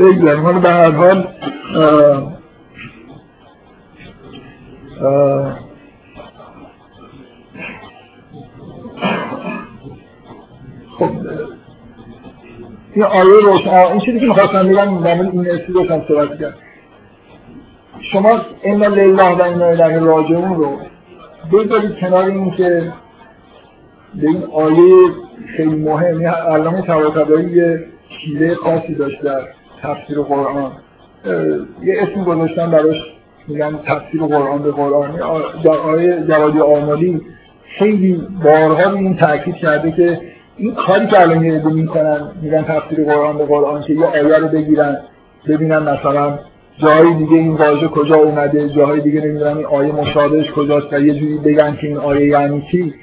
بگذاریم. حالا به هر حال خب. این آیه روشن این چیزی که می‌خواستم بگم در این اصلی روشن صحبت کرد شما انا لله و انا الیه راجعون رو بذارید کنار این که به این آیه خیلی مهم یه علامه طباطبایی یه شیوه خاصی داشت در تفسیر قرآن. یه اسم گذاشتن براش میگن تفسیر قرآن به قرآن. در آیه جوادی آمالی خیلی بارها به این تاکید کرده که این کاری که الان یه می‌کنن میگن تفسیر قرآن به قرآن که یه آیه رو بگیرن ببینن مثلا جای دیگه این واژه کجا اومده جاهای دیگه نمی‌دونم این آیه مشابهش کجاست و یه جوری بگن که این آیه یعنی چی.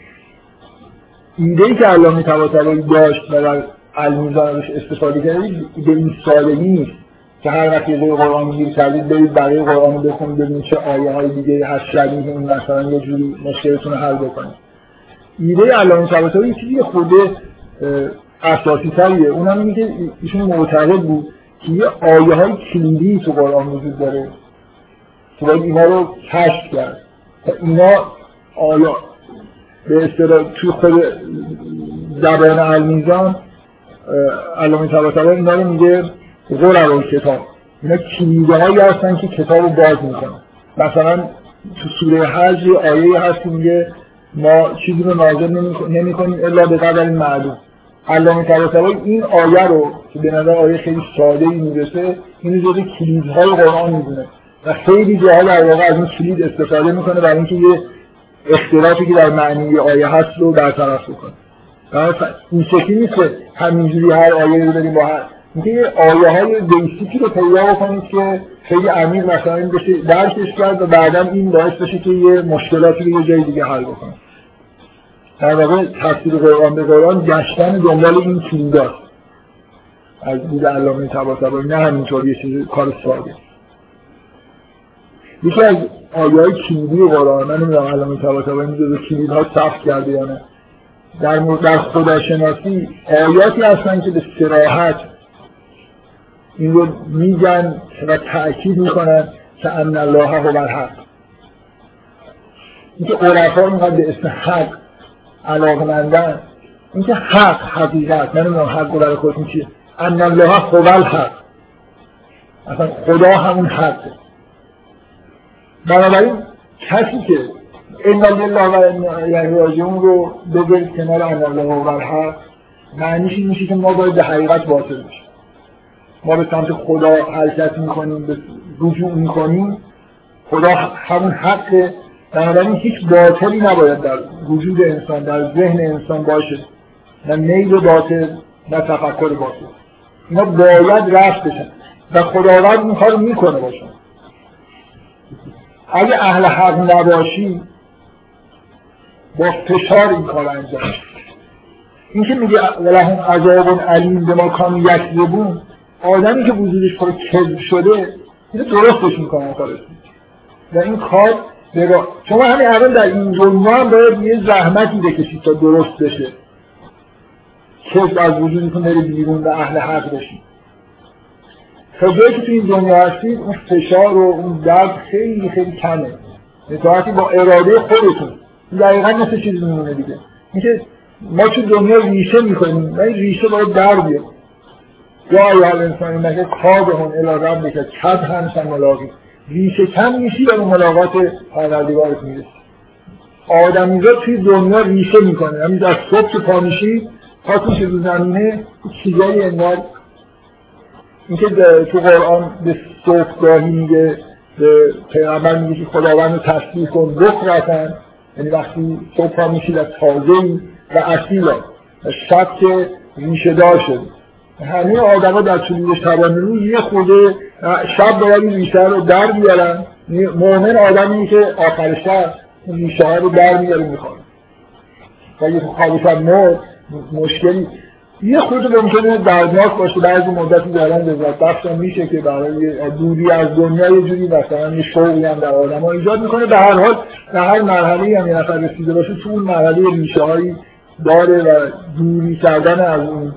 ایده ای که علامه طباطبایی داشت و در المیزان استفاده کردید به این سادگی نیست که هر وقت یه قرآن گیر کردید برید برای قرآن رو بخونید ببینید چه آیه های دیگه هست شبیه این مثلا یه جوری مشکلتون رو حل بکنید. ایده علامه طباطبایی چیزی خود اساسی تریه اونم که ایشون معتقد بود که یه آیه های کلیدی تو قرآن وجود داره. که باید اینا رو کشف کرد. اینا آیا به اصطلاح تو خود زبان المیزان علامه طباطبایی اینا رو میگه غرر کتاب. اینا کلیده هایی هستن که کتاب رو باز می‌کنن. مثلا تو سوره حج یه آیه هست میگه ما چیزی رو نازل نمی کنیم الا به قدر معلوم. علامه طباطبایی این آیه رو که به نظر آیه خیلی ساده ای می‌رسه این جزء کلیدهای قرآن می‌دونه. و خیلی جاها در واقع از این کلید استفاده می‌کنه برای اینکه یه اختلافی که در معنی آیه هست رو برطرف بکنه. این شکلی نیست که همینجوری هر آیه رو داریم با هر اینکه یه آیه های بیسیکی رو پیدا بکنید که خیلی عمیق مثلا بشه درکش کرد و بعدا این باعث بشه که یه مشکلاتی رو یه جای دیگه حل بکنه. در واقع تفسیر قرآن به قرآن گشتن دنبال این کلیداست از دید علامه طباطبایی نه همینطور یه چیز کار ساده. یکی از آیای کلیدی قرآن من نمی‌دونم علامه طباطبایی کلید ها ثبت کرده یا نه. در در خداشناسی آیاتی هستن که به سراحت این رو میگن و تأکید می‌کنن که ان الله هو الحق. اینکه عرفا می‌خواد به اسم حق علاقمندن اینکه حق حقیقت نمی‌دونم حق برای خودتون چیه. ان الله هو الحق اصلا خدا همون حقه. بنابراین کسی که ان الله و ان راجعون رو بذارید کنار ان الله و الحق معنیش این میشه که ما باید به حقیقت واصل بشیم. ما به سمت خدا حرکت می‌کنیم به رجوع می‌کنیم. خدا همون حق بنابراین هیچ باطلی نباید در وجود انسان در ذهن انسان باشه. نه میل باطل نه تفکر باطل. اینا باید رفت بشن. و خداوند این کار می‌کنه باشن. اگه اهل حق نباشی با فشار این کار انجام این که میگه ولهم عذاب علیم به ما کانو یکذبون آدمی که وجودش پر کذب شده اینو درستش می‌کنه کارش. و این کار بگاه شما همین الان در این دنیا هم باید یه زحمتی بکشید تا درست بشه. کذب از وجودتون بره بیرون و اهل حق بشید. تا جایی که تو این دنیا هستید اون فشار و اون درد خیلی خیلی کمه. نتاعتی با اراده خودتون. دقیقا مثل چیز میمونه دیگه. اینکه ما تو دنیا ریشه می‌کنیم و این ریشه باید در بیاد. یا یا انسانی مگه کابهون الی ربک کد همسن ملاقی ریشه کم میشی و ملاقات پروردگارت می‌رسی. آدمیزاد توی دنیا ریشه می‌کنه. همین از صبح که پا میشی پاتون رو زمینه چیزایی انگار اینکه تو قرآن به صبحگاهی میگه به پیغمبر میگه که خداوند رو تصدیق کن بخرتن یعنی وقتی صبح پا میشید از تازه و اصیلا و شب که ریشه دار شد همه آدما در طول شبانه یه خورده شب باید این ریشه رو در بیارن مؤمن آدمی که آخر شب این ریشه رو در میاره می‌خواد. و یه خواب شب مرد مشکلی. یه خود ممکنه دردناک باشه بعضی مدتی دارن لذت بخش میشه که برای دوری از دنیا یه جوری مثلا یه شوقی هم در آدم ها ایجاد می‌کنه. به هر حال در هر مرحله هم یه نفر رسیده باشه تو اون مرحله ریشه هایی داره و دوری کردن از اون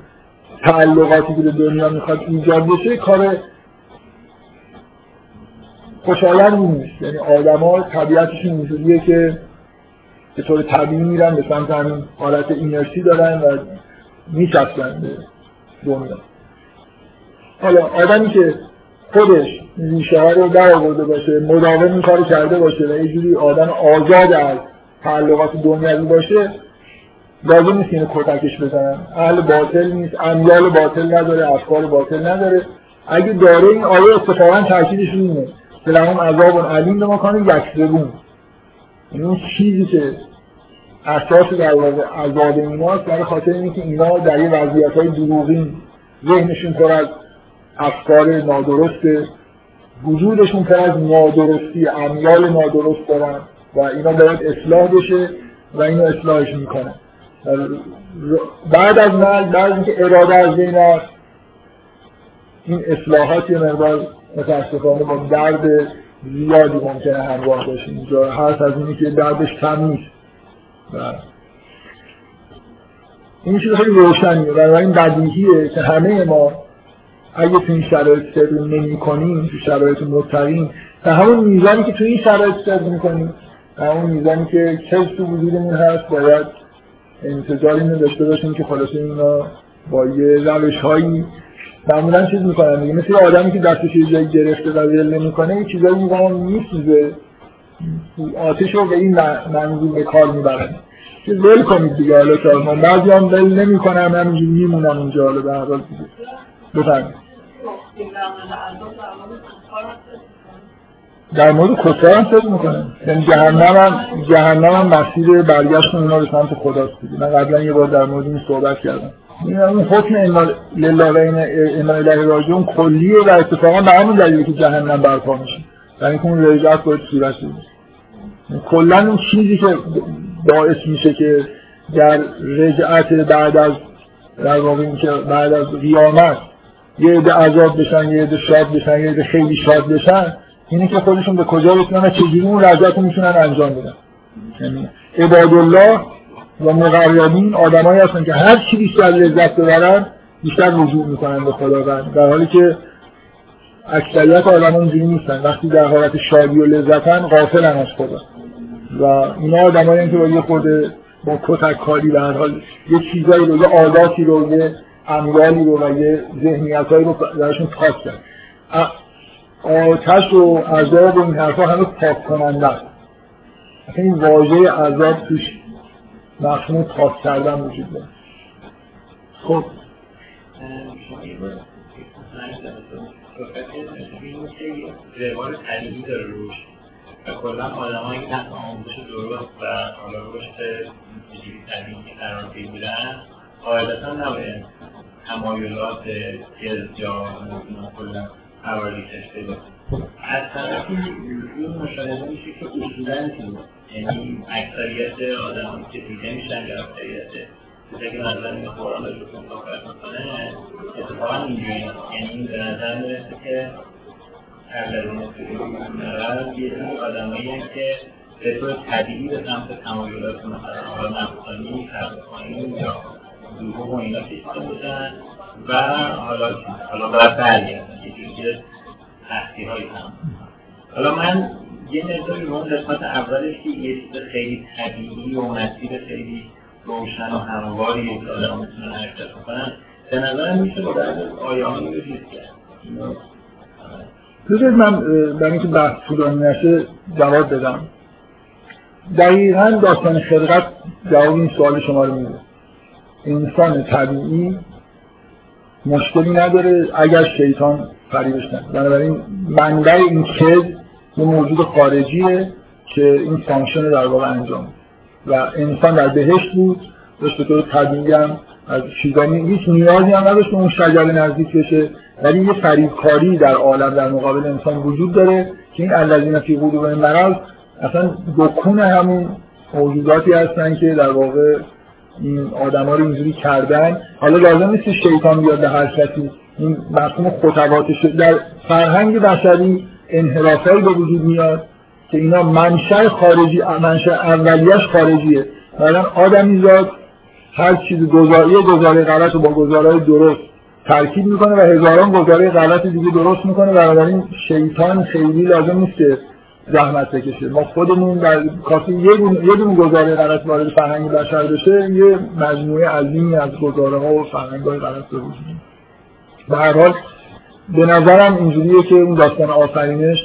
تعلقاتی که به دنیا می‌خواد ایجاد بشه کار خوشایند نیست. یعنی آدما طبیعتشون اینجوریه که به طور طبیعی میرن به سمت همین حالت اینرسی دارن و میچسبن به دنیا. حالا آدمی که خودش ریشه ها رو در آورده باشه مداوم این کار کرده باشه و یه آدم آزاد از تعلقات دنیوی باشه لازم نیست اینو کتکش بزنن. اهل باطل نیست امیال باطل نداره افکار باطل نداره. اگه داره این آیه اتفاقا تاکیدش اینه. لهم عذاب علیم به مکان یکذبون این چیزی که اساس در عذاب ایناست برای خاطر اینکه اینا در یه وضعیت های دروغین ذهنشون پر از افکار نادرسته وجودشون پر از نادرستی امیال نادرست دارن و اینا باید اصلاح بشه و اینو اصلاحش می‌کنن. بعد از مرگ بعد اینکه اراده از بین این اصلاحات یه مقدار متاسفانه با درد زیادی ممکنه همراه باشه اینجا هست از اینی که دردش کم نیست این چیز خیلی روشنیه. این بدیهیه که همه ما اگه تو این شرایط صدق نمی کنیم تو شرایط متقین به همون میزانی که تو این شرایط صدق می‌کنیم به همون میزانی که کس تو وجودمون هست باید انتظار اینو داشته باشیم که خلاصه اینا با یه روش هایی معمولا چیز می‌کنن دیگه. مثل آدمی که دستش یه جایی گرفته و ول نمی‌کنه یه چیزایی میگم میسوزه. آتش رو به این منظور به کار می‌برن. که ول کنید دیگه حالا سازمان بعضی هم ول نمی‌کنم همینجوری میمونم اونجا حالا به هر حال بفرمایید. در مورد کفار هم فکر می‌کنه یعنی جهنم هم جهنم هم مسیر برگشت اونا به سمت خداست دیگه. من قبلا یه بار در مورد این صحبت کردم. این اون حکم لله و اینا اله راجعون کلیه و اتفاقا به همین دلیلی که جهنم برپا میشه. در اینکه اون رجعت باید صورت بده کلا اون چیزی که باعث میشه که در رجعت بعد از در واقع اینکه بعد از قیامت یه عده عذاب بشن یه عده شاد بشن یه عده خیلی شاد بشن اینه که خودشون به کجا رسیدن و چجوری اون رجعت می‌تونن انجام بدن. یعنی عبادالله و مقربین آدمایی هستن که هر چی بیشتر لذت ببرن بیشتر رجوع می‌کنن به خداوند. در حالی که اکثریت آدم اونجوری نیستن. وقتی در حالت شادی و لذتن غافلن از خدا. و اینا آدمایی که با یه خورده با کتک کاری به هر حال یه چیزایی رو یه عاداتی رو یه اموالی رو و یه ذهنیتایی رو درشون پاک کرد آتش و عذاب و این حرفا همه پاک کننده است. این واژه عذاب توش مفهوم پاک کردن وجود داره. خب. روال طبیعی داره روش و کلا آدم هایی که تحت آموزش درست و حالا رشد طبیعی قرار بگیرن قاعدتا نباید تمایلات یا کلا حوالیتش پیدا از طرفی این مشاهده میشه که اصولا یعنی اکثریت آدم که دیده میشن یا اکثریت چیزی که نظر این قرآن رو بکن صحبت می‌کنه اتفاقا اینجوری یعنی این به نظر می‌رسه که اولین نرد یه سری آدمایی که به طور طبیعی به سمت تمایلات مثلا حالا نفسانی، خرفانی یا دروغ و اینا کشیده بودن و حالا حالا باید برگردن. یه جوری تحصیل های هم حالا من یه مقداری اون قسمت اولش که یه چیز خیلی طبیعی و مسیر خیلی روشن و همواری که آدم می‌تونن حرکت کنن به نظرم میشه با بعد آیانی رو حس کرد. من برای اینکه بحث طولانی نشه جواب بدم. دقیقا داستان خلقت جواب این سوال شما رو میده. انسان طبیعی مشکلی نداره اگر شیطان فریبش نده بنابراین منبع این کذب یه موجود خارجیه که این فانکشن در واقع انجام و انسان در بهشت بود داشت به طور طبیعی هم از چیزانی هیچ نیازی هم نداشت اون شجره نزدیک بشه. ولی یه فریبکاری در عالم در مقابل انسان وجود داره که این الذین فی قلوبهم مرض اصلا دکون همون موجوداتی هستن که در واقع این آدما رو اینجوری کردن. حالا لازم نیست شیطان بیاد به هر کسی. این مفهوم خطوات در فرهنگ بشری انحرافایی به وجود میاد که اینا منشأ خارجی منشأ اولیش خارجیه. مثلا آدمی زاد هر چیز گزاری گزاره غلط رو با گزارهای درست ترکیب می‌کنه و هزاران گزاره غلط دیگه درست می‌کنه. بنابراین شیطان خیلی لازم نیست که زحمت بکشه. ما خودمون در کافی یه دونه گزاره غلط وارد فرهنگ بشر بشه یه مجموعه عظیمی از گزاره ها و فرهنگ های غلط به وجود به هر حال به نظرم اینجوریه که اون داستان آفرینش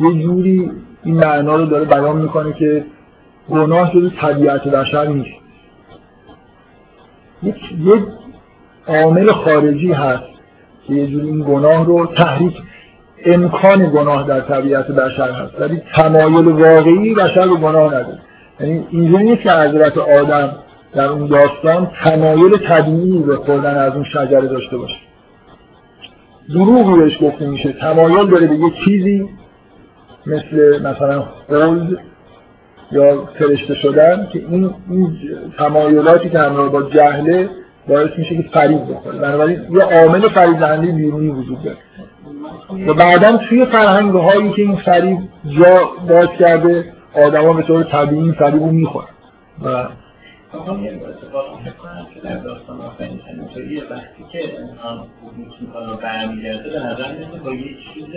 یه جوری این معنا رو داره بیان می‌کنه که گناه جزو طبیعت بشر نیست. یک عامل خارجی هست که یه جوری این گناه رو تحریک امکان گناه در طبیعت بشر هست. ولی تمایل واقعی بشر به گناه نداره. یعنی اینجوری نیست که حضرت آدم در اون داستان تمایل طبیعی به خوردن از اون شجره داشته باشه. دروغی بهش گفته میشه. تمایل داره به یه چیزی مثل مثلا قلد یا فرشته شدن که این, این تمایلاتی که همراه با جهله باعث میشه که فریب بخوره. بنابراین یه عامل فریب دهنده بیرونی وجود داره. و بعدا توی فرهنگ هایی که این فریب جا باز کرده آدما به طور طبیعی این فریب رو می‌خورن. و می‌خوام یه اتفاق می‌کنم که در داستان آفرین همینطوری وقتی که انسان وجود می‌کنه و برمیگرده به نظر میسه با یه چیز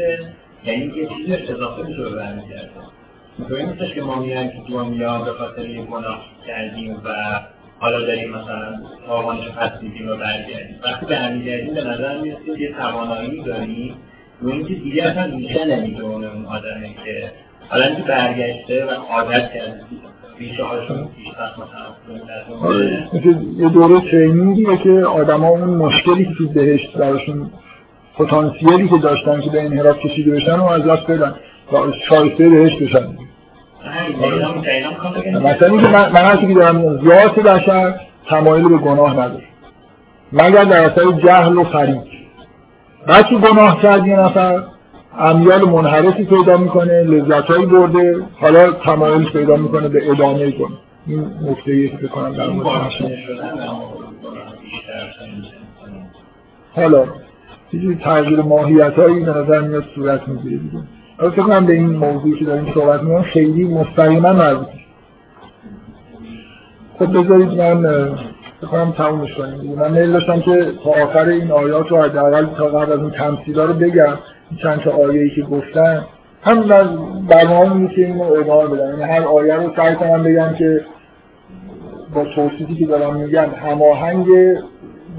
یعنی یه چیز اضافه میشه به برمیگرده. اینطوری نیستش که ما میایم تو دنیا به خاطر یه گناه کردیم و حالا داریم مثلا تاوانش پس میدیم و برگردیم وقتی برمیگردیم به نظر می‌رسه یه توانایی داریم. و اینکه دیگه اصلا ریشه نمیده اون آدمه که حالا اینکه برگشته و عادت کرده. یه دوره ترینینگیه که آدما اون مشکلی که تو بهشت براشون پتانسیلی که داشتن که به انحراف کشیده بشن و از دست بدن و شایسته بهشت بشن. مثلا اینکه من, هستی که دارم ذات بشر تمایل به گناه نداره مگر در اثر جهل و فریب. وقتی گناه کرد یه نفر امیال منحرفی پیدا می‌کنه لذتهایی برده حالا تمایل پیدا می‌کنه به ادامه کنه این نکته ای که بکنم در مورد حالا یه تغییر ماهیت هایی به نظر میاد صورت می‌گیره دیگه. فکر کنم به این موضوعی که داریم صحبت می‌کنم خیلی مستقیما مربوط خب بذارید من فکر کنم تمومش کنیم. من میل داشتم که تا آخر این آیات رو حداقل تا قبل از این تمثیلا رو بگم. چند تا آیه‌ای که گفتن. هم در برنامه که اینو ادامه بدم یعنی هر آیه رو سعی کنم بگم که با توصیفی که دارم میگم هماهنگ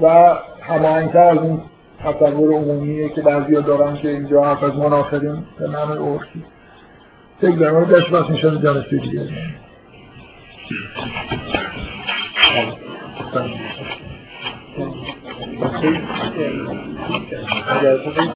و هماهنگتر از این تصور عمومیه که بعضیا دارن که اینجا حرف از منافقین به معنی عرفی. فکر دارم رو داشت باز میشن جلسه دیگه. Thank you.